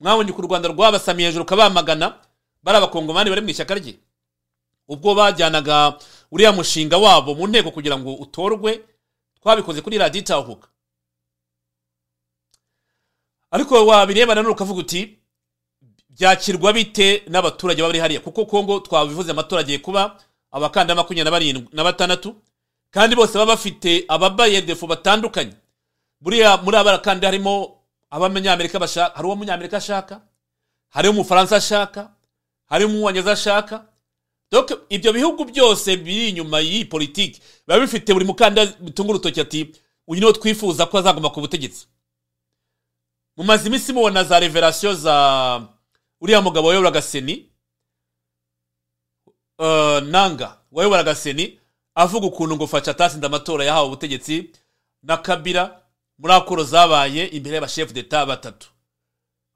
mwabonye ku rwanda rwabasamiye hejuru ukabamagana bari abakongomani bari mu ishyaka rye. Ubwo bajyanaga uriya mushinga wabo mu nteko kugira ngo utorwe twabikoze kuri radiyo itahuka. Ariko wabireba nanone ukavuga uti byakirwa bite n'abaturage baba bari hariya? Kuko kongo twabivuze amatora agiye kuba abakandida makumyabiri na barindwi na batandatu kandi bose baba bafite ababaye defo batandukanye. Buriya muri aba bakandida harimo abanyamerika bashaka hari uwo munyamerika ashaka hari umufaransa ashaka hari umwongereza ashaka. Ibyo bihugu byose biri inyuma y'iyi politiki biba bifite buri mukandida bitunga urutoki ati uyu niwo twifuza ko azaguma ku butegetsi. Mumaze iminsi mubona za reverasiyo za uriya mugabo wayoboraga seni nanga wayoboraga seni avuga ukuntu ngo atasinze amatora yahawe ubutegetsi na kabira muri akoro zabaye imbere y'abashefu d'etat batatu.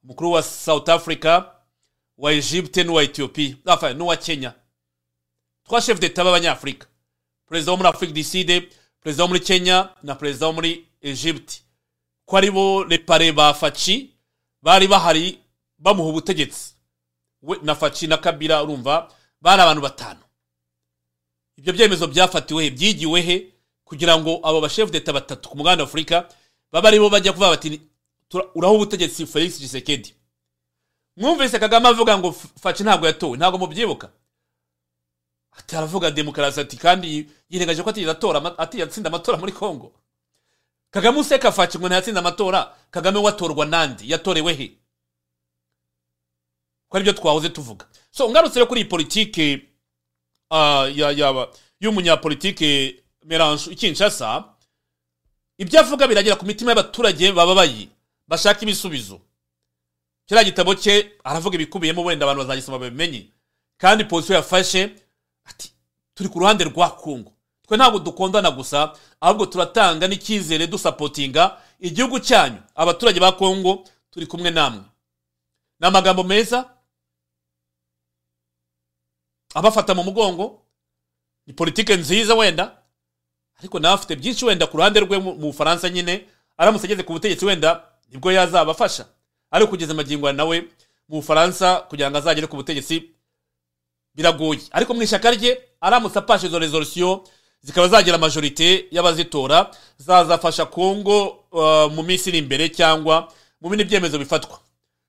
Umukuru wa south africa wa egypte n'uwa enfin n'uwa kenya. Trois chefs d'etat b'abanyafurika perezida wo muri afurika du sud perezida wo muri kenya na perezida wo muri egypte. Ko ari bo repare ba faci bari bahari bamuha ubutegetsi. We na faci na kabira urumva bari abantu batanu. Ibyo byemezo byafatiwe byigiwe he kugira ngo abo bashefu d'etat batatu ku mugabane wa afurika babe ari bo bajya kuvuga bati "Tura- uraho ubutegetsi felix gisekedi mwumvise kagame avuga ngo faci ntabwo yatowe. Ntabwo mubyibuka? Ati aravuga demokarasi ati kandi yirengaje ko atigeze atora ama- atigeze atsinda amatora muri kongo kagame useka faci ngo ntiyatsinze amatora? Kagame watorwa nandi? Yatorewe he? Ko ari byo twahoze tuvuga. So ngarutse kuri iyi politike ya- yaba y'umunyapolitike merange ikinshasa ibyo avuga biragera ku mitima y'abaturage bababaye bashaka ibisubizo. Kiriya gitabo cye aravuga ibikubiyemo wenda abantu bazagisoma babimenye. Kandi posiyo yafashe ati turi ku ruhande rwa kongo twe ntabwo dukundana gusa ahubwo turatanga n'icyizere dusapotinga igihugu cyanyu abaturage ba kongo turi kumwe namwe. Ni amagambo meza abafata mu mugongo ni politike nziza wenda ariko nawe afite byinshi wenda ku ruhande rwe mu bufaransa nyine aramutse ageze ku butegetsi wenda ni bwo yazabafasha. Ariko kugeza amagingo nawe mu bufaransa kugira ngo azagere ku butegetsi biragoye. Ariko mu ishyaka rye aramutse apashe izo resolusiyo zikaba zagira majorite y'abazitora zazafasha kongo uh, mu minsi iri imbere cyangwa mu bindi byemezo bifatwa.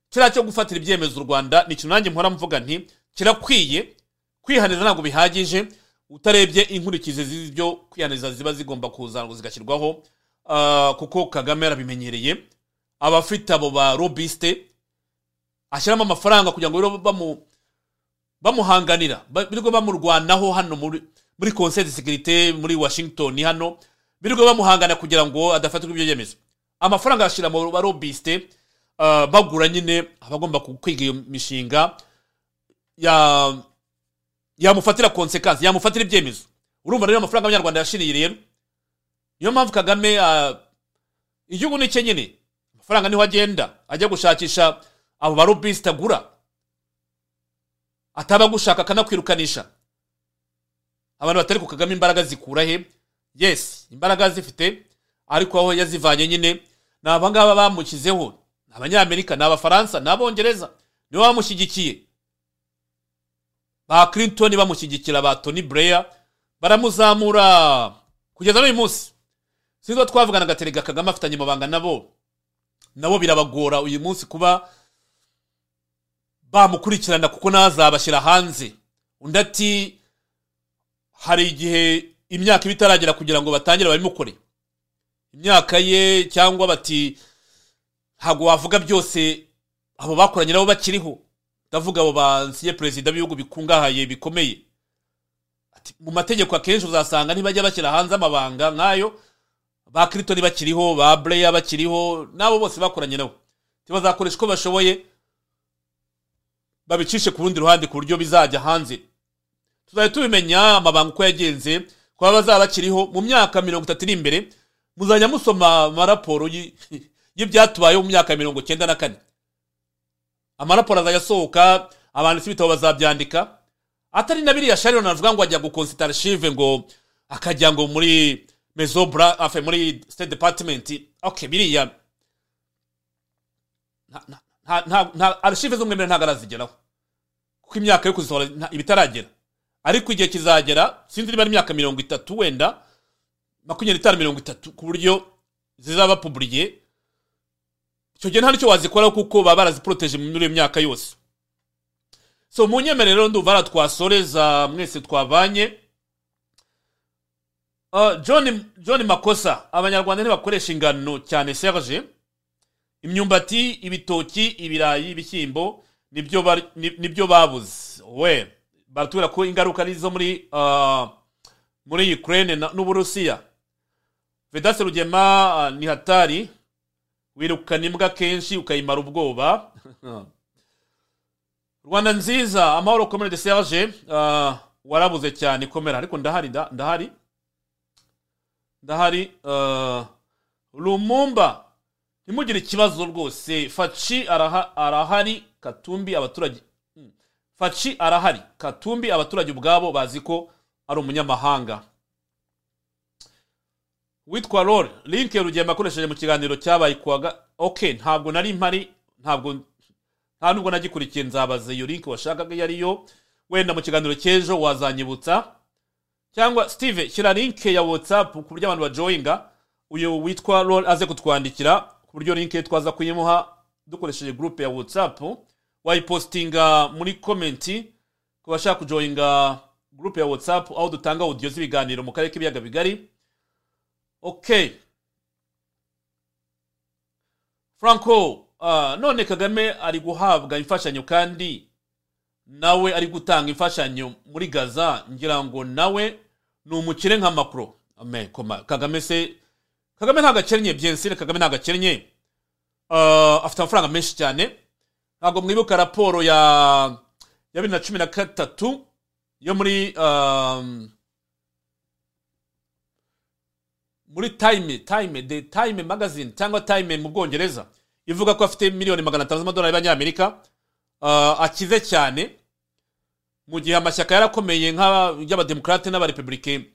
Kiriya cyo gufatira ibyemezo u rwanda ni ikintu nanjye mpora mvuga nti kirakwiye kwihaniza ntabwo bihagije utarebye inkurikizi z'ibyo kwihaniza ziba zigomba kuza ngo zigashyirwaho ah, kuko kagame arabimenyereye. Abafite abo ba robiste ashyiramo amafaranga kugira ngo bamuhanganira. Ba- birirwe bamurwanaho hano muri conseil de sécurité muri washington hano birirwe bamuhangana kugira ngo adafatirwa ibyo byemezo amafaranga ashyira mu barobiste uh, bagura nyine abagomba kwiga iyo mishinga yamufatira konsekansi yamufatira ibyemezo. Urumva rero amafaranga y'abanyarwanda yashiriye rero. Niyo mpamvu kagame uh, igihugu ni cye nyine. Amafaranga ni ho agenda ajya gushakisha abo barobiste agura. Ataba gushaka akanakwirukanisha abantu batari ku kagame imbaraga zikura he? Yes imbaraga zifite ariko aho yazivanye nyine ni abangaba bamushyizeho. Ni abanyamerika ni abafaransa ni abongereza nibo bamushyigikiye ba clinton bamushyigikira ba tony blair baramuzamura. Kugeza n'uyu munsi sinzi uwo twavugana agaterega kagame afitanye amabanga nabo. Nabo birabagora uyu munsi kuba bamukurikirana kuko nazabashyira hanze. Undi ati hari igihe imyaka iba itaragera kugira ngo batangire babimukore. Imyaka ye cyangwa bati ntabwo wavuga byose abo bakoranye nabo bakiriho. Ndavuga abo bansiye perezida b'ibihugu bikungahaye bikomeye. Mu mategeko akenshi uzasanga ntibajya bashyira hanze amabanga nk'ayo ba kiritoni bakiriho ba bureya bakiriho n'abo bose bakoranye nabo. Bazakoresha uko bashoboye babicishe ku rundi ruhande ku buryo bizajya hanze. Tuzajya tubimenya amabanga uko yagenze kuba bazaba bakiriho mu myaka mirongo itatu iri imbere muzajya musoma amaraporo y- y'ibyatubayeho mu myaka mirongo cyenda na kane. Amaraporo azajya asohoka abanditsi b'ibitabo bazabyandika. Atari na biriya shariro navuga ngo ajya gukonsitara shive ngo akajya ngo muri mezobra afe muri state department. Ok biriya. Nta- archive z'umwemerere ntabwo arazigeraho. Kuko imyaka yo kuzisohora nta- iba itaragera ariko igihe kizagera sinzi niba ari imyaka mirongo itatu wenda makumyabiri n'itanu mirongo itatu ku buryo zizaba puburiye icyo gihe nta n'icyo wazikoraho kuko baba baraziporoteje muri iyo myaka yose. So mu nyemerero ndumva hariya twasoreza mwese twabanye Uh, john makosa abanyarwanda ntibakoresha ingano cyane serge. Imyumbati ibitoki ibirayi ibishyimbo ni byo babuze. We baratubwira ko ingaruka ari izo muri uh, muri ukraine n'uburusiya. Vedase rugema uh, ni hatari. Wirukana imbwa kenshi ukayimara ubwoba. Rwanda nziza amahoro komere de serge warabuze cyane komera ariko ndahari nda- ndahari ndahari uh, lumumba ntimugire ikibazo rwose. Faci araha, arahari katumbi abaturage Hmm. faci arahari katumbi abaturage ubwabo bazi ko ari umunyamahanga. Witwa rol link rugema akoresheje mu kiganiro cyabaye kuwaga ok ntabwo nari mpari ntabwo nta nubwo nagikurikiye nzabaza iyo link washakaga iyo ariyo. Wenda mu kiganiro cy'ejo wazanyibutsa. Cyangwa steve shyira link ya whatsapp ku buryo abantu bajoyinga. Uyu witwa rol aze kutwandikira ku buryo link ye twaza kuyimuha dukoresheje groupe ya whatsapp. Wayipostinga muri komenti ku bashaka kujoyinga groupe ya whatsapp aho dutanga audio z'ibiganiro mu karere k'ibiyaga bigari. Okay franco uh, none kagame ari guhabwa imfashanyo kandi nawe ari gutanga imfashanyo muri gaza ngira ngo nawe ni umukire nka koma kagame se kagame ntabwo akennye byensire kagame ntabwo akennye uh, afite amafaranga menshi cyane. Ntabwo mwibuka raporo ya bibiri na cumi na gatatu yo muri muri time time the time magazine cyangwa time mu bwongereza ivuga ko afite miliyoni magana atanu z'amadolari y'abanyamerika uh, akize cyane mu gihe amashyaka yarakomeye nk'ay'abademokarate n'abarepublike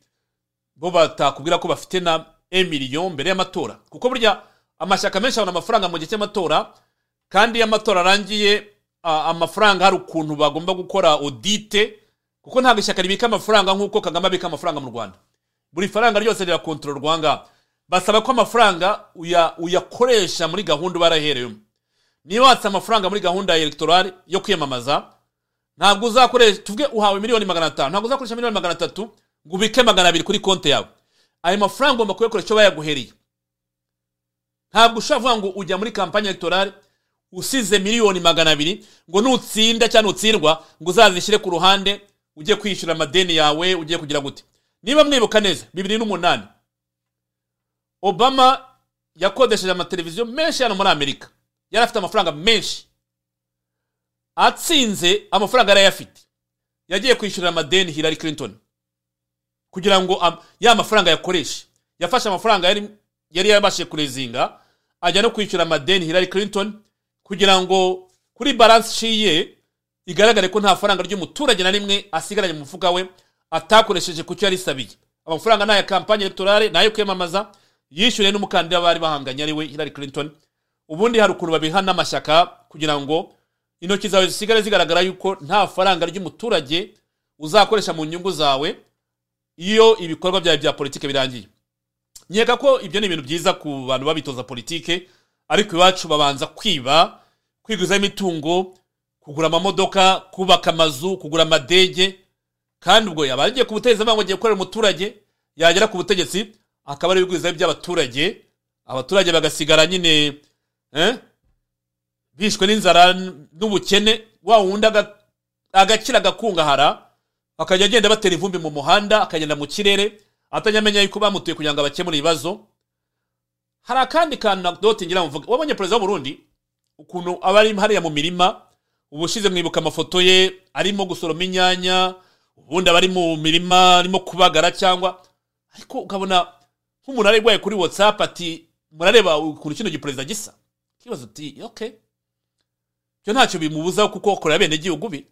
bo batakubwira ko bafite na emiliyon mbere y'amatora. Kuko burya amashyaka menshi abona amafaranga mu gihe cy'amatora kandi iyo amatora arangiye uh, amafaranga hari ukuntu bagomba gukora audite kuko ntabwo ishyaka ribika amafaranga nk'uko kagame abika amafaranga mu rwanda. Buri faranga ryose rirakontororwa ngaha basaba ko amafaranga uya- uyakoresha muri gahunda uba warahereyemo niba watse amafaranga muri gahunda ya electorale yo kwiyamamaza ntabwo uzakoresha tuvuge uhawe miliyoni magana atanu ntabwo uzakoresha miliyoni magana atatu ngo ubike magana abiri kuri konti yawe. Ayo mafaranga ugomba kuyakoresha icyo bayaguhereye ntabwo ushobora kuvuga ngo ujya muri kampani electorale usize miliyoni magana abiri ngo nutsinda cyangwa nutsindwa ngo uzazishyire ku ruhande ujye kwishyura amadeni yawe ugiye kugira gute. Niba mwibuka neza bibiri n'umunani. Obama yakodesheje amateleviziyo menshi hano muri amerika. Yari afite amafaranga menshi. Atsinze amafaranga yari ayafite. Yagiye kwishyurira amadeni Hillary Clinton. Kugira ngo ya mafaranga yakoreshe. Yafashe amafaranga yari yabashije kurezinga. Ajya no kwishyura amadeni Hillary Clinton kugira ngo kuri sheet ye igaragare ko nta faranga ry'umuturage na rimwe asigaranye mu mufuka we. Atakoresheje ku cyo yari isabiye. Amafaranga ni aya kampanye electorale ni ayo kwiyamamaza yishyuriye n'umukandida bari bahanganye ari we Hillary Clinton. Ubundi hari ukuntu babiha n'amashyaka kugira ngo intoki zawe zisigare zigaragara yuko nta faranga ry'umuturage uzakoresha mu nyungu zawe iyo ibikorwa byawe bya politike birangiye. Nkeka ko ibyo ni ibintu byiza ku bantu babitoza politike ariko iwacu babanza kwiba kwiguzaho imitungo kugura amamodoka kubaka amazu kugura amadege kandi ubwo yaba agiye ku butegetsi avuga ngo agiye gukorera umuturage yagera ku butegetsi akaba ari ibigwizaho by'abaturage. Abaturage bagasigara nyine eh, bishwe n'inzara n'ubukene wa wundi aga- agakira agakungahara akajya agenda batera ivumbi mu muhanda akagenda mu kirere atajya amenya yuko bamutuye kugira ngo abakemure ibibazo. Hari akandi kantu anecdote ngira ngo mvuge wabonye perezida w'uburundi ukuntu aba ari hariya mu mirima ubushize mwibuka amafoto ye arimo gusoroma inyanya ubundi aba ari mu mirima arimo kubagara cyangwa ariko ukabona nk'umuntu ararwaye kuri whatsapp ati murareba ukuntu kino giperezida gisa. Kibazo uti okay cyo ntacyo bimubuzaho kuko akorera bene gihugu be.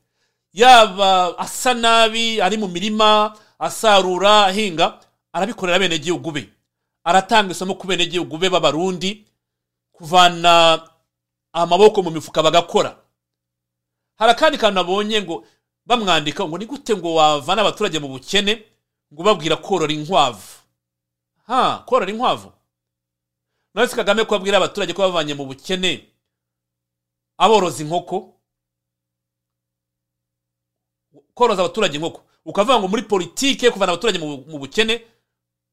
Yaba asa nabi ari mu mirima asarura ahinga arabikorera bene gihugu be. Aratanga isomo ku bene gihugu be b'abarundi kuvana amaboko mu mifuka bagakora. Hari akandi kantu nabonye ngo bamwandika ngo ni gute ngo wavana abaturage mu bukene ngo babwira korora inkwavu? Ha korora inkwavu? None se kagame ko abwira abaturage ko bavanye mu bukene aboroza inkoko? Koroza abaturage inkoko. Ukavuga ngo muri politike kuvana abaturage mu bukene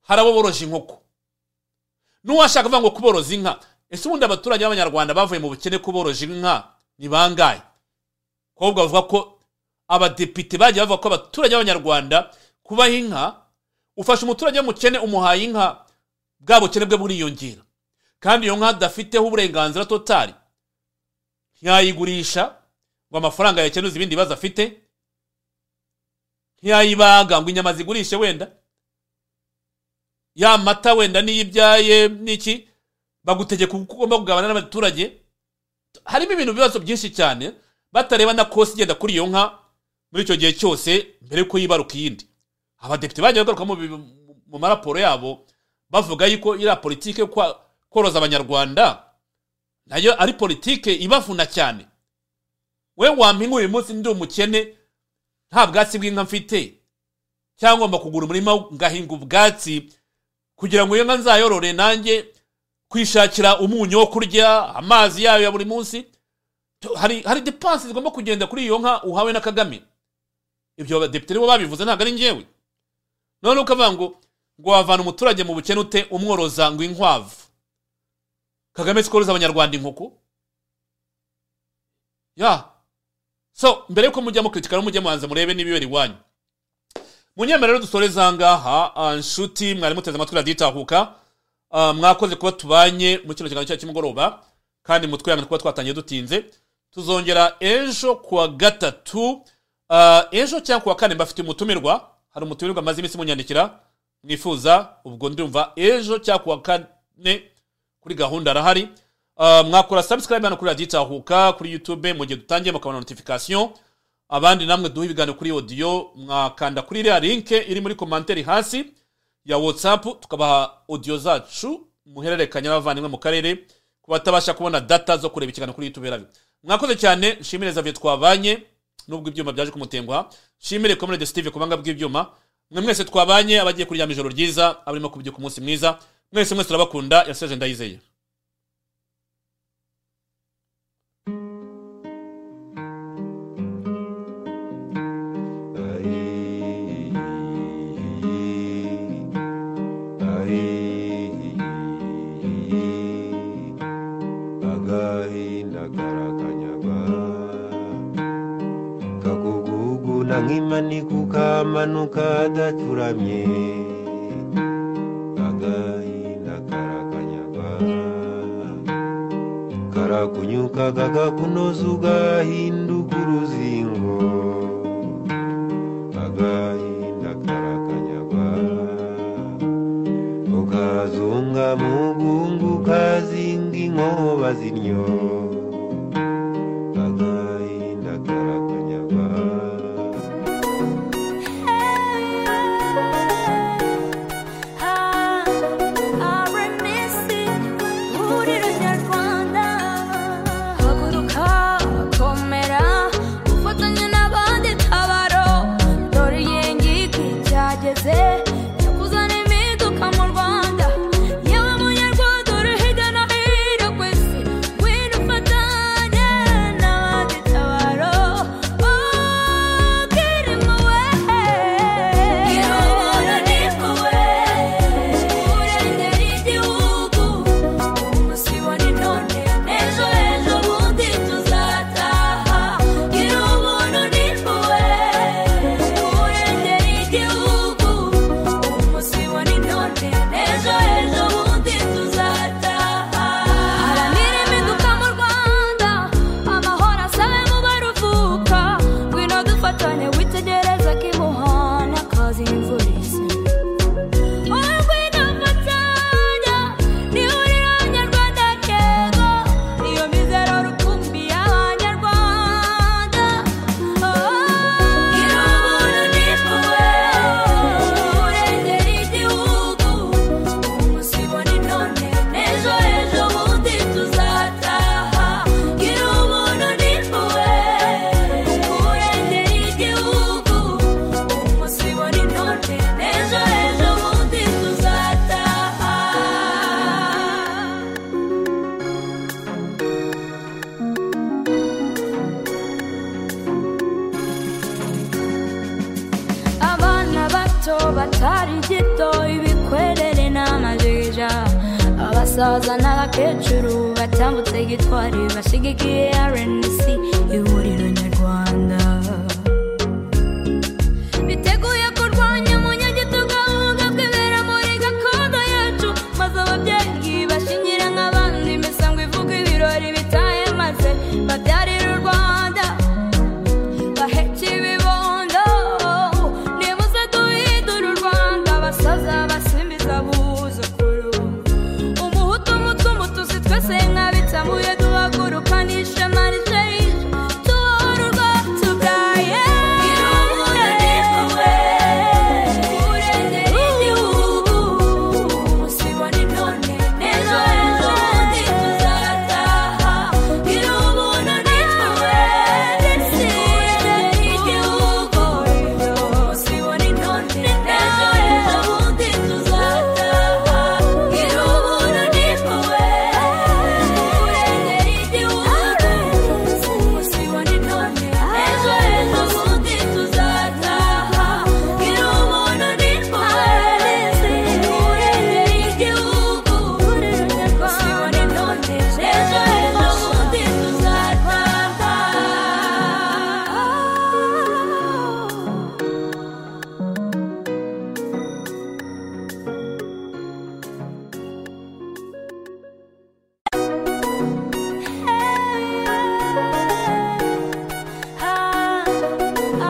hari abo boroje inkoko. N'uwashaka kuvuga ngo kuboroza inka ese ubundi abaturage b'abanyarwanda bavuye mu bukene kuboroje inka ni bangahe? Ahubwo bavuga ko abadepite bagiye bavuga ko abaturage b'abanyarwanda kubaha inka ufasha umuturage w'umukene umuhaye inka bwa bukene bwe buriyongera. Kandi iyo nka adafiteho uburenganzira totari ntiyayigurisha ngo amafaranga yakenuza ibindi bibazo afite ntiyayibaga ngo inyama zigurishe wenda ya mata wenda niyo ibyaye n'iki bagutegeka uko ugomba kugabana n'abaturage. Harimo ibintu bibazo byinshi cyane batareba na kosi igenda kuri iyo nka muri icyo gihe cyose mbere yuko yibaruka iyindi. Abadepite bagiye bagaruka mu maraporo yabo bavuga yuko iriya politike yo koroza abanyarwanda na yo ari politike ibavuna cyane. We wampinga uyu munsi ndi umukene nta bwatsi bw'inka mfite. Cyangwa ngomba kugura umurima ngahinga ubwatsi kugira ngo iyo nka nzayorore nanjye kwishakira umunyu wo kurya amazi yayo ya buri munsi. Hari hari depanse zigomba kugenda kuri iyo nka uhawe na kagame. Ibyo abadepite nibo babivuze ntabwo ari njyewe. None ukavuga ngo ngo wavana umuturage mu bukene ute umworoza ngo inkwavu? Kagame sikoroza abanyarwanda inkoko? Ya. So mbere yuko mujya mukritikana mujye mubanza murebe n'ibibera iwanyu. Munyemere rero dusoreze aha ngaha ah, mwari muteze amatwi radiyo Ah, mwakoze kuba tubanye mu kino kiganiro cyacu cy'umugoroba kandi mutwihangane kuba twatangiye dutinze. Tuzongera ejo kuwa gatatu Ah, ejo cyangwa kuwa kane mbafitiye umutumirwa hari umutumirwa amaze iminsi munyandikira mwifuza ubwo ndumva ejo cyangwa kuwa kane kuri gahunda arahari. Ah, mwakora subscribe hano kuri radiyo itahuka kuri youtube mu gihe dutangiye mukabona notification. Abandi namwe duha ibiganiro kuri audio mwakanda kuri iriya link iri muri komanteri hasi ya whatsapp tukabaha audio zacu muhererekanya n'abavandimwe mu karere ku batabasha kubona data zo kureba ikiganiro kuri youtube rabi mwakoze cyane nshimire Xavier twabanye. Nubwo ibyuma byaje kumutenguha nshimire comrade steve ku banga bw'ibyuma. Mwe mwese twabanye abagiye kuryama ijoro ryiza abarimo kubyuka umunsi mwiza. Mwese mwese turabakunda yaseje ndayizeye. nk'imani kuko amanuka adacuramye agahinda karakanyagwa karakunyuka kakakunoza ugahinduka uruzingo agahinda karakanyagwa ukazunga mugungu kazinga inkoba zinyoye